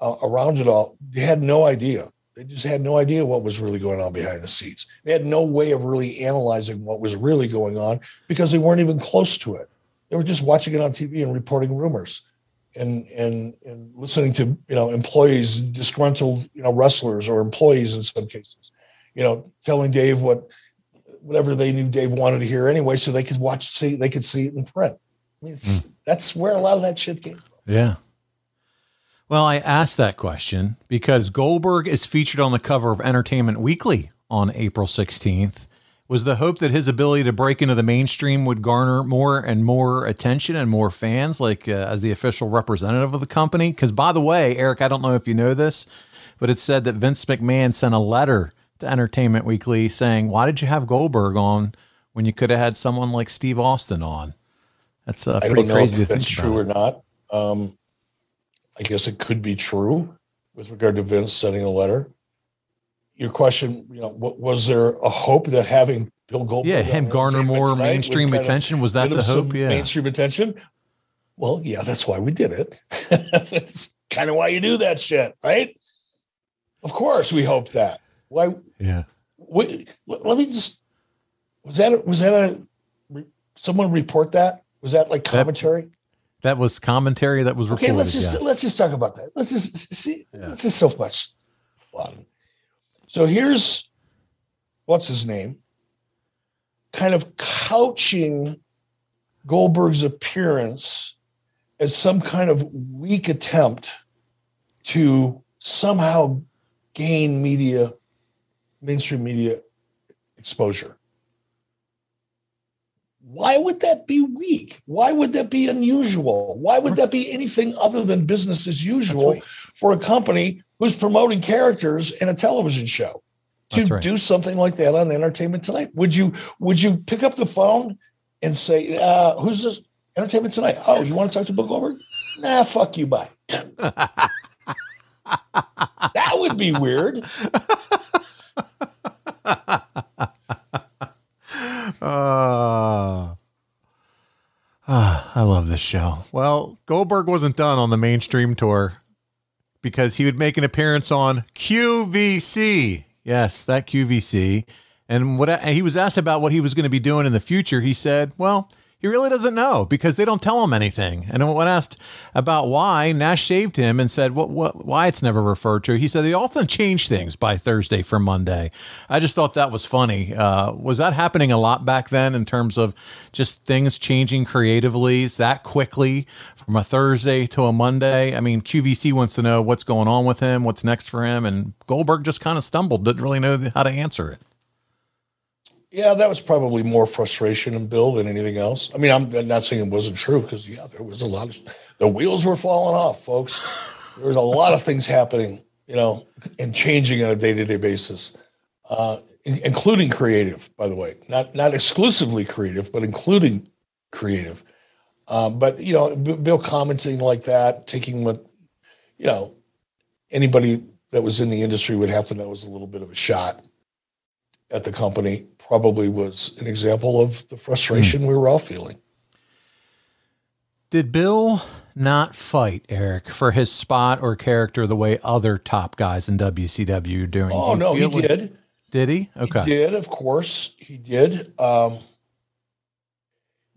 uh, around it all, they had no idea. They just had no idea what was really going on behind the scenes. They had no way of really analyzing what was really going on because they weren't even close to it. They were just watching it on TV and reporting rumors and and and listening to you know employees disgruntled you know wrestlers or employees in some cases you know telling dave what whatever they knew dave wanted to hear anyway so they could watch see they could see it in print. I mean, mm. that's where a lot of that shit came from. Yeah. Well i asked that question because goldberg is featured on the cover of entertainment weekly on april 16th was the hope that his ability to break into the mainstream would garner more and more attention and more fans, like uh, as the official representative of the company. Because, by the way, Eric, I don't know if you know this, but it said that Vince McMahon sent a letter to Entertainment Weekly saying, "Why did you have Goldberg on when you could have had someone like Steve Austin on?" That's uh, pretty crazy if that's true or not. Um, I guess it could be true with regard to Vince sending a letter your question, you know, was there a hope that having Bill Goldberg, yeah, him garner more mainstream attention? Was that the hope? Yeah, mainstream attention. Well, yeah, that's why we did it. that's kind of why you do that shit, right? Of course, we hope that. Why? Yeah. Wait, let me just. Was that was that a? Someone report that? Was that like commentary? That, that was commentary that was reported. Okay, let's just yes. let's just talk about that. Let's just see. Yeah. This is so much fun. So here's what's his name, kind of couching Goldberg's appearance as some kind of weak attempt to somehow gain media, mainstream media exposure. Why would that be weak? Why would that be unusual? Why would that be anything other than business as usual right. for a company who's promoting characters in a television show to right. do something like that on Entertainment Tonight. Would you would you pick up the phone and say, uh, "Who's this Entertainment Tonight? Oh, you want to talk to Bill Goldberg? Nah, fuck you, bye." that would be weird. uh, uh, I love this show. Well, Goldberg wasn't done on the mainstream tour because he would make an appearance on QVC. Yes, that QVC. And what and he was asked about what he was going to be doing in the future, he said, "Well, he really doesn't know because they don't tell him anything. And when asked about why, Nash shaved him and said, "What? What? Why it's never referred to?" He said they often change things by Thursday for Monday. I just thought that was funny. Uh, was that happening a lot back then in terms of just things changing creatively that quickly from a Thursday to a Monday? I mean, QVC wants to know what's going on with him, what's next for him, and Goldberg just kind of stumbled, didn't really know how to answer it. Yeah, that was probably more frustration in Bill than anything else. I mean, I'm not saying it wasn't true because yeah, there was a lot of the wheels were falling off, folks. There was a lot of things happening, you know, and changing on a day to day basis, uh, including creative. By the way, not not exclusively creative, but including creative. Uh, but you know, Bill commenting like that, taking what you know anybody that was in the industry would have to know was a little bit of a shot at the company probably was an example of the frustration mm. we were all feeling. Did Bill not fight Eric for his spot or character the way other top guys in WCW are doing? Oh no, he like, did. Did he? Okay, he did. Of course, he did. Um,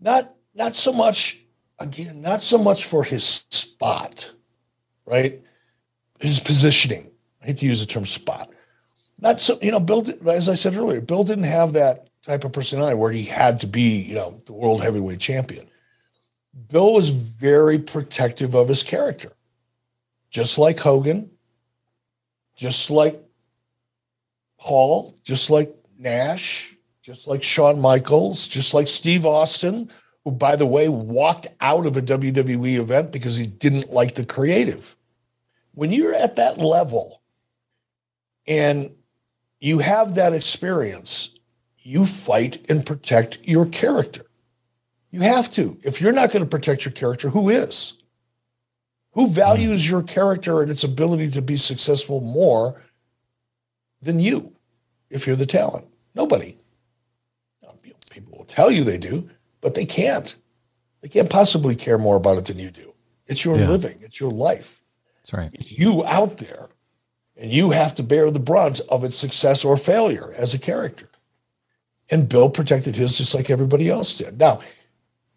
not not so much. Again, not so much for his spot, right? His positioning. I hate to use the term spot not so you know bill as i said earlier bill didn't have that type of personality where he had to be you know the world heavyweight champion. Bill was very protective of his character. Just like hogan just like paul just like nash just like shawn michaels just like steve austin who by the way walked out of a wwe event because he didn't like the creative. When you're at that level and you have that experience, you fight and protect your character. You have to. If you're not going to protect your character, who is? Who values your character and its ability to be successful more than you if you're the talent? Nobody. People will tell you they do, but they can't. They can't possibly care more about it than you do. It's your Yeah. living, it's your life. That's right. It's you out there, and you have to bear the brunt of its success or failure as a character. And Bill protected his just like everybody else did. Now,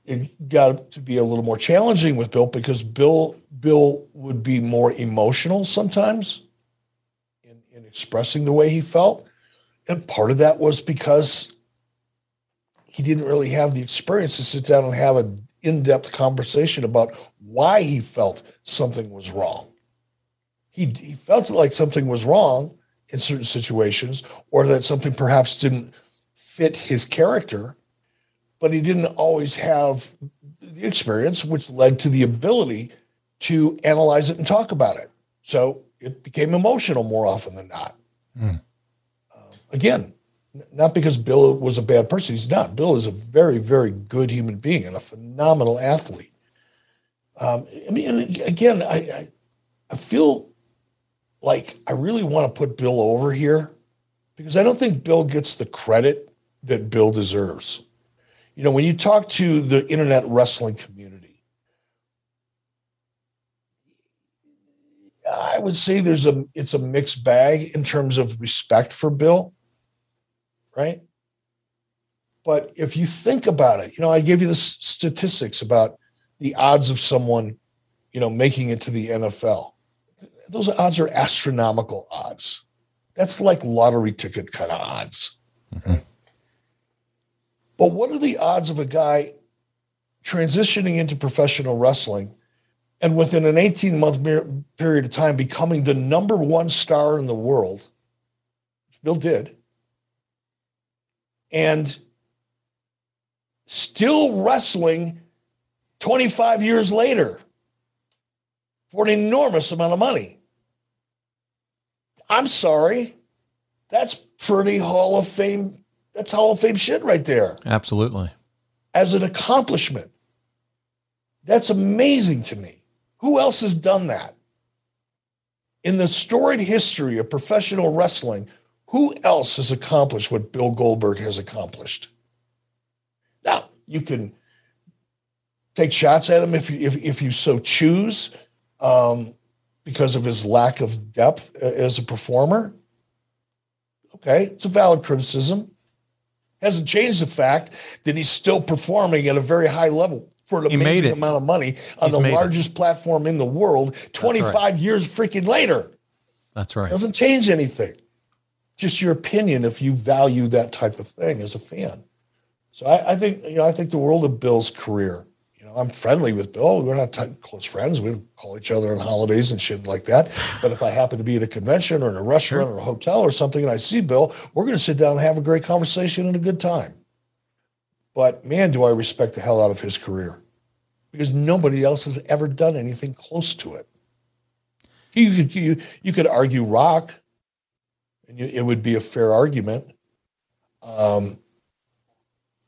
it got to be a little more challenging with Bill because Bill Bill would be more emotional sometimes in, in expressing the way he felt. And part of that was because he didn't really have the experience to sit down and have an in-depth conversation about why he felt something was wrong. He, he felt like something was wrong in certain situations or that something perhaps didn't fit his character, but he didn't always have the experience, which led to the ability to analyze it and talk about it. So it became emotional more often than not. Mm. Uh, again, not because Bill was a bad person. He's not. Bill is a very, very good human being and a phenomenal athlete. Um, I mean, again, I, I, I feel like I really want to put Bill over here because I don't think Bill gets the credit that Bill deserves. You know, when you talk to the internet wrestling community, I would say there's a it's a mixed bag in terms of respect for Bill, right? But if you think about it, you know, I gave you the statistics about the odds of someone, you know, making it to the NFL. Those odds are astronomical odds. That's like lottery ticket kind of odds. Mm-hmm. But what are the odds of a guy transitioning into professional wrestling and within an 18 month period of time becoming the number one star in the world, which Bill did, and still wrestling 25 years later for an enormous amount of money? I'm sorry. That's pretty Hall of Fame. That's Hall of Fame shit right there Absolutely. as an accomplishment. That's amazing to me. Who else has done that? In the storied history of professional wrestling, who else has accomplished what Bill Goldberg has accomplished? Now, you can take shots at him if you, if, if you so choose, um, because of his lack of depth uh, as a performer. Okay, it's a valid criticism hasn't changed the fact that he's still performing at a very high level for an He amazing amount of money on He's the made it. largest platform in the world 25 years freaking later. That's right. Doesn't change anything. Just your opinion if you value that type of thing as a fan. So I, I think, you know, I think the world of Bill's career. I'm friendly with Bill. We're not t- close friends. We call each other on holidays and shit like that. But if I happen to be at a convention or in a restaurant or a hotel or something and I see Bill, we're going to sit down and have a great conversation and a good time. But man, do I respect the hell out of his career because nobody else has ever done anything close to it. You could you, you could argue Rock, and you, it would be a fair argument. Um,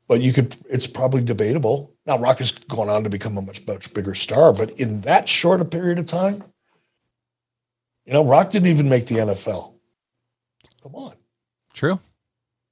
but you could it's probably debatable. Now Rock has gone on to become a much much bigger star, but in that short a period of time, you know, Rock didn't even make the NFL. Come on, True.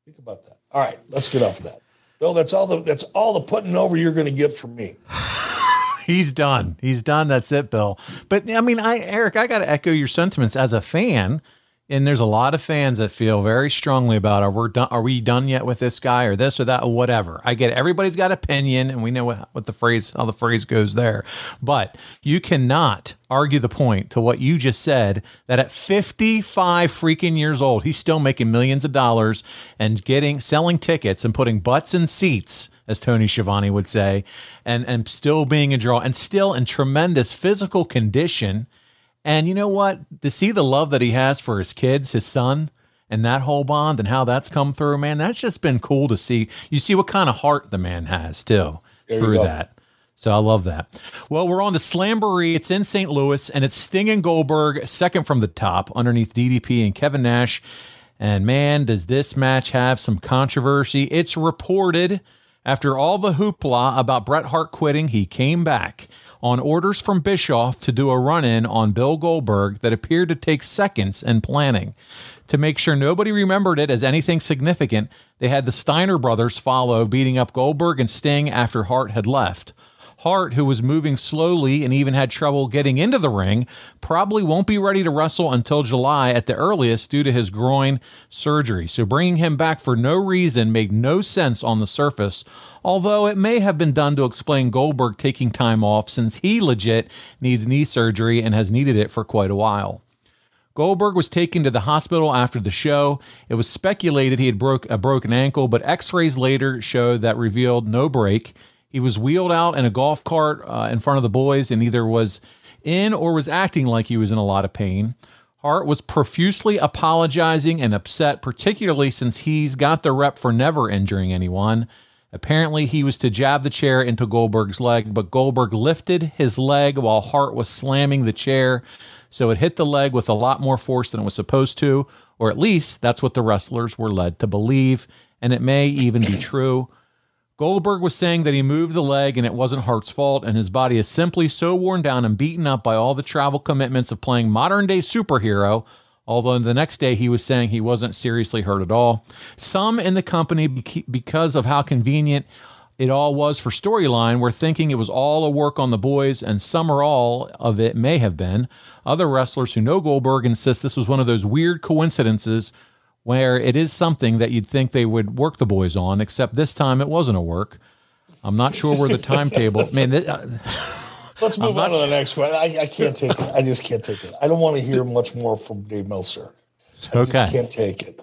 think about that. All right, let's get off of that. Bill, that's all the that's all the putting over you're going to get from me. He's done. He's done. That's it, Bill. But I mean, I Eric, I got to echo your sentiments as a fan. And there's a lot of fans that feel very strongly about are we done? Are we done yet with this guy or this or that or whatever? I get it. Everybody's got opinion, and we know what, what the phrase how the phrase goes there. But you cannot argue the point to what you just said that at 55 freaking years old, he's still making millions of dollars and getting selling tickets and putting butts in seats, as Tony Schiavone would say, and and still being a draw and still in tremendous physical condition. And you know what? To see the love that he has for his kids, his son, and that whole bond and how that's come through, man, that's just been cool to see. You see what kind of heart the man has too There through that. So I love that. Well, we're on to Slamboree. It's in St. Louis, and it's Sting and Goldberg, second from the top, underneath DDP and Kevin Nash. And man, does this match have some controversy. It's reported after all the hoopla about Bret Hart quitting, he came back on orders from Bischoff to do a run in on Bill Goldberg that appeared to take seconds in planning. To make sure nobody remembered it as anything significant, they had the Steiner brothers follow, beating up Goldberg and Sting after Hart had left. Hart, who was moving slowly and even had trouble getting into the ring, probably won't be ready to wrestle until July at the earliest due to his groin surgery. So bringing him back for no reason made no sense on the surface, although it may have been done to explain Goldberg taking time off since he legit needs knee surgery and has needed it for quite a while. Goldberg was taken to the hospital after the show. It was speculated he had broke a broken ankle, but x-rays later showed that revealed no break. He was wheeled out in a golf cart uh, in front of the boys and either was in or was acting like he was in a lot of pain. Hart was profusely apologizing and upset, particularly since he's got the rep for never injuring anyone. Apparently, he was to jab the chair into Goldberg's leg, but Goldberg lifted his leg while Hart was slamming the chair, so it hit the leg with a lot more force than it was supposed to, or at least that's what the wrestlers were led to believe, and it may even be true. Goldberg was saying that he moved the leg and it wasn't Hart's fault, and his body is simply so worn down and beaten up by all the travel commitments of playing modern day superhero. Although the next day he was saying he wasn't seriously hurt at all. Some in the company, because of how convenient it all was for storyline, were thinking it was all a work on the boys, and some or all of it may have been. Other wrestlers who know Goldberg insist this was one of those weird coincidences where it is something that you'd think they would work the boys on, except this time it wasn't a work. I'm not sure where the timetable. man, th- uh, let's move on to the next one. I, I, can't take it. I just can't take it. I don't want to hear much more from Dave Meltzer. I okay. just can't take it.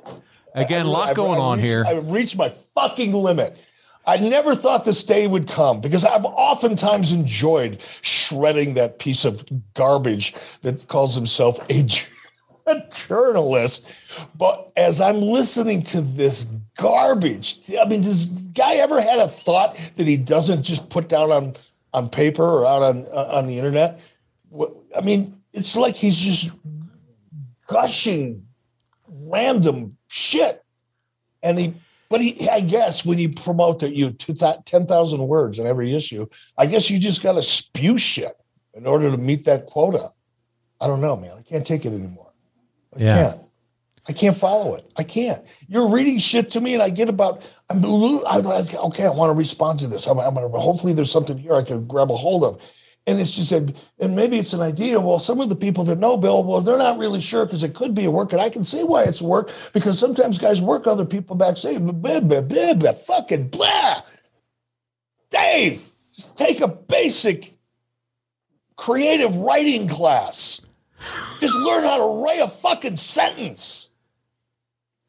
Again, a lot I've, going I've on reached, here. I've reached my fucking limit. I never thought this day would come because I've oftentimes enjoyed shredding that piece of garbage that calls himself a a journalist. But as I'm listening to this garbage, I mean, does guy ever had a thought that he doesn't just put down on on paper or out on uh, on the internet? I mean, it's like he's just gushing random shit, and he. But he, I guess, when you promote that you ten thousand words in every issue, I guess you just got to spew shit in order to meet that quota. I don't know, man. I can't take it anymore. I yeah. can't. I can't follow it. I can't. You're reading shit to me, and I get about. I'm, I'm like, okay, I want to respond to this. I'm, I'm gonna. Hopefully, there's something here I can grab a hold of. And it's just a, and maybe it's an idea. Well, some of the people that know Bill, well, they're not really sure because it could be a work, and I can see why it's a work because sometimes guys work other people backstage. Blah, blah, blah, blah, fucking blah. Dave, just take a basic creative writing class. Just learn how to write a fucking sentence.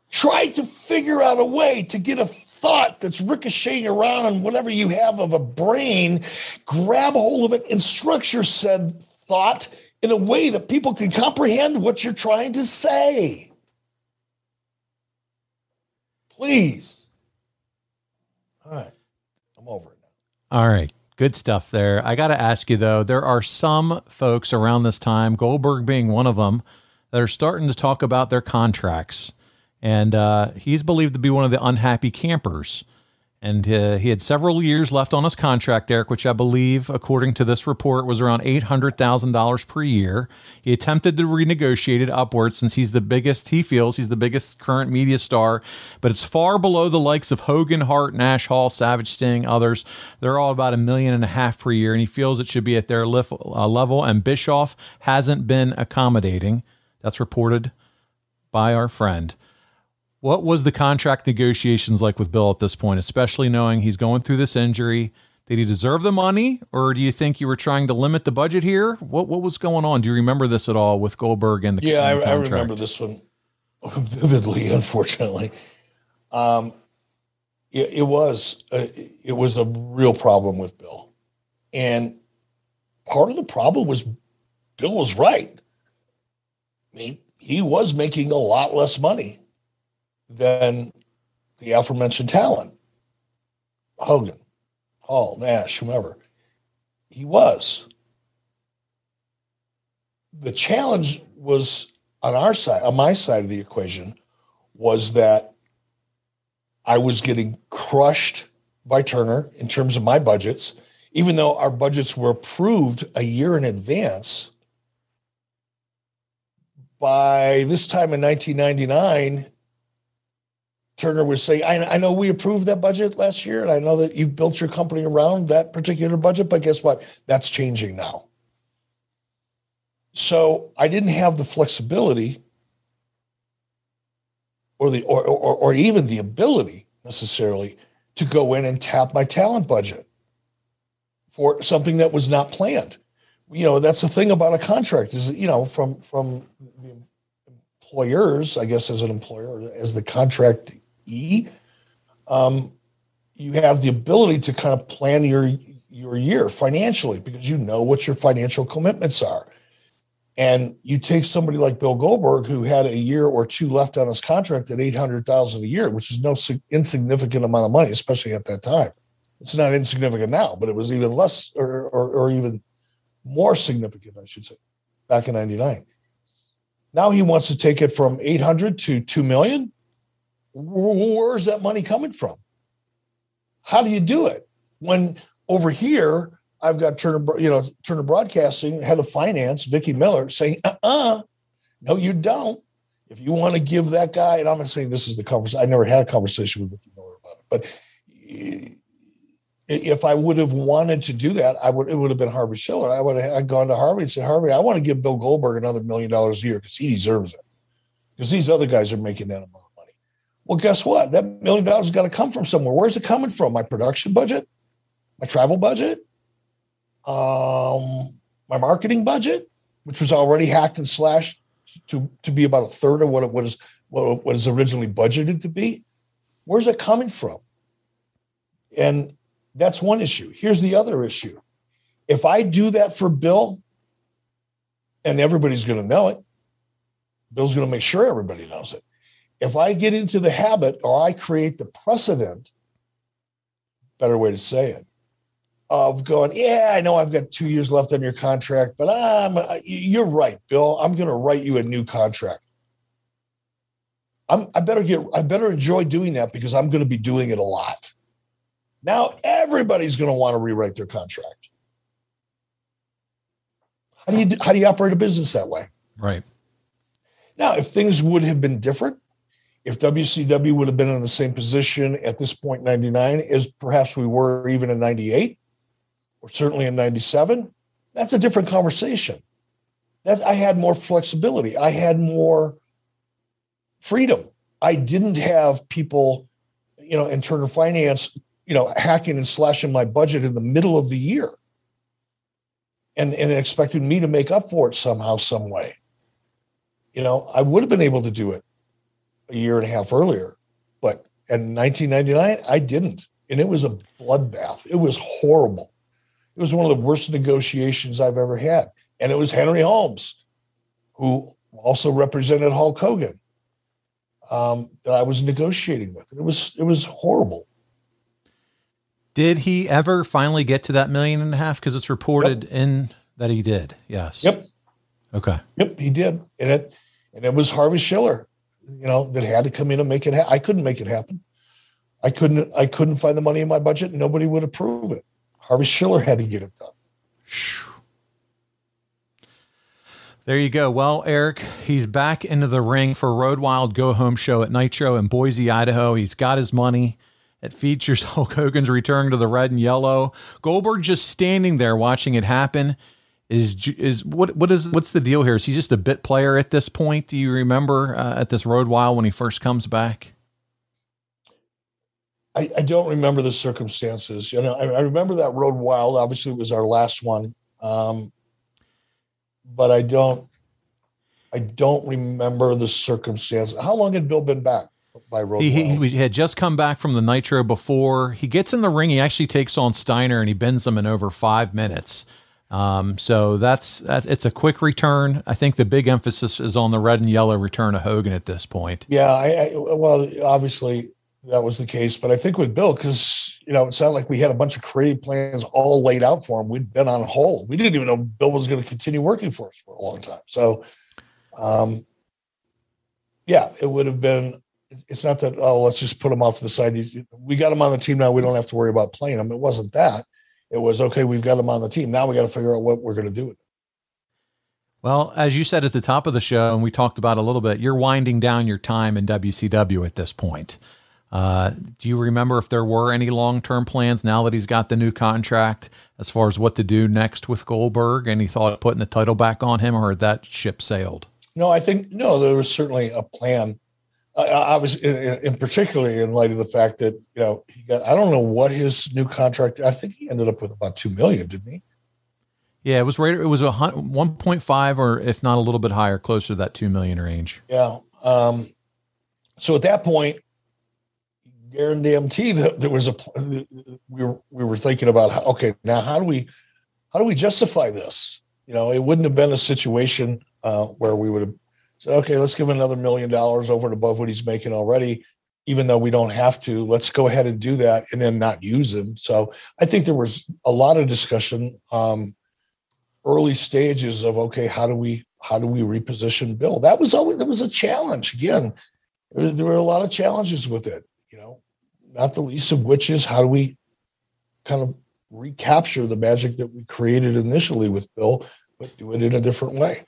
Try to figure out a way to get a thought that's ricocheting around on whatever you have of a brain, grab hold of it and structure said thought in a way that people can comprehend what you're trying to say. Please. All right. I'm over it now. All right. Good stuff there. I got to ask you though, there are some folks around this time, Goldberg being one of them, that are starting to talk about their contracts. And uh, he's believed to be one of the unhappy campers and uh, he had several years left on his contract, Eric, which I believe, according to this report, was around $800,000 per year. He attempted to renegotiate it upwards since he's the biggest, he feels he's the biggest current media star, but it's far below the likes of Hogan, Hart, Nash, Hall, Savage, Sting, others. They're all about a million and a half per year, and he feels it should be at their uh, level, and Bischoff hasn't been accommodating. That's reported by our friend. What was the contract negotiations like with Bill at this point, especially knowing he's going through this injury? Did he deserve the money, or do you think you were trying to limit the budget here? What what was going on? Do you remember this at all with Goldberg and the yeah? I, I, remember this one vividly. Unfortunately, um, it, it was a, it was a real problem with Bill, and part of the problem was Bill was right. I mean, he was making a lot less money than the aforementioned talent Hogan, Hall, Nash, whomever. He was. The challenge was on our side, on my side of the equation, was that I was getting crushed by Turner in terms of my budgets, even though our budgets were approved a year in advance. By this time in 1999, Turner was saying, I, I, know we approved that budget last year, and I know that you've built your company around that particular budget, but guess what? That's changing now. So I didn't have the flexibility or the or, or, or even the ability necessarily to go in and tap my talent budget for something that was not planned. You know, that's the thing about a contract is, you know, from from the employers, I guess as an employer, as the contract E, um, you have the ability to kind of plan your your year financially because you know what your financial commitments are. And you take somebody like Bill Goldberg, who had a year or two left on his contract at eight hundred thousand a year, which is no insignificant amount of money, especially at that time. It's not insignificant now, but it was even less, or, or, or even more significant, I should say, back in '99. Now he wants to take it from 800 to 2 million. Where's that money coming from? How do you do it when over here I've got Turner, you know, Turner Broadcasting head of finance, Vicki Miller, saying, "Uh-uh, no, you don't. If you want to give that guy," and I'm not saying this is the conversation. I never had a conversation with Vicki Miller about it, but if I would have wanted to do that, I would. It would have been Harvey Schiller. I would have gone to Harvey and said, "Harvey, I want to give Bill Goldberg another million dollars a year because he deserves it. Because these other guys are making that amount of money." Well, guess what? That million dollars has got to come from somewhere. Where's it coming from? My production budget, my travel budget, um, my marketing budget, which was already hacked and slashed to, to be about a third of what it was what, what is originally budgeted to be. Where's it coming from? And that's one issue. Here's the other issue. If I do that for Bill, and everybody's going to know it, Bill's going to make sure everybody knows it. If I get into the habit or I create the precedent, better way to say it, of going, yeah, I know I've got two years left on your contract, but I'm, uh, you're right, Bill. I'm going to write you a new contract. I'm, I better get, I better enjoy doing that because I'm going to be doing it a lot. Now everybody's going to want to rewrite their contract. How do you, how do you operate a business that way? Right. Now, if things would have been different, if WCW would have been in the same position at this point, 99, as perhaps we were even in 98, or certainly in 97, that's a different conversation. That I had more flexibility. I had more freedom. I didn't have people, you know, in Turner Finance, you know, hacking and slashing my budget in the middle of the year and, and expecting me to make up for it somehow, some way. You know, I would have been able to do it a year and a half earlier, but in 1999, I didn't. And it was a bloodbath. It was horrible. It was one of the worst negotiations I've ever had. And it was Henry Holmes, who also represented Hulk Hogan, um, that I was negotiating with. It was it was horrible. Did he ever finally get to that million and a half? Because it's reported yep. in that he did. Yes. Yep. Okay. Yep, he did, and it and it was Harvey Schiller, you know, that had to come in and make it. Ha- I couldn't make it happen. I couldn't. I couldn't find the money in my budget. and Nobody would approve it. Harvey Schiller had to get it done. There you go. Well, Eric, he's back into the ring for Road Wild Go Home show at Nitro in Boise, Idaho. He's got his money. It features Hulk Hogan's return to the red and yellow. Goldberg just standing there watching it happen. Is is what what is what's the deal here? Is he just a bit player at this point? Do you remember uh, at this Road Wild when he first comes back? I, I, don't remember the circumstances. You know, I, I, remember that Road Wild. Obviously, it was our last one, um, but I don't. I don't remember the circumstance. How long had Bill been back by Road he? He had just come back from the Nitro before. He gets in the ring. He actually takes on Steiner and he bends him in over five minutes. Um, so that's, that's it's a quick return. I think the big emphasis is on the red and yellow return of Hogan at this point. Yeah, I, I well, obviously that was the case. But I think with Bill, because you know, it sounded like we had a bunch of creative plans all laid out for him. We'd been on hold. We didn't even know Bill was going to continue working for us for a long time. So, um, yeah, it would have been. It's not that oh, let's just put him off to the side. We got him on the team now. We don't have to worry about playing him. It wasn't that. It was okay. We've got him on the team now. We got to figure out what we're going to do with it. Well, as you said at the top of the show, and we talked about a little bit, you're winding down your time in WCW at this point. Uh, do you remember if there were any long term plans now that he's got the new contract as far as what to do next with Goldberg? Any thought of putting the title back on him, or had that ship sailed? No, I think no. There was certainly a plan. Uh, was in, in, particularly in light of the fact that you know he got. I don't know what his new contract. I think he ended up with about two million, didn't he? Yeah, it was right. It was a one point five, or if not a little bit higher, closer to that two million range. Yeah. Um, so at that point, guarantee that there was a we were we were thinking about how, okay now how do we how do we justify this? You know, it wouldn't have been a situation uh, where we would have okay, let's give him another million dollars over and above what he's making already, even though we don't have to. Let's go ahead and do that and then not use him. So I think there was a lot of discussion. Um, early stages of okay, how do we how do we reposition Bill? That was always there was a challenge. Again, there, there were a lot of challenges with it. You know, not the least of which is how do we kind of recapture the magic that we created initially with Bill, but do it in a different way.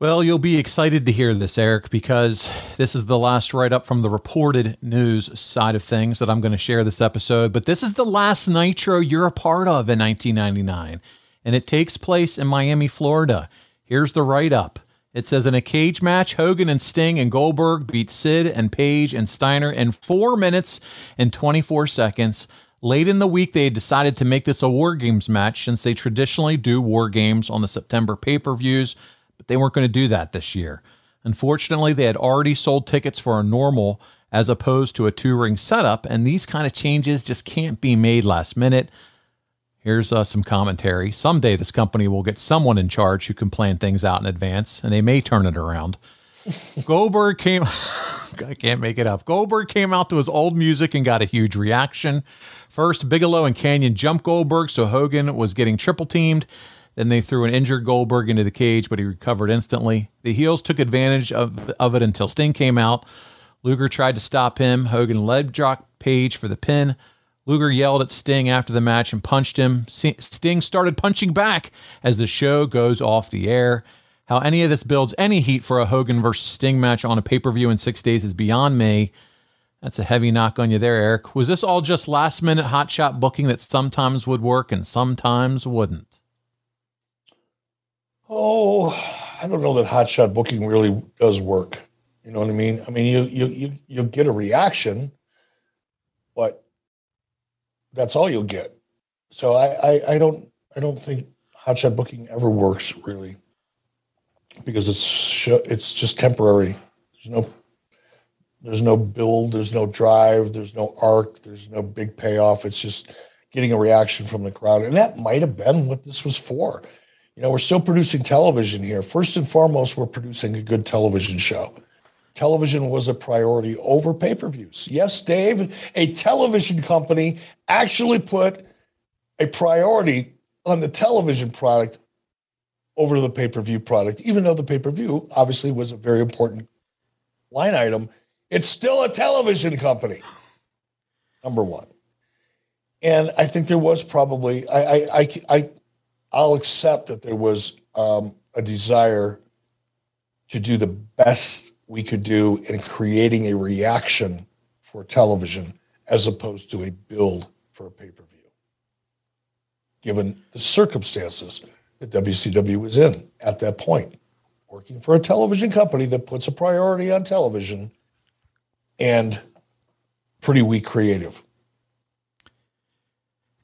Well, you'll be excited to hear this, Eric, because this is the last write up from the reported news side of things that I'm going to share this episode. But this is the last Nitro you're a part of in 1999 and it takes place in Miami, Florida. Here's the write up. It says in a cage match, Hogan and Sting and Goldberg beat Sid and Page and Steiner in four minutes and 24 seconds. Late in the week, they decided to make this a War Games match since they traditionally do War Games on the September pay per views, but they weren't going to do that this year. Unfortunately, they had already sold tickets for a normal as opposed to a two ring setup, and these kind of changes just can't be made last minute. Here's uh, some commentary. Someday this company will get someone in charge who can plan things out in advance, and they may turn it around. Goldberg came, I can't make it up. Goldberg came out to his old music and got a huge reaction. First, Bigelow and Kanyon jumped Goldberg, so Hogan was getting triple teamed. Then they threw an injured Goldberg into the cage, but he recovered instantly. The heels took advantage of, of it until Sting came out. Luger tried to stop him. Hogan legdropped Page for the pin. Luger yelled at Sting after the match and punched him. Sting started punching back as the show goes off the air. How any of this builds any heat for a Hogan versus Sting match on a pay per view in six days is beyond me. That's a heavy knock on you there, Eric. Was this all just last minute hotshot booking that sometimes would work and sometimes wouldn't? Oh, I don't know that hotshot booking really does work. You know what I mean? I mean, you you you you get a reaction, but that's all you'll get. So I, I, I don't I don't think hotshot booking ever works really because it's it's just temporary. There's no there's no build, there's no drive, there's no arc, there's no big payoff. It's just getting a reaction from the crowd, and that might have been what this was for. You know, we're still producing television here. First and foremost, we're producing a good television show television was a priority over pay per views. Yes, Dave, a television company actually put a priority on the television product over the pay per view product, even though the pay per view obviously was a very important line item. It's still a television company, number one. And I think there was probably, I, I, I, I I'll accept that there was um, a desire to do the best we could do in creating a reaction for television as opposed to a build for a pay per view, given the circumstances that WCW was in at that point, working for a television company that puts a priority on television and pretty weak creative.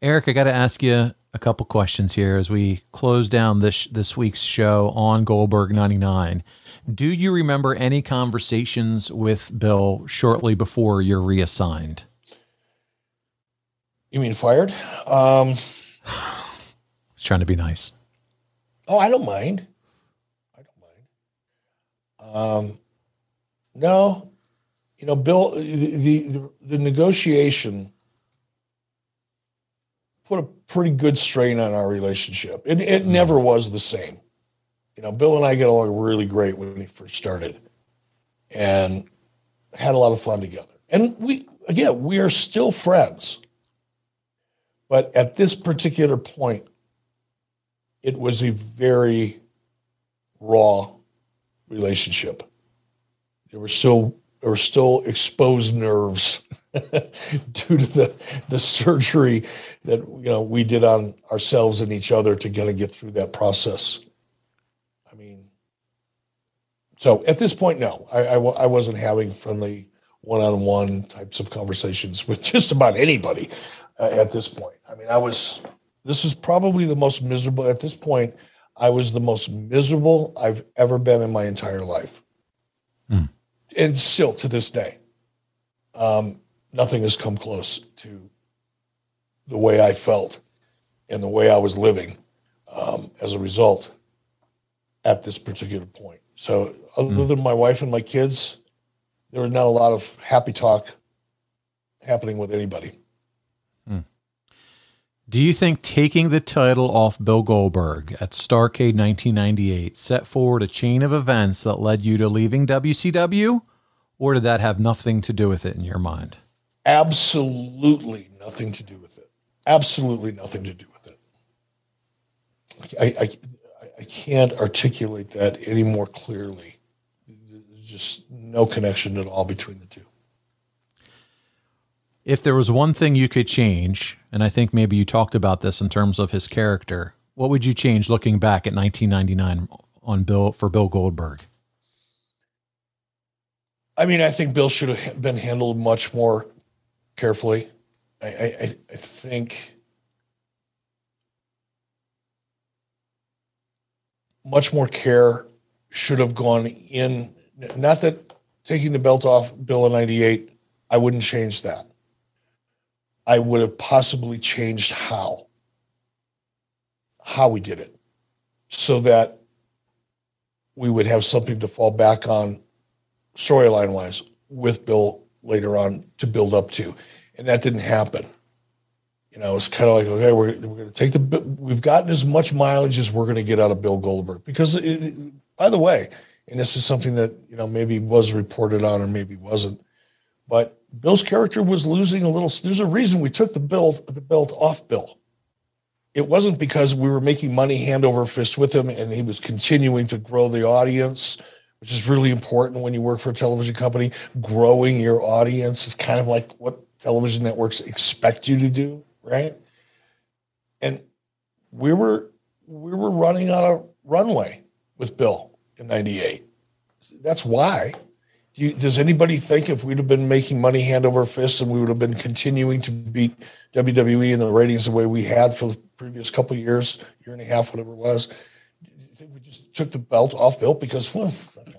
Eric, I got to ask you a couple questions here as we close down this this week's show on Goldberg 99. Do you remember any conversations with Bill shortly before you're reassigned? You mean fired? Um, was trying to be nice. Oh, I don't mind. I don't mind. Um, no, you know, Bill, the, the, the negotiation put a pretty good strain on our relationship. It, it never was the same. You know, Bill and I get along really great when we first started and had a lot of fun together. And we, again, we are still friends. But at this particular point, it was a very raw relationship. There were still there were still exposed nerves due to the the surgery that you know we did on ourselves and each other to kind of get through that process. I mean, so at this point, no, I, I, I wasn't having friendly one-on-one types of conversations with just about anybody uh, at this point. I mean, I was this was probably the most miserable at this point. I was the most miserable I've ever been in my entire life, Hmm. and still to this day, um, nothing has come close to the way I felt and the way I was living um, as a result at this particular point. So, other than my wife and my kids, there was not a lot of happy talk happening with anybody. Do you think taking the title off Bill Goldberg at Starcade 1998 set forward a chain of events that led you to leaving WCW, or did that have nothing to do with it in your mind? Absolutely nothing to do with it. Absolutely nothing to do with it. I, I, I can't articulate that any more clearly. There's just no connection at all between the two. If there was one thing you could change, and I think maybe you talked about this in terms of his character, what would you change looking back at 1999 on Bill for Bill Goldberg? I mean, I think Bill should have been handled much more carefully. I, I, I think much more care should have gone in. Not that taking the belt off Bill in '98, I wouldn't change that. I would have possibly changed how, how we did it, so that we would have something to fall back on storyline wise with Bill later on to build up to. And that didn't happen. You know, it's kind of like, okay, we're, we're going to take the, we've gotten as much mileage as we're going to get out of Bill Goldberg. Because, it, by the way, and this is something that, you know, maybe was reported on or maybe wasn't, but Bill's character was losing a little. There's a reason we took the belt, the belt off Bill. It wasn't because we were making money hand over fist with him and he was continuing to grow the audience which is really important when you work for a television company. Growing your audience is kind of like what television networks expect you to do, right? And we were we were running on a runway with Bill in '98. That's why. Do you, does anybody think if we'd have been making money hand over fist and we would have been continuing to beat WWE in the ratings the way we had for the previous couple years, year and a half, whatever it was, do you think we just took the belt off Bill because, well,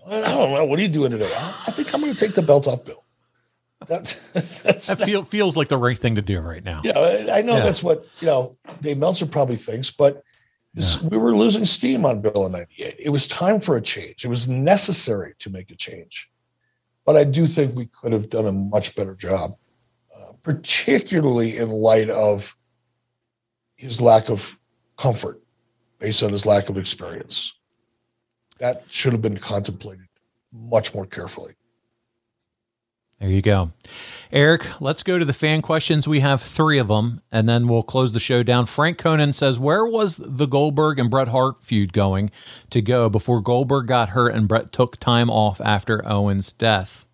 I don't know. What are you doing today? I think I'm going to take the belt off Bill. That, that's That feel, feels like the right thing to do right now. yeah, I I know Yeah. that's what you know Dave Meltzer probably thinks, but this, we were losing steam on Bill in '98. It was time for a change. It was necessary to make a change, but I do think we could have done a much better job, uh, particularly in light of his lack of comfort, based on his lack of experience. That should have been contemplated much more carefully. There you go. Eric, let's go to the fan questions. We have three of them, and then we'll close the show down. Frank Conan says, Where was the Goldberg and Bret Hart feud going to go before Goldberg got hurt and Bret took time off after Owen's death?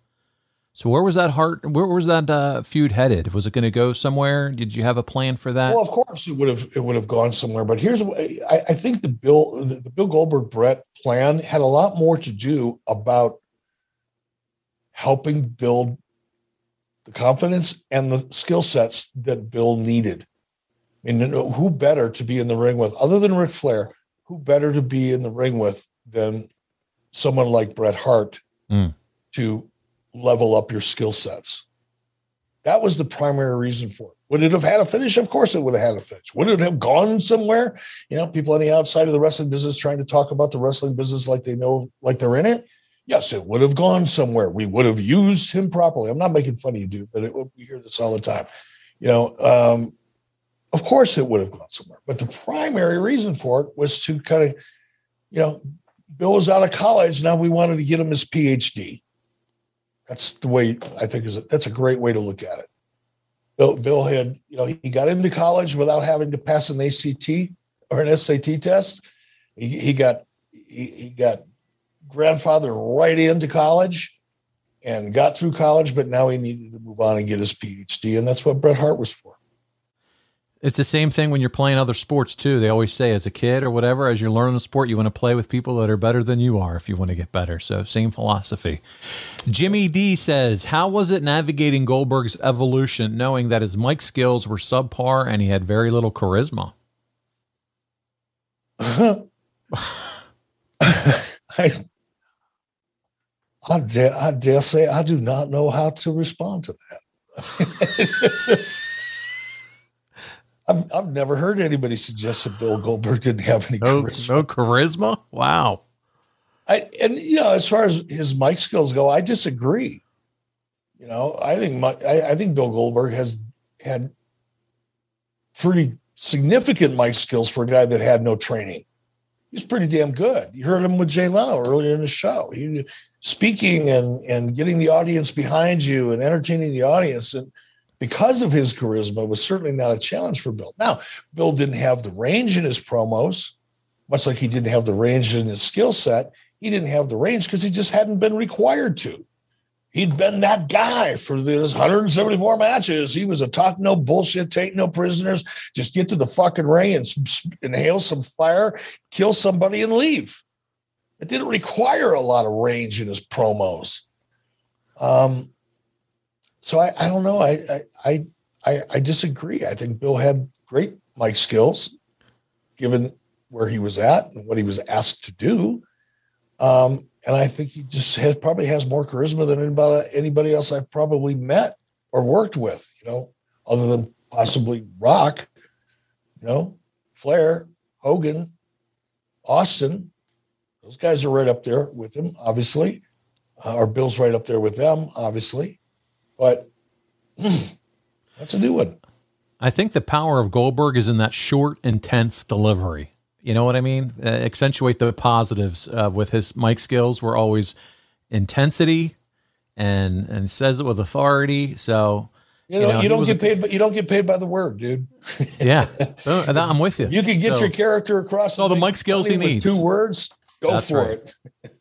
So where was that heart? Where was that uh, feud headed? Was it going to go somewhere? Did you have a plan for that? Well, of course it would have it would have gone somewhere. But here's what I, I think the Bill the, Bill Goldberg Bret plan had a lot more to do about helping build the confidence and the skill sets that Bill needed. I mean, who better to be in the ring with, other than Ric Flair, who better to be in the ring with than someone like Bret Hart Mm. to level up your skill sets? That was the primary reason for it. Would it have had a finish? Of course, it would have had a finish. Would it have gone somewhere? You know, people on the outside of the wrestling business trying to talk about the wrestling business like they know, like they're in it. Yes, it would have gone somewhere. We would have used him properly. I'm not making fun of you, dude, but it, we hear this all the time. You know, um, of course it would have gone somewhere. But the primary reason for it was to kind of, you know, Bill was out of college. Now we wanted to get him his PhD. That's the way I think is that's a great way to look at it. Bill, Bill had, you know, he got into college without having to pass an ACT or an SAT test. He, he got he, he got grandfather right into college and got through college, but now he needed to move on and get his PhD, and that's what Bret Hart was for. It's the same thing when you're playing other sports too. They always say as a kid or whatever, as you're learning the sport, you want to play with people that are better than you are if you want to get better. So same philosophy. Jimmy D says, How was it navigating Goldberg's evolution knowing that his mic skills were subpar and he had very little charisma? I, I dare, I dare say I do not know how to respond to that. it's just, I've, I've never heard anybody suggest that Bill Goldberg didn't have any No, charisma. no charisma? Wow. I, and you know, as far as his mic skills go, I disagree. You know, I think my, I, I think Bill Goldberg has had pretty significant mic skills for a guy that had no training. He's pretty damn good. You heard him with Jay Leno earlier in the show. He speaking and and getting the audience behind you and entertaining the audience and because of his charisma was certainly not a challenge for Bill. Now, Bill didn't have the range in his promos, much like he didn't have the range in his skill set. He didn't have the range because he just hadn't been required to. He'd been that guy for those 174 matches. He was a talk no bullshit, take no prisoners, just get to the fucking ring and inhale some fire, kill somebody, and leave. It didn't require a lot of range in his promos. Um, so I, I don't know. I, I I I disagree. I think Bill had great mic skills, given where he was at and what he was asked to do. Um, and I think he just has probably has more charisma than anybody anybody else I've probably met or worked with. You know, other than possibly Rock. You know, Flair, Hogan, Austin. Those guys are right up there with him, obviously. Uh, or Bill's right up there with them, obviously. But that's a new one. I think the power of Goldberg is in that short, intense delivery. You know what I mean? Uh, accentuate the positives uh, with his mic skills were always intensity and and says it with authority. So You know, you, know, he don't get a- paid, but you don't get paid by the word, dude. yeah, Uh, I'm with you. You can get So- your character across. all the mic skills he needs. Two words. Go That's for right. it.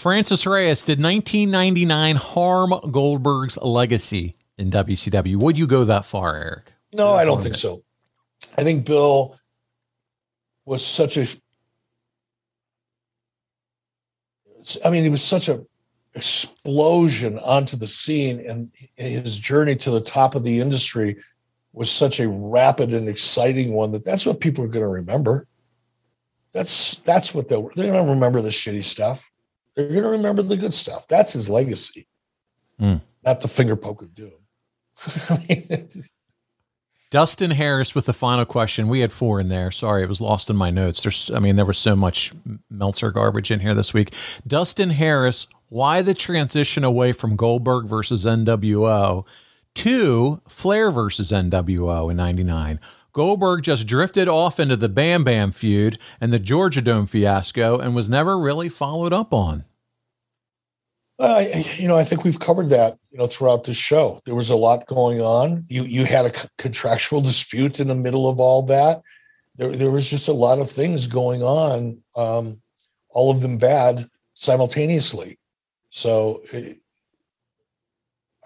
Francis Reyes did 1999 harm Goldberg's legacy in WCW. Would you go that far, Eric? No, I don't think so. I think Bill was such a. I mean, he was such a explosion onto the scene, and his journey to the top of the industry was such a rapid and exciting one that that's what people are going to remember. That's that's what they're they're going to remember the shitty stuff. They're going to remember the good stuff. That's his legacy, Hmm. not the finger poke of doom. I mean, Dustin Harris with the final question. We had four in there. Sorry, it was lost in my notes. There's, I mean, there was so much Meltzer garbage in here this week. Dustin Harris, why the transition away from Goldberg versus NWO to Flair versus NWO in '99? Goldberg just drifted off into the Bam Bam feud and the Georgia Dome fiasco and was never really followed up on. Well, I, you know, I think we've covered that, you know, throughout the show. There was a lot going on. You you had a contractual dispute in the middle of all that. There there was just a lot of things going on, um, all of them bad simultaneously. So, eh,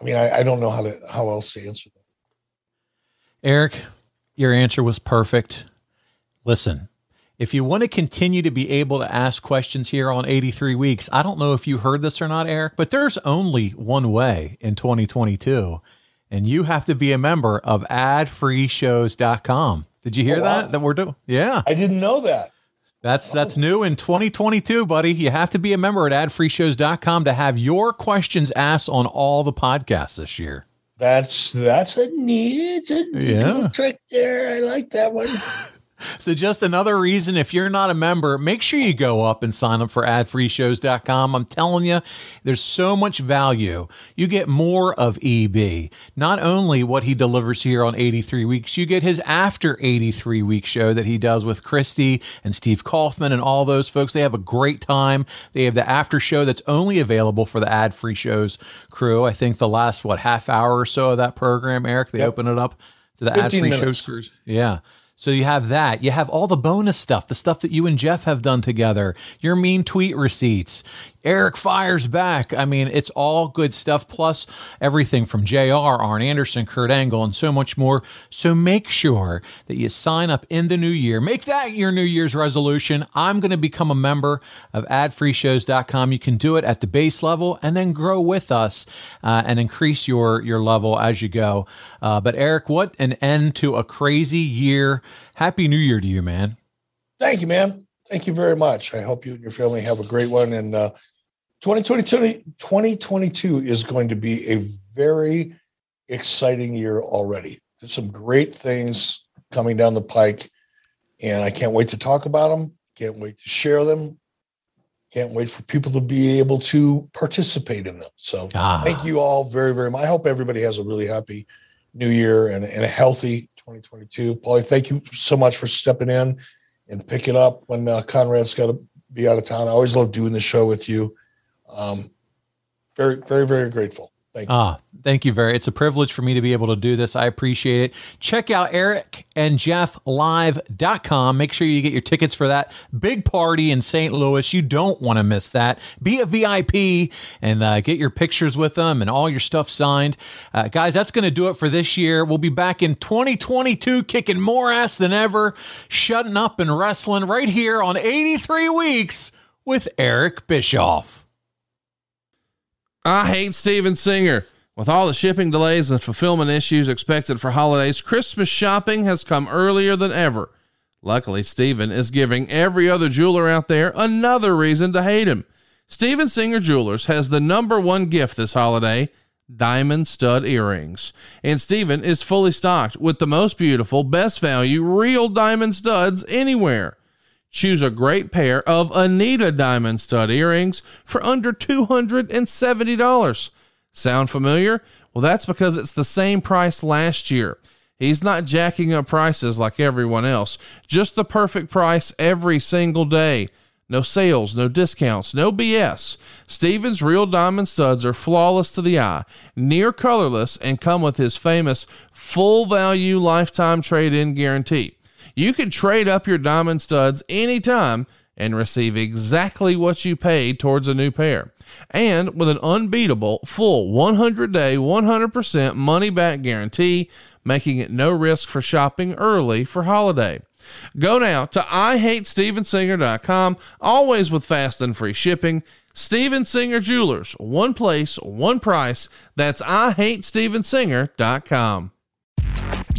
I mean, I, I don't know how to how else to answer that. Eric, your answer was perfect. Listen, if you want to continue to be able to ask questions here on 83 weeks, I don't know if you heard this or not, Eric, but there's only one way in 2022, and you have to be a member of adfreeshows.com. Did you hear Oh, wow. that? That we're doing? Yeah. I didn't know that. That's oh. that's new in 2022, buddy. You have to be a member at adfreeshows.com to have your questions asked on all the podcasts this year. That's that's a neat, a neat Yeah. trick there. I like that one. So, just another reason if you're not a member, make sure you go up and sign up for adfreeshows.com. I'm telling you, there's so much value. You get more of EB. Not only what he delivers here on 83 Weeks, you get his after 83 week show that he does with Christy and Steve Kaufman and all those folks. They have a great time. They have the after show that's only available for the ad free shows crew. I think the last, what, half hour or so of that program, Eric, they yep. open it up to the ad free shows crews. Yeah. So you have that. You have all the bonus stuff, the stuff that you and Jeff have done together, your mean tweet receipts. Eric fires back. I mean, it's all good stuff, plus everything from JR, Arn Anderson, Kurt Angle, and so much more. So make sure that you sign up in the new year. Make that your New Year's resolution. I'm going to become a member of adfreeshows.com. You can do it at the base level and then grow with us uh, and increase your, your level as you go. Uh, but, Eric, what an end to a crazy year. Happy New Year to you, man. Thank you, man. Thank you very much. I hope you and your family have a great one. And uh, 2022, 2022 is going to be a very exciting year already. There's some great things coming down the pike, and I can't wait to talk about them. Can't wait to share them. Can't wait for people to be able to participate in them. So ah. thank you all very, very much. I hope everybody has a really happy new year and, and a healthy 2022. Paulie, thank you so much for stepping in and picking up when uh, Conrad's got to be out of town. I always love doing the show with you um, very, very, very grateful. Thank you. Ah, thank you very. It's a privilege for me to be able to do this. I appreciate it. Check out Eric and Jeff live.com. Make sure you get your tickets for that big party in St. Louis. You don't want to miss that. Be a VIP and uh, get your pictures with them and all your stuff signed. Uh, guys, that's going to do it for this year. We'll be back in 2022 kicking more ass than ever, shutting up and wrestling right here on 83 Weeks with Eric Bischoff. I hate Steven Singer. With all the shipping delays and fulfillment issues expected for holidays, Christmas shopping has come earlier than ever. Luckily, Steven is giving every other jeweler out there another reason to hate him. Steven Singer Jewelers has the number one gift this holiday diamond stud earrings. And Steven is fully stocked with the most beautiful, best value, real diamond studs anywhere. Choose a great pair of Anita diamond stud earrings for under $270. Sound familiar? Well, that's because it's the same price last year. He's not jacking up prices like everyone else, just the perfect price every single day. No sales, no discounts, no BS. Steven's real diamond studs are flawless to the eye, near colorless, and come with his famous full value lifetime trade in guarantee. You can trade up your diamond studs anytime and receive exactly what you paid towards a new pair. And with an unbeatable full 100 day, 100% money back guarantee, making it no risk for shopping early for holiday. Go now to IHateStevenSinger.com, always with fast and free shipping. Steven Singer Jewelers, one place, one price. That's IHateStevenSinger.com.